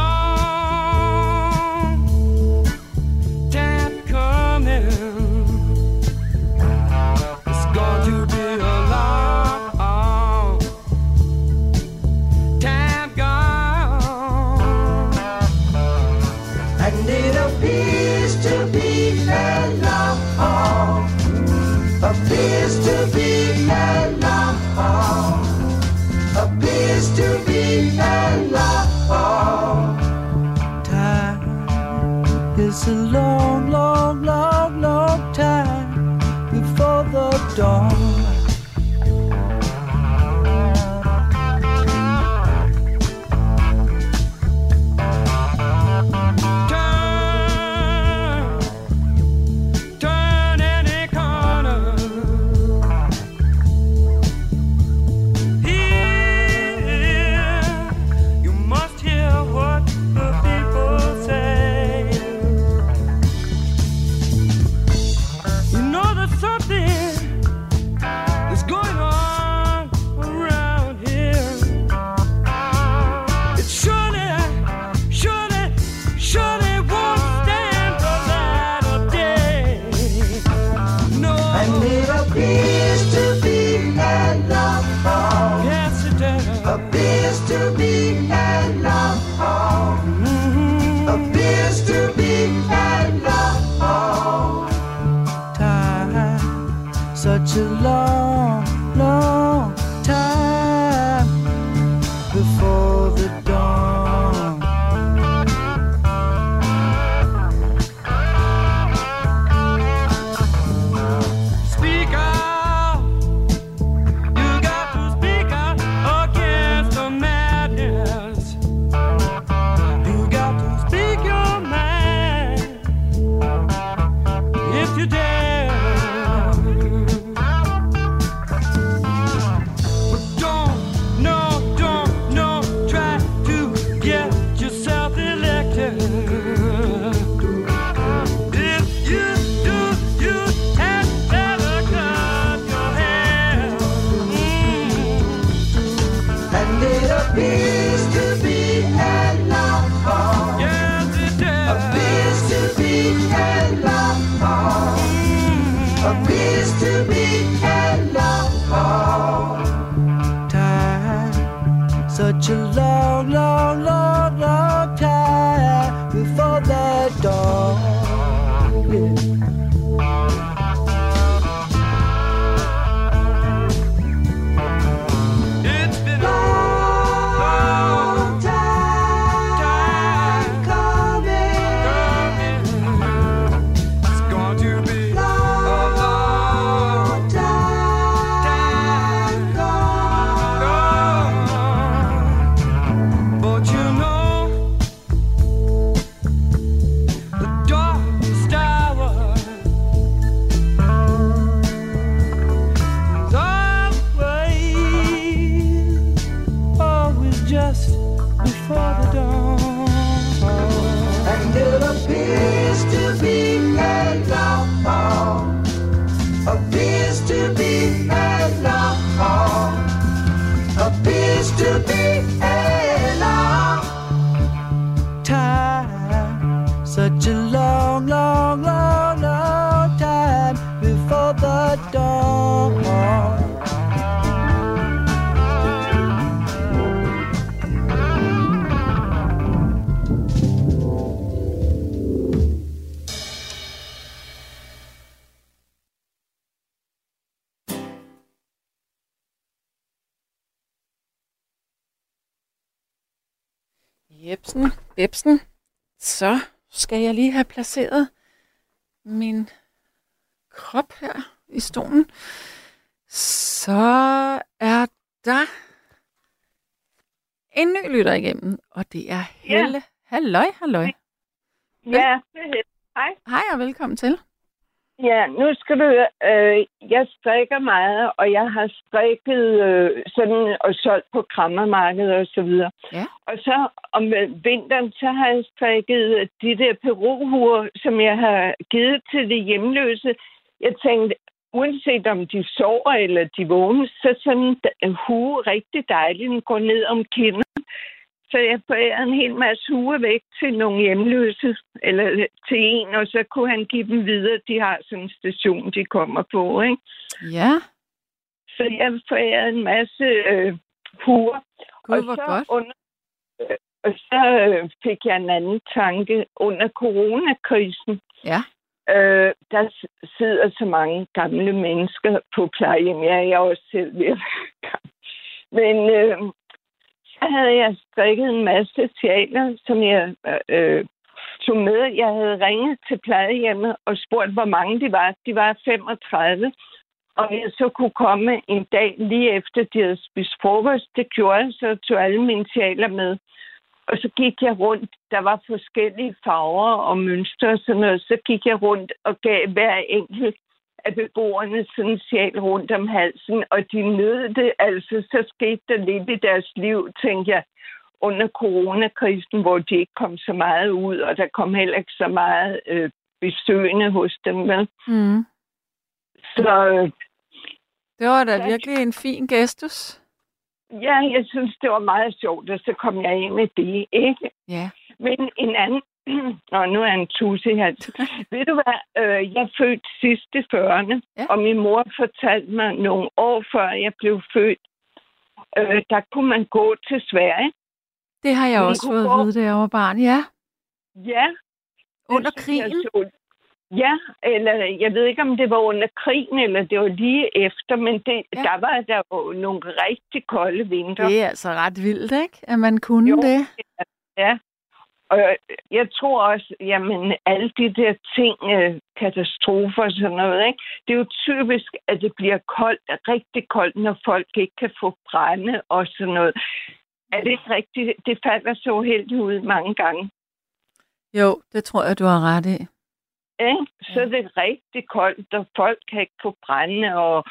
such a long, long,
skal jeg lige have placeret min krop her i stolen. Så er der en ny lytter igennem, og det er Helle. Ja. Halløj, halløj.
Ja, det er helt. Hej.
Hej og velkommen til.
Ja, nu skal du... Øh, jeg strikker meget, og jeg har strikket øh, sådan og solgt på krammermarkedet og så videre.
Ja.
Og så om øh, vinteren, så har jeg strikket de der peruhuer, som jeg har givet til de hjemløse. Jeg tænkte, uanset om de sover eller de vågner, så sådan en hue rigtig dejlig. Den går ned om kinden. Så jeg forærede en hel masse huer væk til nogle hjemløse, eller til en, og så kunne han give dem videre. De har sådan en station, de kommer på, ikke?
Ja.
Så jeg forærede en masse øh, huer.
Gud,
og
hvor
så
godt.
Under, øh, og så øh, fik jeg en anden tanke. Under coronakrisen,
Ja.
øh, der sidder så mange gamle mennesker på plejehjem. Ja, jeg er også selv ved at. Men øh, så havde jeg strikket en masse teater, som jeg øh, tog med. Jeg havde ringet til plejehjemmet og spurgt, hvor mange de var. De var 35. Og jeg så kunne komme en dag lige efter, de havde spist frokost. Det gjorde jeg, så tog alle mine teater med. Og så gik jeg rundt. Der var forskellige farver og mønstre og sådan noget. Så gik jeg rundt og gav hver enkelt af beboerne sådan en sjal rundt om halsen. Og de nød det. Altså, så skete der lidt i deres liv, tænkte jeg under coronakrisen, hvor de ikke kom så meget ud, og der kom heller ikke så meget øh, besøgende hos dem. Vel?
Mm.
Så øh,
Det var da virkelig en fin gestus.
ja, jeg synes, det var meget sjovt, og så kom jeg ind med det, ikke?
Ja.
Men en anden... Nå, nu er en tusse her. Ved du hvad? Øh, jeg født sidst i 40'erne, ja. og min mor fortalte mig nogle år før jeg blev født, øh, der kunne man gå til Sverige.
Det har jeg
Vi
også fået
gå-
at vide, da jeg var barn. Ja.
Ja.
Under krigen?
Ja, eller jeg ved ikke, om det var under krigen, eller det var lige efter, men det, ja. der var der jo nogle rigtig kolde vintre.
Det er altså ret vildt, ikke? At man kunne
Jo,
det.
Ja. Og jeg tror også, jamen alle de der ting, øh, katastrofer og sådan noget, ikke? det er jo typisk, at det bliver koldt, rigtig koldt, når folk ikke kan få brænde og sådan noget. Er det ikke rigtigt? Det falder så uheldigt ud mange gange.
Jo, det tror jeg, du har ret i.
Ikke? Så er det rigtig koldt, og folk kan ikke få brænde og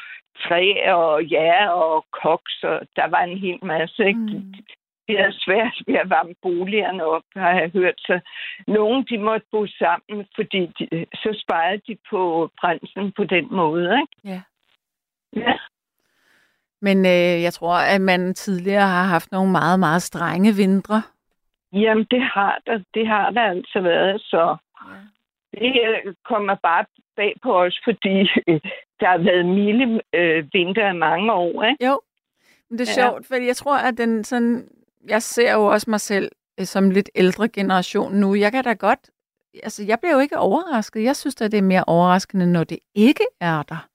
træ og ja og koks, og der var en hel masse. Ikke? Mm. Det er svært ved at varme boligerne op, har jeg hørt. Så nogle de måtte bo sammen, fordi de, så sparede de på brændslen på den måde. Ikke?
Ja.
Ja.
Men øh, jeg tror, at man tidligere har haft nogle meget, meget strenge vintre.
Jamen, det har der, det har der altså været, så det øh, kommer bare bag på os, fordi øh, der har været milde øh, vinter i mange år, ikke?
Jo, men det er
Ja.
sjovt, for jeg tror, at den sådan... Jeg ser jo også mig selv øh, som lidt ældre generation nu. Jeg kan da godt... Altså, jeg bliver jo ikke overrasket. Jeg synes da, det er mere overraskende, når det ikke er der.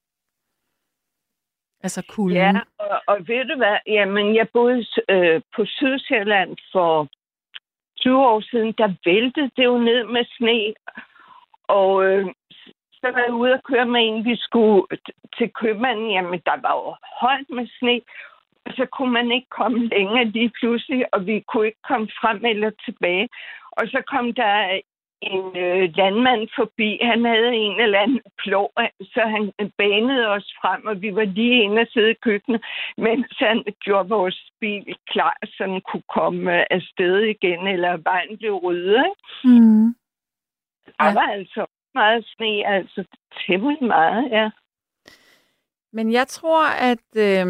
Altså kulden.
Ja, og, og ved du hvad? Jamen, jeg boede øh, på Sydsjælland for 20 år siden. Der væltede det jo ned med sne. Og øh, så var jeg ude og køre med en, vi skulle t- til købmanden. Jamen, der var jo højt med sne. Og så kunne man ikke komme længere lige pludselig, og vi kunne ikke komme frem eller tilbage. Og så kom der en øh, landmand forbi. Han havde en eller anden plov, så han banede os frem, og vi var lige inde og sidde i køkkenet, mens han gjorde vores bil klar, så den kunne komme øh, afsted igen, eller vejen blev ryddet.
Mm.
Der var altså meget sne, altså temmelig meget, ja.
Men jeg tror, at øh,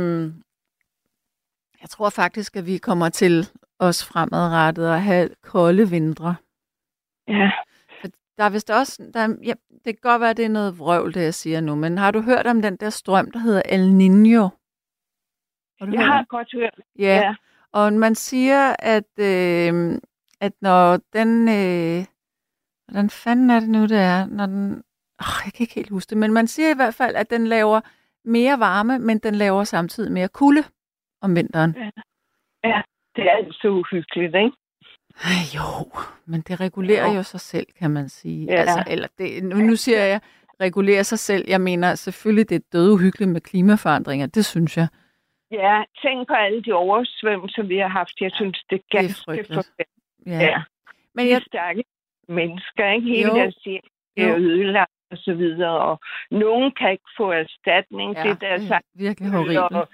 jeg tror faktisk, at vi kommer til os fremadrettet at have kolde vintre.
Ja.
Der er vist også, der, er- ja, det kan godt være, at det er noget vrøvl, det jeg siger nu, men har du hørt om den der strøm, der hedder El Niño? Har du
Jeg
hørt
har godt hørt.
Ja, ja. og man siger, at, øh, at når den... Øh, hvordan fanden er det nu, det er? Når den, oh, jeg kan ikke helt huske det, men man siger i hvert fald, at den laver mere varme, men den laver samtidig mere kulde om vinteren.
Ja, ja det er altså uhyggeligt, ikke?
Ej, jo, men det regulerer
Jo.
jo sig selv, kan man sige.
Ja.
Altså, eller det, nu, nu siger jeg, regulerer sig selv. Jeg mener selvfølgelig, det er døduhyggeligt med klimaforandringer. Det synes jeg.
Ja, tænk på alle de oversvømmelser, vi har haft. Jeg synes, det er ganske
frygteligt.
forfærdeligt.
Ja.
Ja.
Men
De
jeg,
stærke mennesker, ikke? Hele
Jo.
deres hjem er ødelagt og så videre, og nogen kan ikke få erstatning.
Ja,
det er deres
det er virkelig horribelt.
og-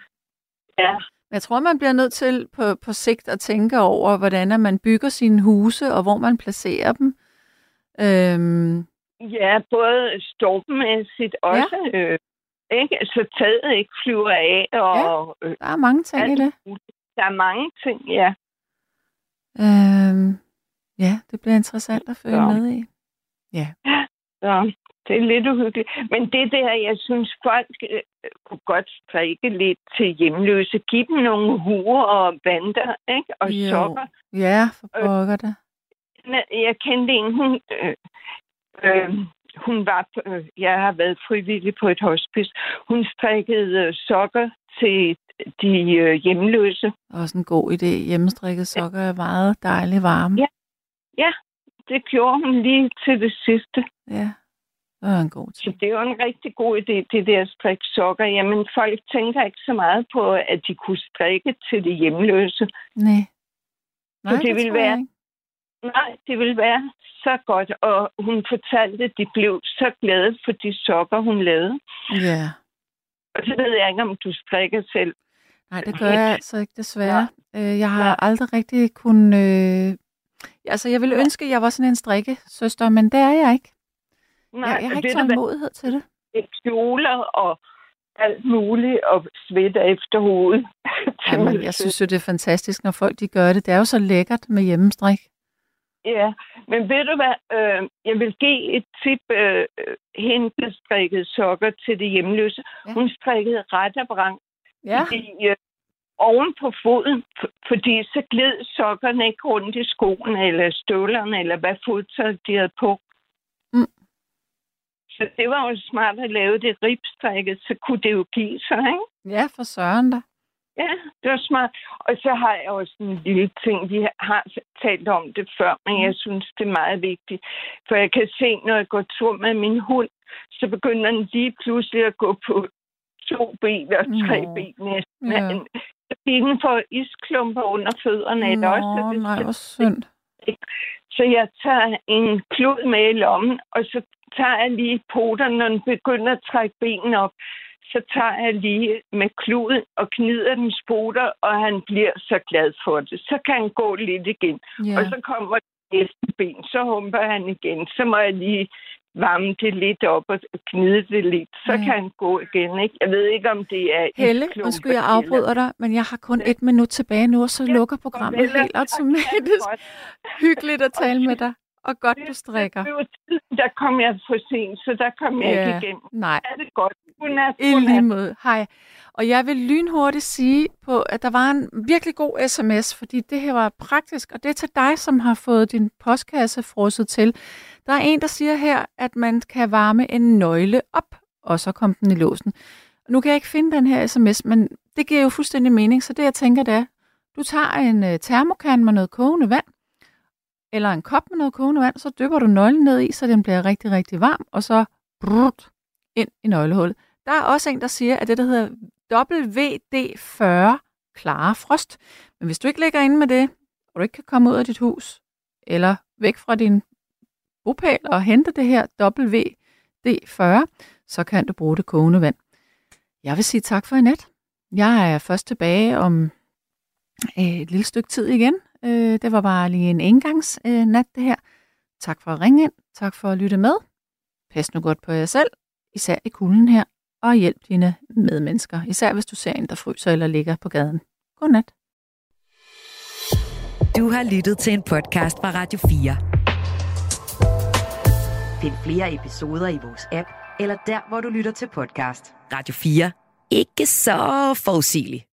Ja,
Jeg tror, man bliver nødt til på, på sigt at tænke over, hvordan man bygger sine huse, og hvor man placerer dem. Øhm,
ja både stormmæssigt også, ja. øh, ikke? Så taget ikke flyver af, og... Ja,
der er mange ting i det.
Der er mange ting, ja.
øhm, ja, det bliver interessant at følge
Ja.
med i. Ja.
Så det er lidt uhyggeligt. Men det der, jeg synes, folk øh, kunne godt strikke lidt til hjemløse. Giv dem nogle huer og bander, ikke? Og
Jo.
sokker.
Ja, for pokker det.
Jeg kendte en, hun, øh, øh, hun var, øh, jeg har været frivillig på et hospice. Hun strikkede øh, sokker til de øh, hjemløse.
Også en god idé. Hjemmestrikket sokker er meget dejligt varme.
Ja, ja det gjorde hun lige til det sidste.
Ja, det var en god
Så det var en rigtig god idé, det der strik sokker. Jamen, folk tænker ikke så meget på, at de kunne strikke til det hjemløse.
Nej.
Nej, det, det ville være,
ikke.
nej, det ville være så godt. Og hun fortalte, at de blev så glade for de sokker, hun lavede.
Ja.
Og så ved jeg ikke, om du strikker selv.
Nej, det gør jeg altså ikke, desværre. Øh, Jeg har aldrig rigtig kunnet... Øh... Altså, jeg ville ønske, at jeg var sådan en strikkesøster, men det er jeg ikke.
Nej,
jeg, jeg har ikke
hvad?
tålmodighed til det.
Kjoler og alt muligt, og svætte efter hovedet.
Jamen, jeg synes jo, det er fantastisk, når folk de gør det. Det er jo så lækkert med hjemmestrik.
Ja, men ved du hvad? Øh, jeg vil give et tip. Øh, hende der strikkede sokker til det hjemløse. Ja. Hun strikkede ret og brang.
Ja.
Fordi, øh, oven på foden, fordi så gled sokkerne ikke rundt i skoene, eller støvlerne, eller hvad fodtøj de havde på. Så det var jo smart at lave det ribstrikket, så kunne det jo give sig, ikke?
Ja, for søren da.
Ja, det var smart. Og så har jeg også en lille ting, vi har talt om det før, men jeg synes, det er meget vigtigt. For jeg kan se, når jeg går tur med min hund, så begynder den lige pludselig at gå på to ben og tre
Nå.
ben næsten.
Ja.
Den får isklumper under fødderne. Nå, også, så det,
nej, hvor synd.
Så jeg tager en klud med i lommen, og så tager jeg lige poterne, når den begynder at trække benene op. Så tager jeg lige med kluden og knider den spoter, og han bliver så glad for det. Så kan han gå lidt igen.
Ja.
Og så kommer næste ben, så humper han igen. Så må jeg lige varme det lidt op og knide det lidt. Så
Ja.
kan han gå igen. Ikke? Jeg ved ikke, om det er
Helle, undskyld, jeg afbryder dig, men jeg har kun et minut tilbage nu, og så lukker programmet
Helle,
helt automatisk. Hyggeligt at tale med dig, og godt du strikker.
Det var tiden, der kom jeg for sent, så der kom jeg ikke igennem.
nej.
Er det godt? Godnat,
I
godnat.
lige måde. Hej. Og jeg vil lynhurtigt sige, på, at der var en virkelig god sms, fordi det her var praktisk, og det er til dig, som har fået din postkasse frosset til. Der er en, der siger her, at man kan varme en nøgle op, og så kom den i låsen. Nu kan jeg ikke finde den her sms, men det giver jo fuldstændig mening, så det jeg tænker, det er, du tager en øh, termokan med noget kogende vand, eller en kop med noget kogende vand, så dypper du nøglen ned i, så den bliver rigtig, rigtig varm, og så brrrt, ind i nøglehullet. Der er også en, der siger, at det, der hedder WD-40 klare frost. Men hvis du ikke ligger inde med det, og du ikke kan komme ud af dit hus, eller væk fra din bopæl og hente det her WD-40, så kan du bruge det kogende vand. Jeg vil sige tak for i nat. Jeg er først tilbage om øh, et lille stykke tid igen. Øh, det var bare lige en engangsnat, øh, nat, det her. Tak for at ringe ind. Tak for at lytte med. Pas nu godt på jer selv, især i kulden her, og hjælp dine medmennesker, især hvis du ser en, der fryser eller ligger på gaden. Godnat.
Du har lyttet til en podcast fra Radio 4. Find flere episoder i vores app, eller der, hvor du lytter til podcast. Radio 4. Ikke så forudsigeligt.